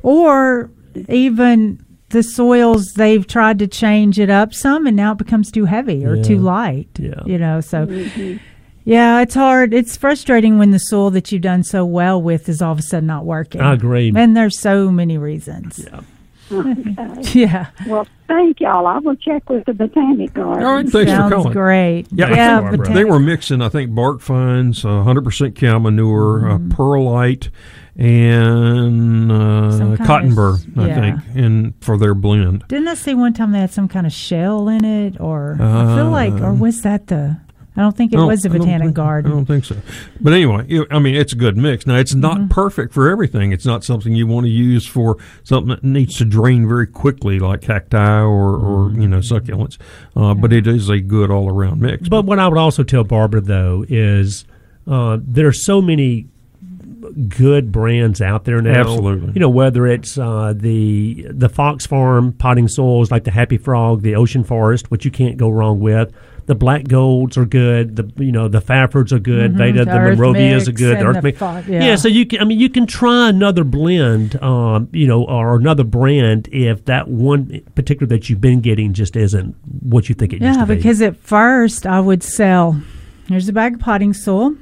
or even the soils they've tried to change it up some, and now it becomes too heavy or too light. Yeah. you know, so. Yeah, it's hard. It's frustrating when the soil that you've done so well with is all of a sudden not working. I agree. And there's so many reasons. Yeah. Okay. Yeah. Well, thank y'all. I will check with the botanic garden. All right, thanks Sounds for calling. great. Yeah, Yeah, I think botanic- they were mixing, I think, bark fines, uh, 100% cow manure, Mm-hmm. uh, perlite, and Some uh, cotton of- burr, I yeah. think, and for their blend. Didn't I see one time they had some kind of shell in it, or I feel like, or Uh, was that the? I don't think it I don't- was the I don't botanic think- garden. I don't think so. But anyway, you- I mean, it's a good mix. Now, it's not Mm-hmm. perfect for everything. It's not something you want to use for something that needs to drain very quickly, like cacti or, or you know, succulents. Uh, But it is a good all around mix. But what I would also tell Barbara though is uh, there are so many good brands out there now. Absolutely. You know whether it's uh, the the Fox Farm potting soils like the Happy Frog, the Ocean Forest, which you can't go wrong with. The black golds are good. The you know the Fafards are good. Mhm. Veda, The the Earth Monrovias are good. and Earth the Mix. Fo- yeah. So you can I mean you can try another blend, um, you know, or another brand if that one particular that you've been getting just isn't what you think it used Yeah, to be. Yeah, because at first I would sell. Here's a bag of potting soil.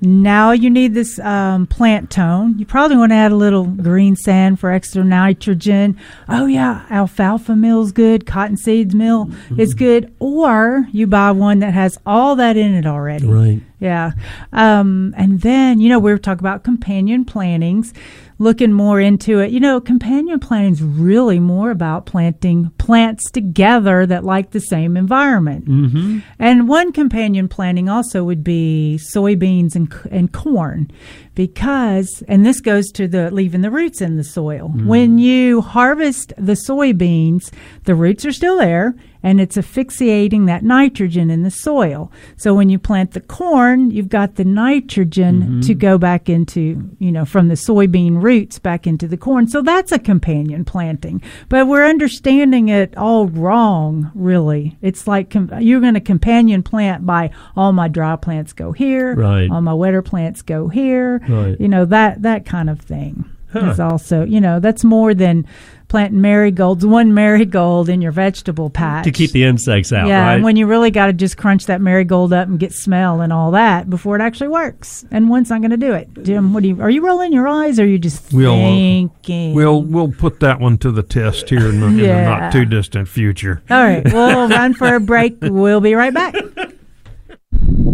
Now you need this um, Plant-tone. You probably want to add a little green sand for extra nitrogen. Oh yeah, alfalfa mill's good. Cottonseeds mill is good. Or you buy one that has all that in it already. Right. Yeah. Um, and then, you know, we were talking about companion plantings. Looking more into it. You know, companion planting is really more about planting plants together that like the same environment. Mm-hmm. And one companion planting also would be soybeans and, and corn because, and this goes to the leaving the roots in the soil. Mm-hmm. When you harvest the soybeans, the roots are still there and it's asphyxiating that nitrogen in the soil. So when you plant the corn, you've got the nitrogen Mm-hmm. to go back into, you know, from the soybean roots back into the corn. So that's a companion planting. But we're understanding it all wrong, really. It's like com- you're going to companion plant by all my dry plants go here, Right. all my wetter plants go here, Right. you know, that, that kind of thing. Huh. Is also, you know, that's more than planting marigolds, one marigold in your vegetable patch To keep the insects out, yeah, right? and when you really got to just crunch that marigold up and get smell and all that before it actually works, and one's not going to do it. Jim, what do you? Are you rolling your eyes, or are you just We'll uh, thinking? we'll we'll put that one to the test here in the, in the not too distant future. all right, we'll run for a break. We'll be right back.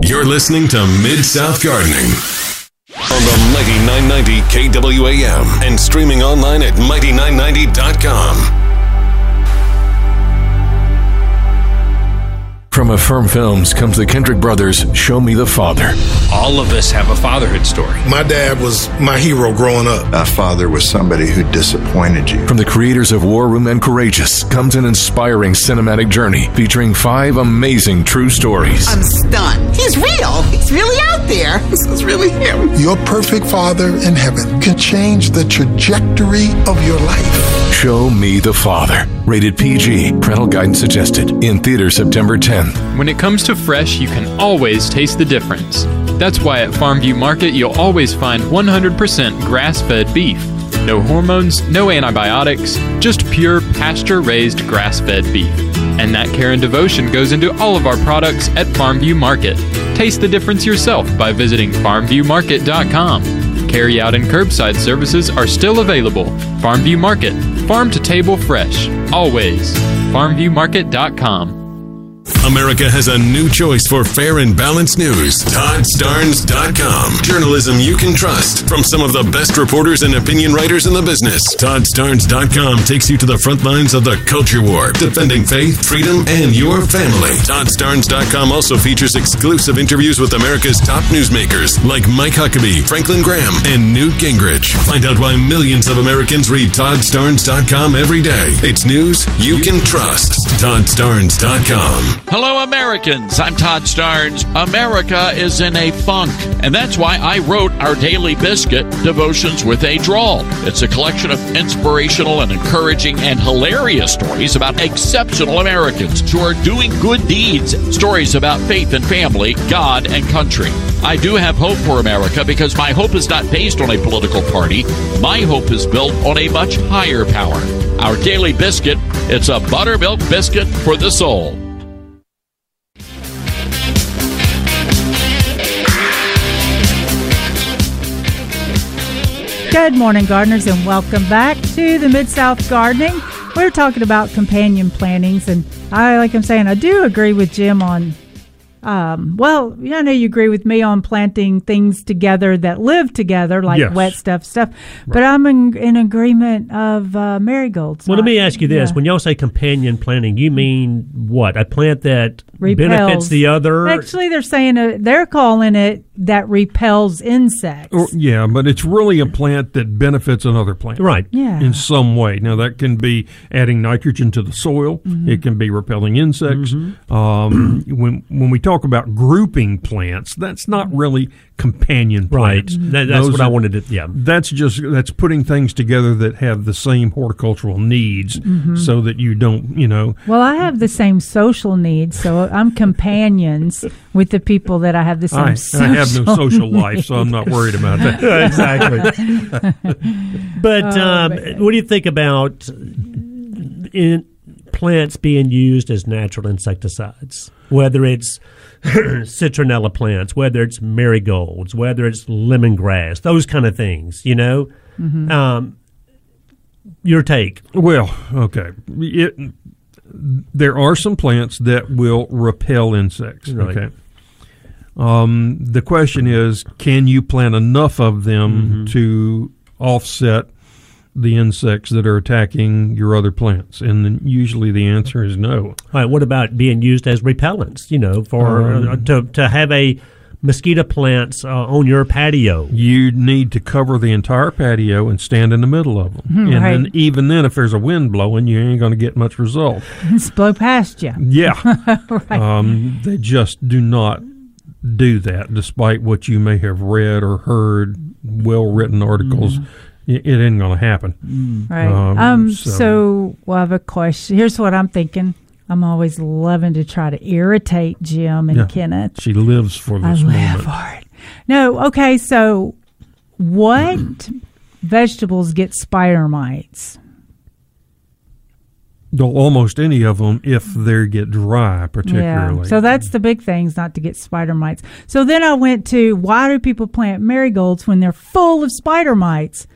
You're listening to Mid South Gardening on the Mighty 990 KWAM and streaming online at mighty990.com. From Affirm Films comes the Kendrick Brothers' Show Me the Father. All of us have a fatherhood story. My dad was my hero growing up. My father was somebody who disappointed you. From the creators of War Room and Courageous comes an inspiring cinematic journey featuring five amazing true stories. I'm stunned. He's real. He's really out there. This is really him. Your perfect father in heaven can change the trajectory of your life. Show Me the Father. Rated PG. Parental guidance suggested. In theaters September 10th. When it comes to fresh, you can always taste the difference. That's why at Farmview Market, you'll always find 100% grass fed beef. No hormones, no antibiotics, just pure pasture raised grass fed beef. And that care and devotion goes into all of our products at Farmview Market. Taste the difference yourself by visiting farmviewmarket.com. Carry out and curbside services are still available. Farmview Market, farm to table fresh, always. FarmviewMarket.com. America has a new choice for fair and balanced news. ToddStarnes.com. Journalism you can trust from some of the best reporters and opinion writers in the business. ToddStarnes.com takes you to the front lines of the culture war, defending faith, freedom, and your family. ToddStarnes.com also features exclusive interviews with America's top newsmakers like Mike Huckabee, Franklin Graham, and Newt Gingrich. Find out why millions of Americans read ToddStarnes.com every day. It's news you can trust. ToddStarnes.com. Hello, Americans. I'm Todd Starnes. America is in a funk, and that's why I wrote our daily biscuit, Devotions with a Drawl. It's a collection of inspirational and encouraging and hilarious stories about exceptional Americans who are doing good deeds, stories about faith and family, God and country. I do have hope for America because my hope is not based on a political party. My hope is built on a much higher power. Our daily biscuit, it's a buttermilk biscuit for the soul. Good morning, gardeners, and welcome back to the Mid South Gardening. We're talking about companion plantings, and I, like I'm saying, I do agree with Jim on. Um, well, yeah, I know you agree with me on planting things together that live together, like Yes. wet stuff, stuff. But I'm in, in agreement of uh, marigolds. Well, let me ask you this: yeah. When y'all say companion planting, you mean what? A plant that Repels. benefits the other? Actually, they're saying uh, they're calling it that repels insects. Or, yeah, but it's really a plant that benefits another plant. Right. Yeah. In some way. Now, that can be adding nitrogen to the soil, Mhm. it can be repelling insects. Mm-hmm. Um, when, when we talk about grouping plants, that's not really companion Right. plants. That- that's Those what I wanted to- yeah. That's just that's putting things together that have the same horticultural needs Mhm. so that you don't, you know, Well, I have the same social needs, so I'm companions with the people that I have the same I, social I have no social life, so I'm not worried about that. exactly. But Oh, um, what do you think about in plants being used as natural insecticides? Whether it's citronella plants, whether it's marigolds, whether it's lemongrass, those kind of things. You know, Mhm. um, your take. Well, okay. It, there are some plants that will repel insects. Right. Okay. Um, the question is, can you plant enough of them Mm-hmm. to offset the insects that are attacking your other plants? And then usually the answer is no. All right. What about being used as repellents? You know, for Um, uh, to to have a mosquito plants uh, on your patio. You need to cover the entire patio and stand in the middle of them. Hmm, and right. then even then, if there's a wind blowing, you ain't going to get much result. It's blow past you. Yeah. um, they just do not do that, despite what you may have read or heard, well written articles. It, it ain't going to happen. Right. Um, Um, so, well, I have a question. Here's what I'm thinking. I'm always loving to try to irritate Jim and yeah, Kenneth. She lives for I this live moment. for it. No, okay, so what vegetables get spider mites? Though almost any of them, if they get dry, particularly. Yeah. So that's the big things not to get spider mites. So then I went to why do people plant marigolds when they're full of spider mites?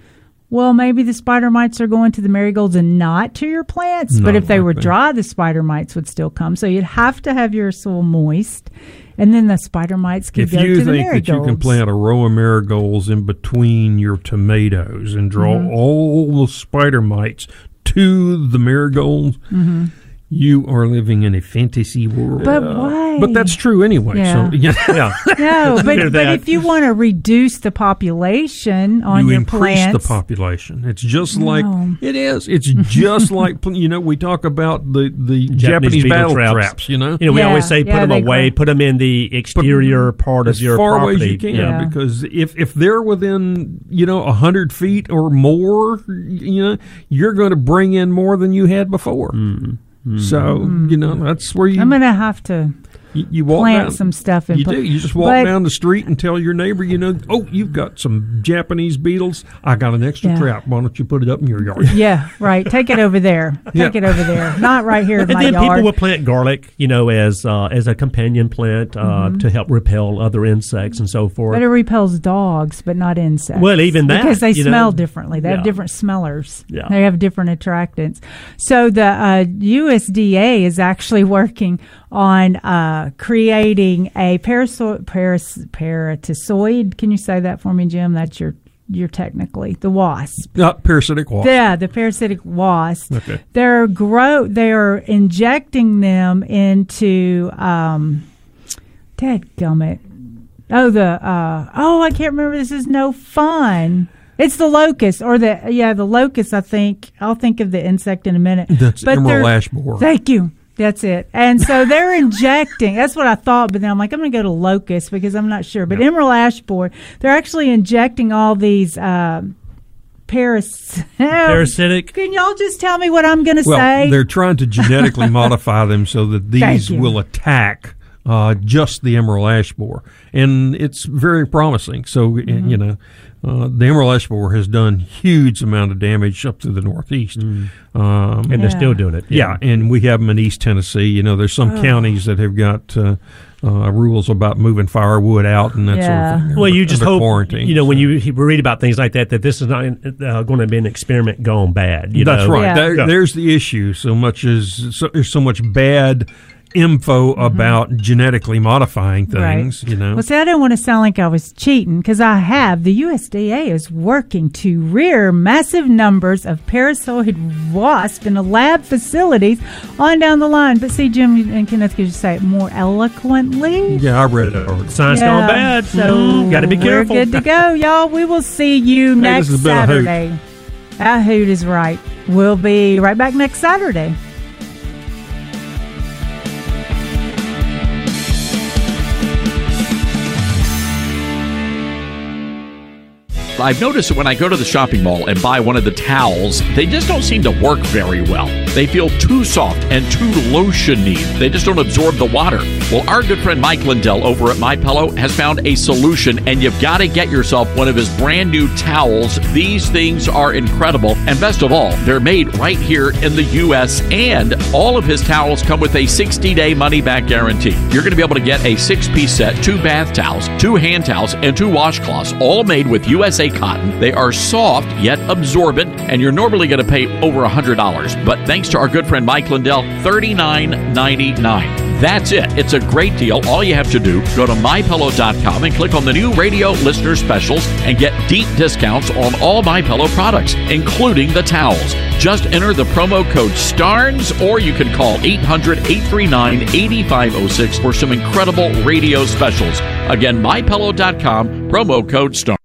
Well, maybe the spider mites are going to the marigolds and not to your plants. but Not if they were dry, the spider mites would still come. So you'd have to have your soil moist, and then the spider mites could if go you to the think that you can plant a row of marigolds in between your tomatoes and draw Mhm. all the spider mites to the marigolds, Mhm. You are living in a fantasy world. But why? But that's true anyway. Yeah. So yeah. no, but, but if you want to reduce the population on you your increase plants, the population. It's just like No. it is. It's just like you know we talk about the the Japanese, beetle battle traps. traps. You know, You know, we always say put them away, grow. put them in the exterior part of as your far property. away as you can Yeah. because if if they're within you know a hundred feet or more you know you're going to bring in more than you had before mm-hmm. So you know mm. that's where you I'm gonna have to you, you walk plant down, some stuff and you put- do you just walk but- down the street and tell your neighbor you know oh you've got some japanese beetles i got an extra Yeah. trap why don't you put it up in your yard Yeah, right. Take it over there. Take Yeah. it over there. Not right here in And my then yard. people will plant garlic, you know, as uh, as a companion plant uh, Mhm. to help repel other insects and so forth. but it repels dogs, but not insects. Well, even that, because they you know. smell differently. They Yeah. have different smellers. Yeah. They have different attractants. So the uh, USDA is actually working on uh, creating a paraso- paras- parasitoid. Can you say that for me, Jim? That's your your technically the wasp. uh, parasitic wasp Yeah, the parasitic wasp. Okay. They're grow. They are injecting them into. Um, Dadgummit. Oh, the. Uh, oh, I can't remember. This is no fun. It's the locust or the yeah the locust. I think I'll think of the insect in a minute. That's emerald ash borer. Thank you. That's it. And so they're injecting. That's what I thought, but then I'm like, I'm going to go to locust because I'm not sure. But emerald ash borer, they're actually injecting all these um, paras- Parasitic. Can y'all just tell me what I'm going to well say? they're trying to genetically modify them so that these will attack uh, just the emerald ash borer, and it's very promising. So Mm-hmm. you know, uh, the emerald ash borer has done huge amount of damage up to the northeast, um, And they're still doing it, Yeah. yeah. and we have them in East Tennessee. You know, there's some Oh. counties that have got. Uh, uh, rules about moving firewood out and that sort of thing. They're Well, you just hope quarantine. you know when you read about things like that that this is not uh, going to be an experiment gone bad. You That's know? right. There- Yeah. There's the issue. So much as so, there's so much bad info mm-hmm. about genetically modifying things. You know, Well, see, I didn't want to sound like I was cheating because I have. The USDA is working to rear massive numbers of parasitoid wasp in the lab facilities on down the line. But see, Jim and Kenneth could just say it more eloquently. yeah, I read it. Science Yeah, gone bad. So mm-hmm. got to be careful. We're good to go, y'all. We will see you Hey, next this has a hoot. Saturday. That hoot is right. We'll be right back next Saturday. I've noticed that when I go to the shopping mall and buy one of the towels, they just don't seem to work very well. They feel too soft and too lotiony. They just don't absorb the water. Well, our good friend Mike Lindell over at My Pillow has found a solution, and you've got to get yourself one of his brand new towels. These things are incredible, and best of all, they're made right here in the U.S. And all of his towels come with a 60-day money-back guarantee. You're going to be able to get a six-piece set, two bath towels, two hand towels, and two washcloths, all made with USA cotton. They are soft yet absorbent, and you're normally going to pay over $100. But thanks to our good friend Mike Lindell, $39.99. That's it. It's a great deal. All you have to do, go to mypillow.com and click on the new radio listener specials and get deep discounts on all MyPillow products, including the towels. Just enter the promo code STARNES or you can call 800 839 8506 for some incredible radio specials. Again, mypillow.com, promo code STARNES.